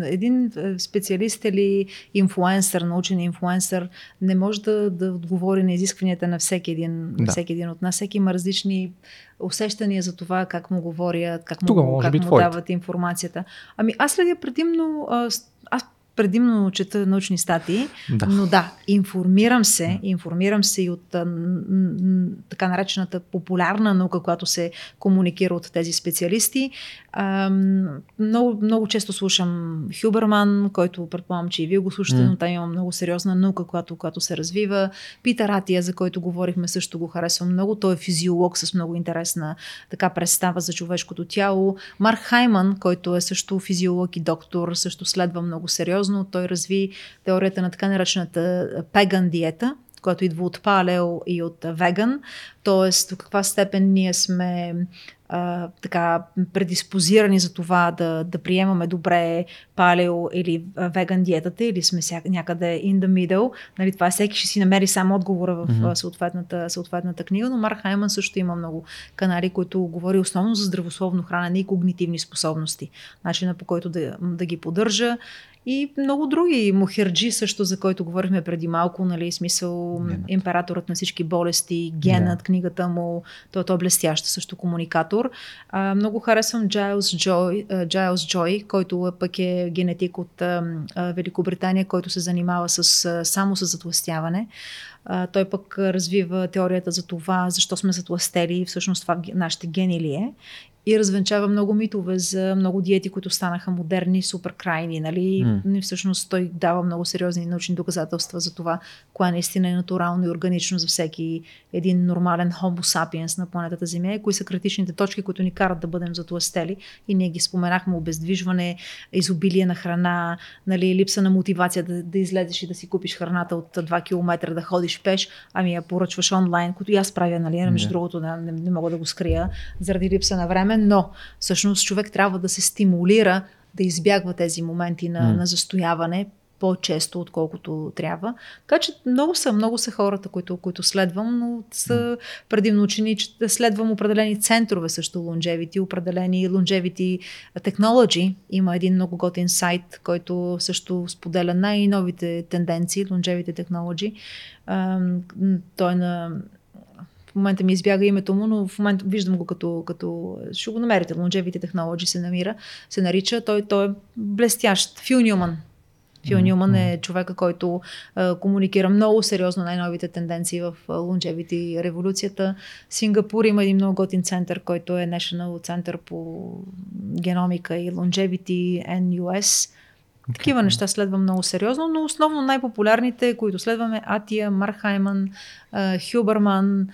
Един е, специалист или инфлуенсър, научен инфлуенсър, не може да, да отговори на изискванията на всеки един, Да. всеки един от нас. Всеки има различни усещания за това как му говорят, как му, може как му твоите. дават информацията. Ами аз следя предимно, а, предимно чета научни статии, Да. но да, информирам се, информирам се и от така наречената популярна наука, която се комуникира от тези специалисти. Много, много често слушам Хюберман, който предполагам, че и вие го слушате, М. но там има много сериозна наука, която, която се развива. Питър Атия, за който говорихме, също го харесвам много. Той е физиолог с много интересна така представа за човешкото тяло. Марк Хайман, който е също физиолог и доктор, също следва много сериозно. Той разви теорията на така наречената пеган диета, която идва от палео и от веган. Тоест, до каква степен ние сме а, така предиспозирани за това да, да приемаме добре палео или веган диетата, или сме ся, някъде in the middle. Нали, това всеки ще си намери сам отговора в mm-hmm. съответната, съответната книга, но Марк Хайман също има много канали, които говори основно за здравословно хранене и когнитивни способности. Начина по който да, да ги поддържа и много други. Мухерджи също, за който говорихме преди малко, нали, смисъл Генът. императорът на всички болести, генът, Да. книгата му, той, той е блестящ също комуникатор. А, много харесвам Джайлс Джой, Джайлс Джой, който е, пък е генетик от а, а, Великобритания, който се занимава с, а, само с затластяване. А, той пък развива теорията за това, защо сме затластели и всъщност това нашите гени ли е. И развенчава много митове за много диети, които станаха модерни, супер крайни, нали? М. И всъщност той дава много сериозни научни доказателства за това, кое наистина е натурално и органично за всеки един нормален homo sapiens на планетата Земя и кои са критичните точки, които ни карат да бъдем затластели. И ние ги споменахме обездвижване, изобилие на храна, нали, липса на мотивация да, да излезеш и да си купиш храната от 2 км, да ходиш пеш, ами я поръчваш онлайн, което и аз правя, нали, между Да. другото, да, не, не мога да го скрия, заради липса на време, но всъщност човек трябва да се стимулира да избягва тези моменти на, М. на застояване по-често, отколкото трябва. Така че много са, много са хората, които, които следвам, но са предимно учени, че следвам определени центрове също longevity, определени longevity technology. Има един много готин сайт, който също споделя най-новите тенденции, longevity technology. Той е на в момента ми избяга името му, но в момента виждам го като, като ще го намерите. Longevity Technology се намира, се нарича. Той, той е блестящ. Фил Нюман. Фил Нюман е човека, който а, комуникира много сериозно най-новите тенденции в longevity революцията. Сингапур има един много готин център, който е National Center по геномика и longevity NUS. Такива неща следвам много сериозно, но основно най-популярните, които следваме, Атия, Мархайман, Хюберман,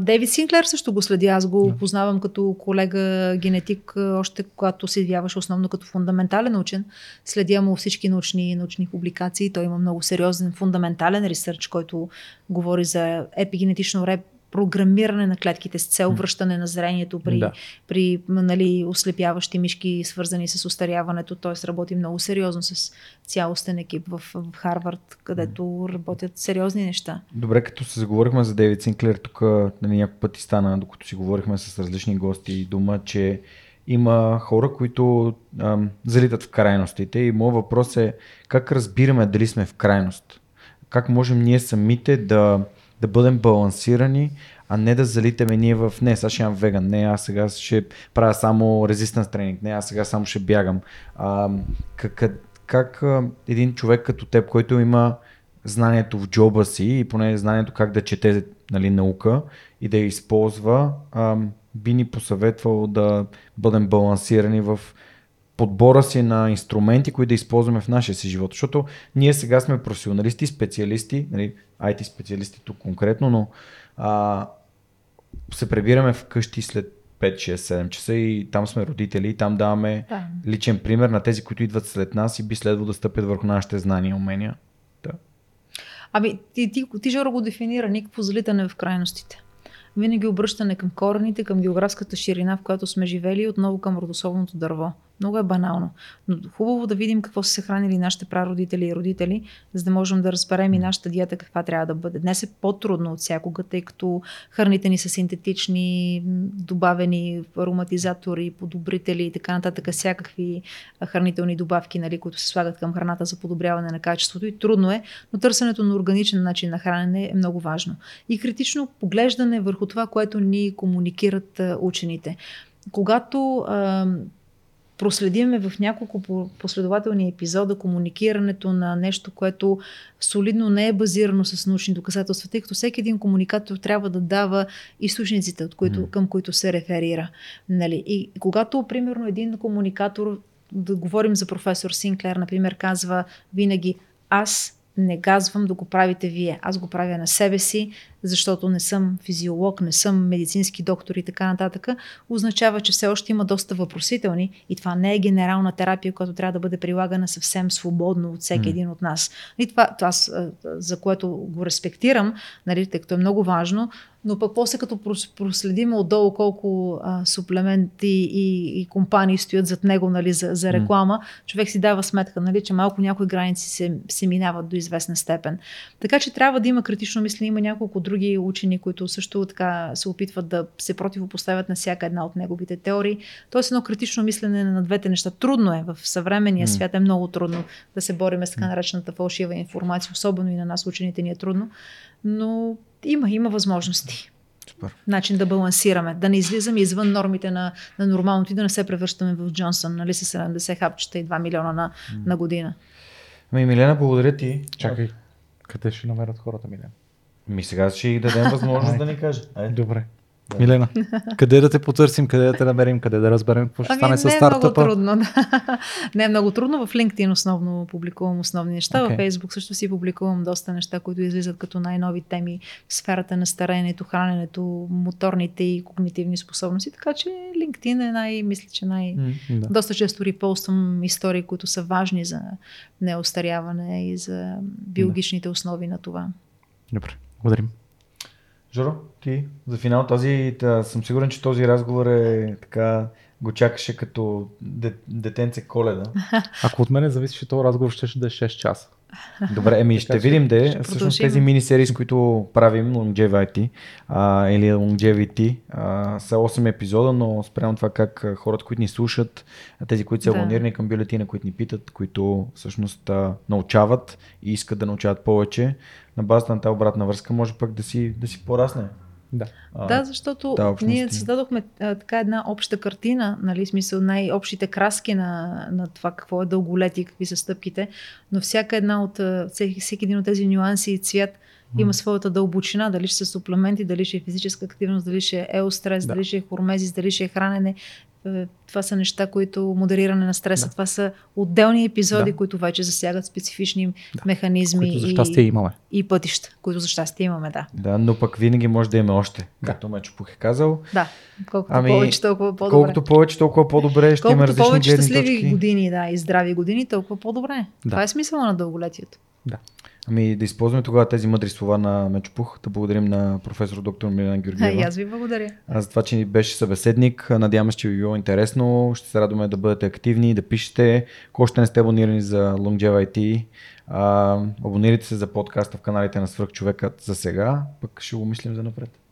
Дейвид Синклер също го следи. Аз го Да. познавам като колега генетик, още когато се явяваше основно като фундаментален учен. Следя му всички научни, научни публикации. Той има много сериозен фундаментален ресърч, който говори за епигенетично програмиране на клетките с цел връщане на зрението при, Да. при нали, ослепяващи мишки, свързани с устаряването. Т.е. работи много сериозно с цялостен екип в, в Харвард, където работят сериозни неща. Добре, като се заговорихме за Дейвид Синклер, тук нали, няколко пъти стана, докато си говорихме с различни гости дума, че има хора, които ам, залитат в крайностите и моят въпрос е как разбираме дали сме в крайност? Как можем ние самите да, да бъдем балансирани, а не да залитаме ние в не, сега ще имам веган, не, аз сега ще правя само резистенс тренинг, не, аз сега само ще бягам. А, как, как, а, един човек като теб, който има знанието в джоба си и поне знанието как да чете нали, наука и да я използва, ам, би ни посъветвал да бъдем балансирани в подбора си на инструменти, които да използваме в нашия си живот. Защото ние сега сме професионалисти, специалисти, нали, IT специалисти тук конкретно, но а, се прибираме вкъщи след 5, 6, 7 часа и там сме родители и там даваме Да. личен пример на тези, които идват след нас и би следвало да стъпят върху нашите знания и умения. Да. Ами, ти, ти, ти Жоро го дефинира никакво залитане в крайностите. Винаги обръщане към корените, към географската ширина, в която сме живели и отново към родословното дърво. Много е банално. Но хубаво да видим какво са се хранили нашите прародители и родители, за да можем да разберем и нашата диета каква трябва да бъде. Днес е по-трудно от всякога, тъй като храните ни са синтетични, добавени ароматизатори, подобрители и така нататък, всякакви хранителни добавки, нали, които се слагат към храната за подобряване на качеството. И трудно е, но търсенето на органичен начин на хранене е много важно. И критично поглеждане върху това, което ни комуникират учените. Когато проследиме в няколко по- последователни епизода комуникирането на нещо, което солидно не е базирано с научни доказателства, тъй като всеки един комуникатор трябва да дава източниците, от които, към които се реферира. Нали? И когато, примерно, един комуникатор, да говорим за професор Синклер, например, казва винаги аз не казвам да го правите вие. Аз го правя на себе си, защото не съм физиолог, не съм медицински доктор и така нататък, означава, че все още има доста въпросителни и това не е генерална терапия, която трябва да бъде прилагана съвсем свободно от всеки един от нас. И това, това за което го респектирам, нали, тъй като е много важно, но пък после като прос- проследим отдолу колко а, суплементи и, и компании стоят зад него нали, за, за реклама, човек си дава сметка, нали, че малко някои граници се, се минават до известна степен. Така че трябва да има критично мислене. Има няколко други учени, които също така се опитват да се противопоставят на всяка една от неговите теории. Тоест едно критично мислене на двете неща. Трудно е. В съвременния свят е много трудно да се бориме с така наречената фалшива информация, особено и на нас учените ни е трудно. Но има, има възможности. Супер. Начин да балансираме, да не излизаме извън нормите на, на нормалното и да не се превръщаме в Джонсън, нали, с 70 хапчета и 2 милиона на, на година. Ами, Милена, благодаря ти. Чакай, къде ще намерят хората, Милена? Ми сега ще й дадем възможност да ни каже. Айде. Добре. Милена, къде да те потърсим, къде да те намерим, къде да разберем какво ще стане Ами, с не е много стартъпа? трудно. Да. не е много трудно. В LinkedIn основно публикувам основни неща. Окей. В Facebook също си публикувам доста неща, които излизат като най-нови теми в сферата на старението, храненето, моторните и когнитивни способности. Така че LinkedIn е най, мисля, че най... М. Да. Доста често репоствам истории, които са важни за неостаряване и за биологичните основи на това. Добре, благодарим. Жоро, ти за финал този, та, съм сигурен, че този разговор е така, го чакаше като де, детенце коледа. Ако от мене зависеше този разговор, ще да е 6 часа. Добре, еми ще видим де. ще Всъщност тези мини-серии, с които правим, Longevity а, или Longevity, а, са 8 епизода, но спрямо това как хората, които ни слушат, тези, които са Да. абонирани към бюлетина, които ни питат, които всъщност а, научават и искат да научават повече, на базата на тази обратна връзка може пък да си, да си порасне. Да. А, Да, защото да, ние създадохме а, така една обща картина, нали, смисъл най-общите краски на, на това какво е дълголетие и какви са стъпките, но всяка една от, всеки, всеки един от тези нюанси и цвят има своята дълбочина, дали ще са суплементи, дали ще е физическа активност, дали ще е еострес, Да. дали ще е хормезис, дали ще е хранене. Е, Това са неща, които модериране на стреса. Да. Това са отделни епизоди, Да. които вече засягат специфични механизми Които за щастие и, имаме. и пътища, които за щастие имаме, да. Да, но пък винаги може да има още, Да. както Мечо Пух е казал. Да, колкото Ами, повече, толкова по-добре. Колкото повече, толкова по-добре, ще има Колкото различни повече щастливи точки. години, да, и здрави години, толкова по-добре. Да. Това е смисъла на дълголетието. Да. Ами да използваме тогава тези мъдри слова на Мечо Пух, да благодарим на професор доктор Милена А, и Георгиева. аз ви благодаря. А за това, че ни беше събеседник. Надяваме се, че ви било интересно. Ще се радваме да бъдете активни, да пишете. Ако още не сте абонирани за Longeva IT, а, абонирайте се за подкаста в каналите на Свръхчовекът за сега, пък ще го мислим за напред.